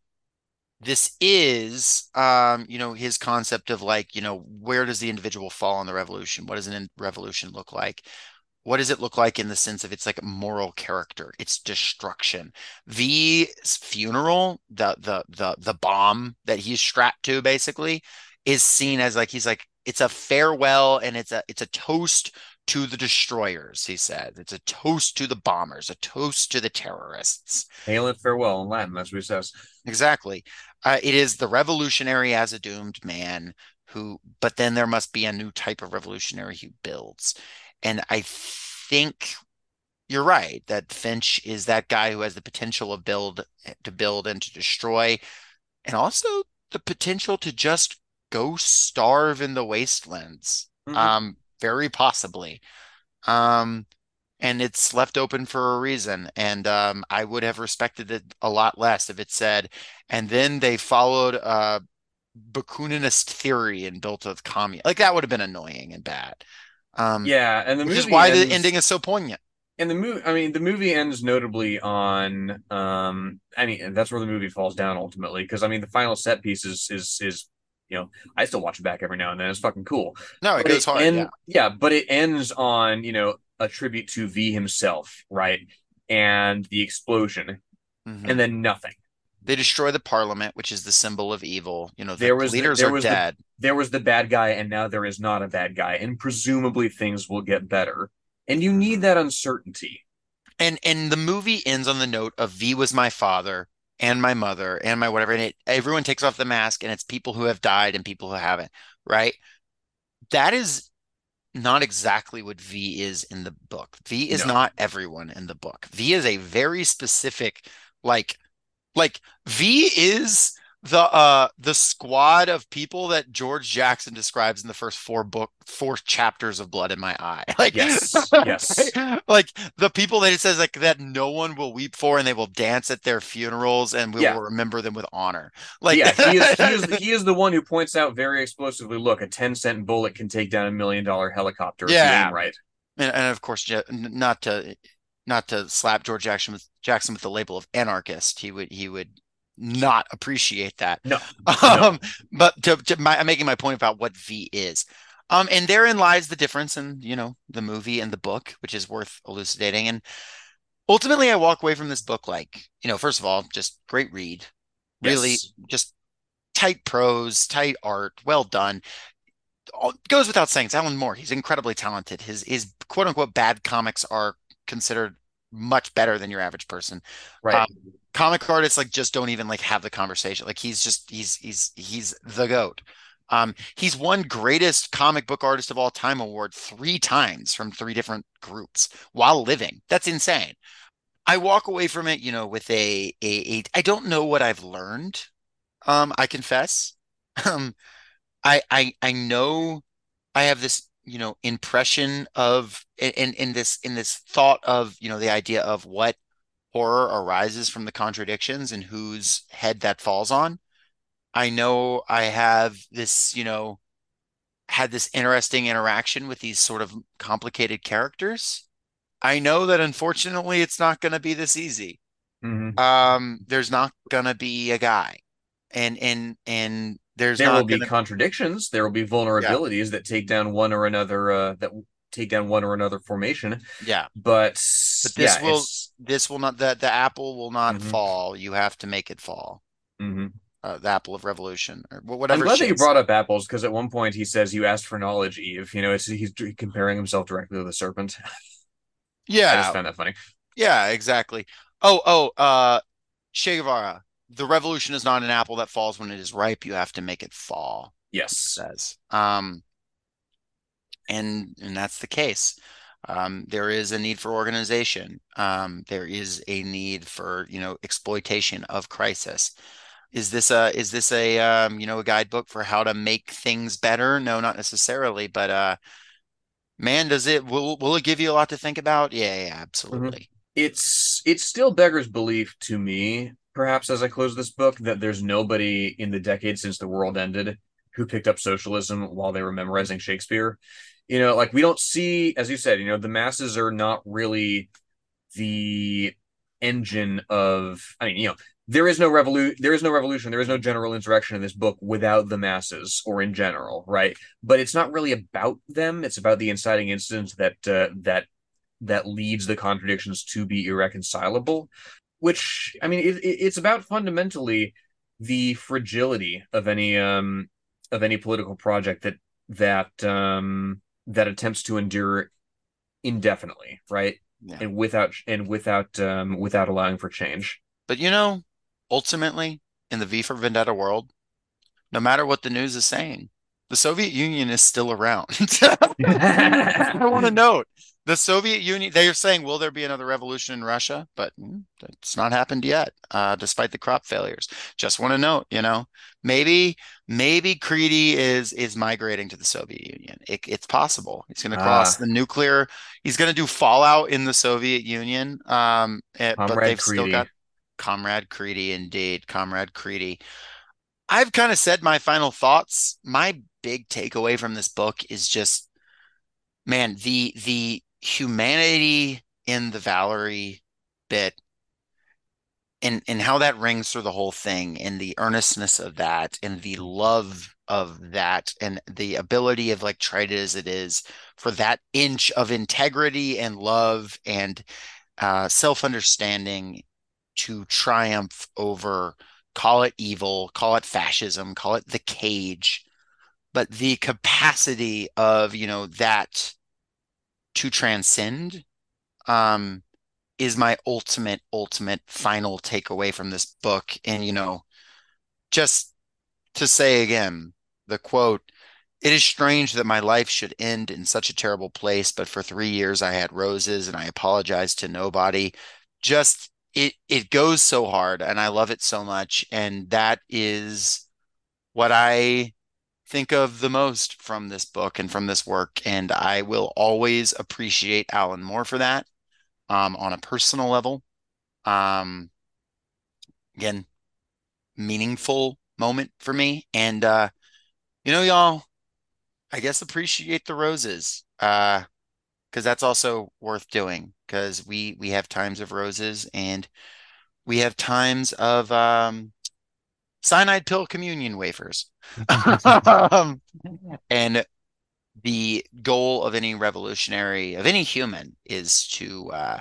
this is, um, you know, his concept of like, you know, where does the individual fall in the revolution? What does a revolution look like? what does it look like in the sense of it's like moral character it's destruction v's funeral the the the the bomb that he's strapped to basically is seen as like he's like it's a farewell and it's a it's a toast to the destroyers he said it's a toast to the bombers a toast to the terrorists. Hail and farewell in latin that's what he says. Exactly. Uh, it is the revolutionary as a doomed man who but then there must be a new type of revolutionary who builds. And I think you're right that Finch is that guy who has the potential of build to build and to destroy, and also the potential to just go starve in the wastelands. Mm-hmm. Um, very possibly. Um, and it's left open for a reason. And um, I would have respected it a lot less if it said, and then they followed uh Bakuninist theory and built a commune. Like that would have been annoying and bad. Um, yeah, and the which is why ends, the ending is so poignant. And the movie, I mean, the movie ends notably on, um, I mean, that's where the movie falls down ultimately because I mean, the final set piece is is is you know, I still watch it back every now and then. It's fucking cool. No, it but goes it hard. End, yeah. yeah, but it ends on you know a tribute to V himself, right, and the explosion, mm-hmm. and then nothing. They destroy the parliament, which is the symbol of evil. You know, the there was leaders the, there are was dead. The, there was the bad guy, and now there is not a bad guy, and presumably things will get better. And you need that uncertainty. And and the movie ends on the note of V was my father and my mother and my whatever, and it everyone takes off the mask, and it's people who have died and people who haven't. Right? That is not exactly what V is in the book. V is no. not everyone in the book. V is a very specific, like like V is the uh the squad of people that George Jackson describes in the first four book four chapters of Blood in My Eye. Like yes, yes. Like the people that it says like that no one will weep for and they will dance at their funerals and we yeah. will remember them with honor. Like yeah, he is, he is he is the one who points out very explosively, look, a 10 cent bullet can take down a million dollar helicopter. Yeah, right. And, and of course, not to not to slap George Jackson with Jackson with the label of anarchist. He would he would not appreciate that. No. Um, no. but to, to my, I'm making my point about what V is. Um, and therein lies the difference in, you know, the movie and the book, which is worth elucidating. And ultimately I walk away from this book like, you know, first of all, just great read. Really yes. just tight prose, tight art, well done. All, goes without saying, it's Alan Moore. He's incredibly talented. His his quote unquote bad comics are considered much better than your average person. Right. Um, comic artists like just don't even like have the conversation. Like he's just he's he's he's the goat. Um, he's won greatest comic book artist of all time award three times from three different groups while living. That's insane. I walk away from it, you know, with a a, a I don't know what I've learned. Um, I confess. Um, I I I know I have this you know impression of in in this in this thought of you know the idea of what horror arises from the contradictions and whose head that falls on i know i have this you know had this interesting interaction with these sort of complicated characters I know that unfortunately it's not going to be this easy. Mhm. Um, there's not going to be a guy, and and and there's There will be gonna- contradictions. There will be vulnerabilities that take down one or another uh, that take down one or another formation. yeah. But But this yeah, will- This will not the the apple will not Mhm. fall. You have to make it fall. mhm. Uh, the apple of revolution or whatever. I'm glad that you brought up apples because at one point he says you asked for knowledge, Eve. You know, it's, he's comparing himself directly to the serpent. Yeah, I just found that funny. yeah, exactly. Oh, oh, uh, Che Guevara. The revolution is not an apple that falls when it is ripe. You have to make it fall. Yes. says. Um, and and that's the case. Um, there is a need for organization. Um, there is a need for you know exploitation of crisis. Is this a is this a um, you know a guidebook for how to make things better? No, not necessarily. But uh, man, does it will will it give you a lot to think about? Yeah, yeah, absolutely. It's it still beggars belief to me, perhaps as I close this book, that there's nobody in the decade since the world ended who picked up socialism while they were memorizing Shakespeare. You know, like we don't see, as you said, you know, the masses are not really the engine of I mean, you know, there is no revolution there is no revolution, there is no general insurrection in this book without the masses or in general, right? But it's not really about them, it's about the inciting incident that uh, that that leads the contradictions to be irreconcilable which i mean it, it, it's about fundamentally the fragility of any um of any political project that that um that attempts to endure indefinitely right Yeah. and without and without um without allowing for change But you know, ultimately, in the V for Vendetta world, no matter what the news is saying, the Soviet Union is still around. I want to note the Soviet Union, they are saying, will there be another revolution in Russia? But mm, it's not happened yet, uh, despite the crop failures. Just want to note, you know, maybe, maybe Creedy is is migrating to the Soviet Union. It, it's possible. He's going to cross Ah. the nuclear. He's going to do Fallout in the Soviet Union. Um, eh, but they've still Creedy. got Comrade Creedy, indeed, Comrade Creedy. I've kind of said my final thoughts. My big takeaway from this book is just, man, the the humanity in the Valerie bit and and how that rings through the whole thing and the earnestness of that and the love of that and the ability of like it as it is for that inch of integrity and love and uh, self-understanding to triumph over call it evil call it fascism call it the cage but the capacity of you know that to transcend um is my ultimate ultimate final takeaway from this book. And you know just to say again the quote it is strange that my life should end in such a terrible place but for 3 years I had roses and I apologized to nobody. Just it it goes so hard and I love it so much. And that is what I think of the most from this book and from this work and I will always appreciate Alan Moore for that um, on a personal level. Um, again, meaningful moment for me. And, uh, you know, y'all, I guess appreciate the roses, uh, because that's also worth doing because we, we have times of roses and we have times of, um, cyanide pill communion wafers. um, and the goal of any revolutionary, of any human, is to uh,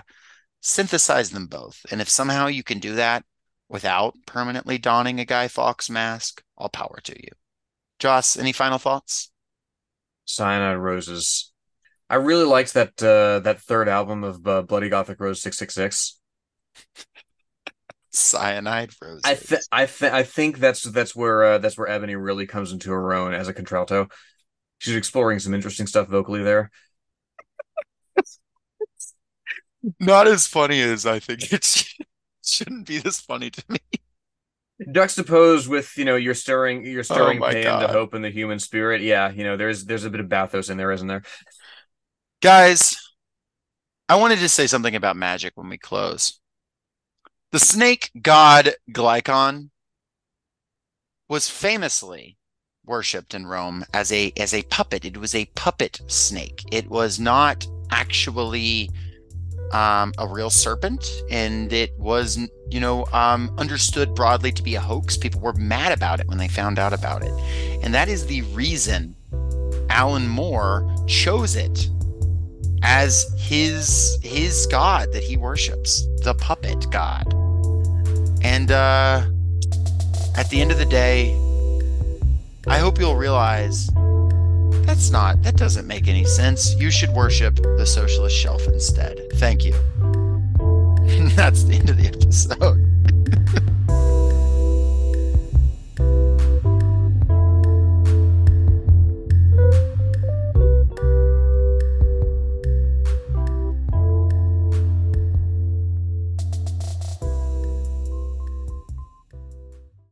synthesize them both. And if somehow you can do that without permanently donning a Guy Fawkes mask, all power to you. Joss, any final thoughts? Cyanide Roses. I really liked that uh, that third album of uh, Bloody Gothic Rose 666. Cyanide roses. I th I th I think that's that's where uh, that's where Ebony really comes into her own as a contralto. She's exploring some interesting stuff vocally there. Not as funny as I think it should, shouldn't be this funny to me. Juxtaposed with, you know, you're stirring you're stirring Oh pain God. to hope in the human spirit. Yeah, you know, there's there's a bit of bathos in there, isn't there? Guys, I wanted to say something about magic when we close. The snake god Glycon was famously worshipped in Rome as a as a puppet. It was a puppet snake. It was not actually um, a real serpent, and it was, you know, um, understood broadly to be a hoax. People were mad about it when they found out about it, and that is the reason Alan Moore chose it as his his god that he worships, the puppet god. And uh, at the end of the day, I hope you'll realize that's not, that doesn't make any sense. You should worship the socialist shelf instead. Thank you. And that's the end of the episode.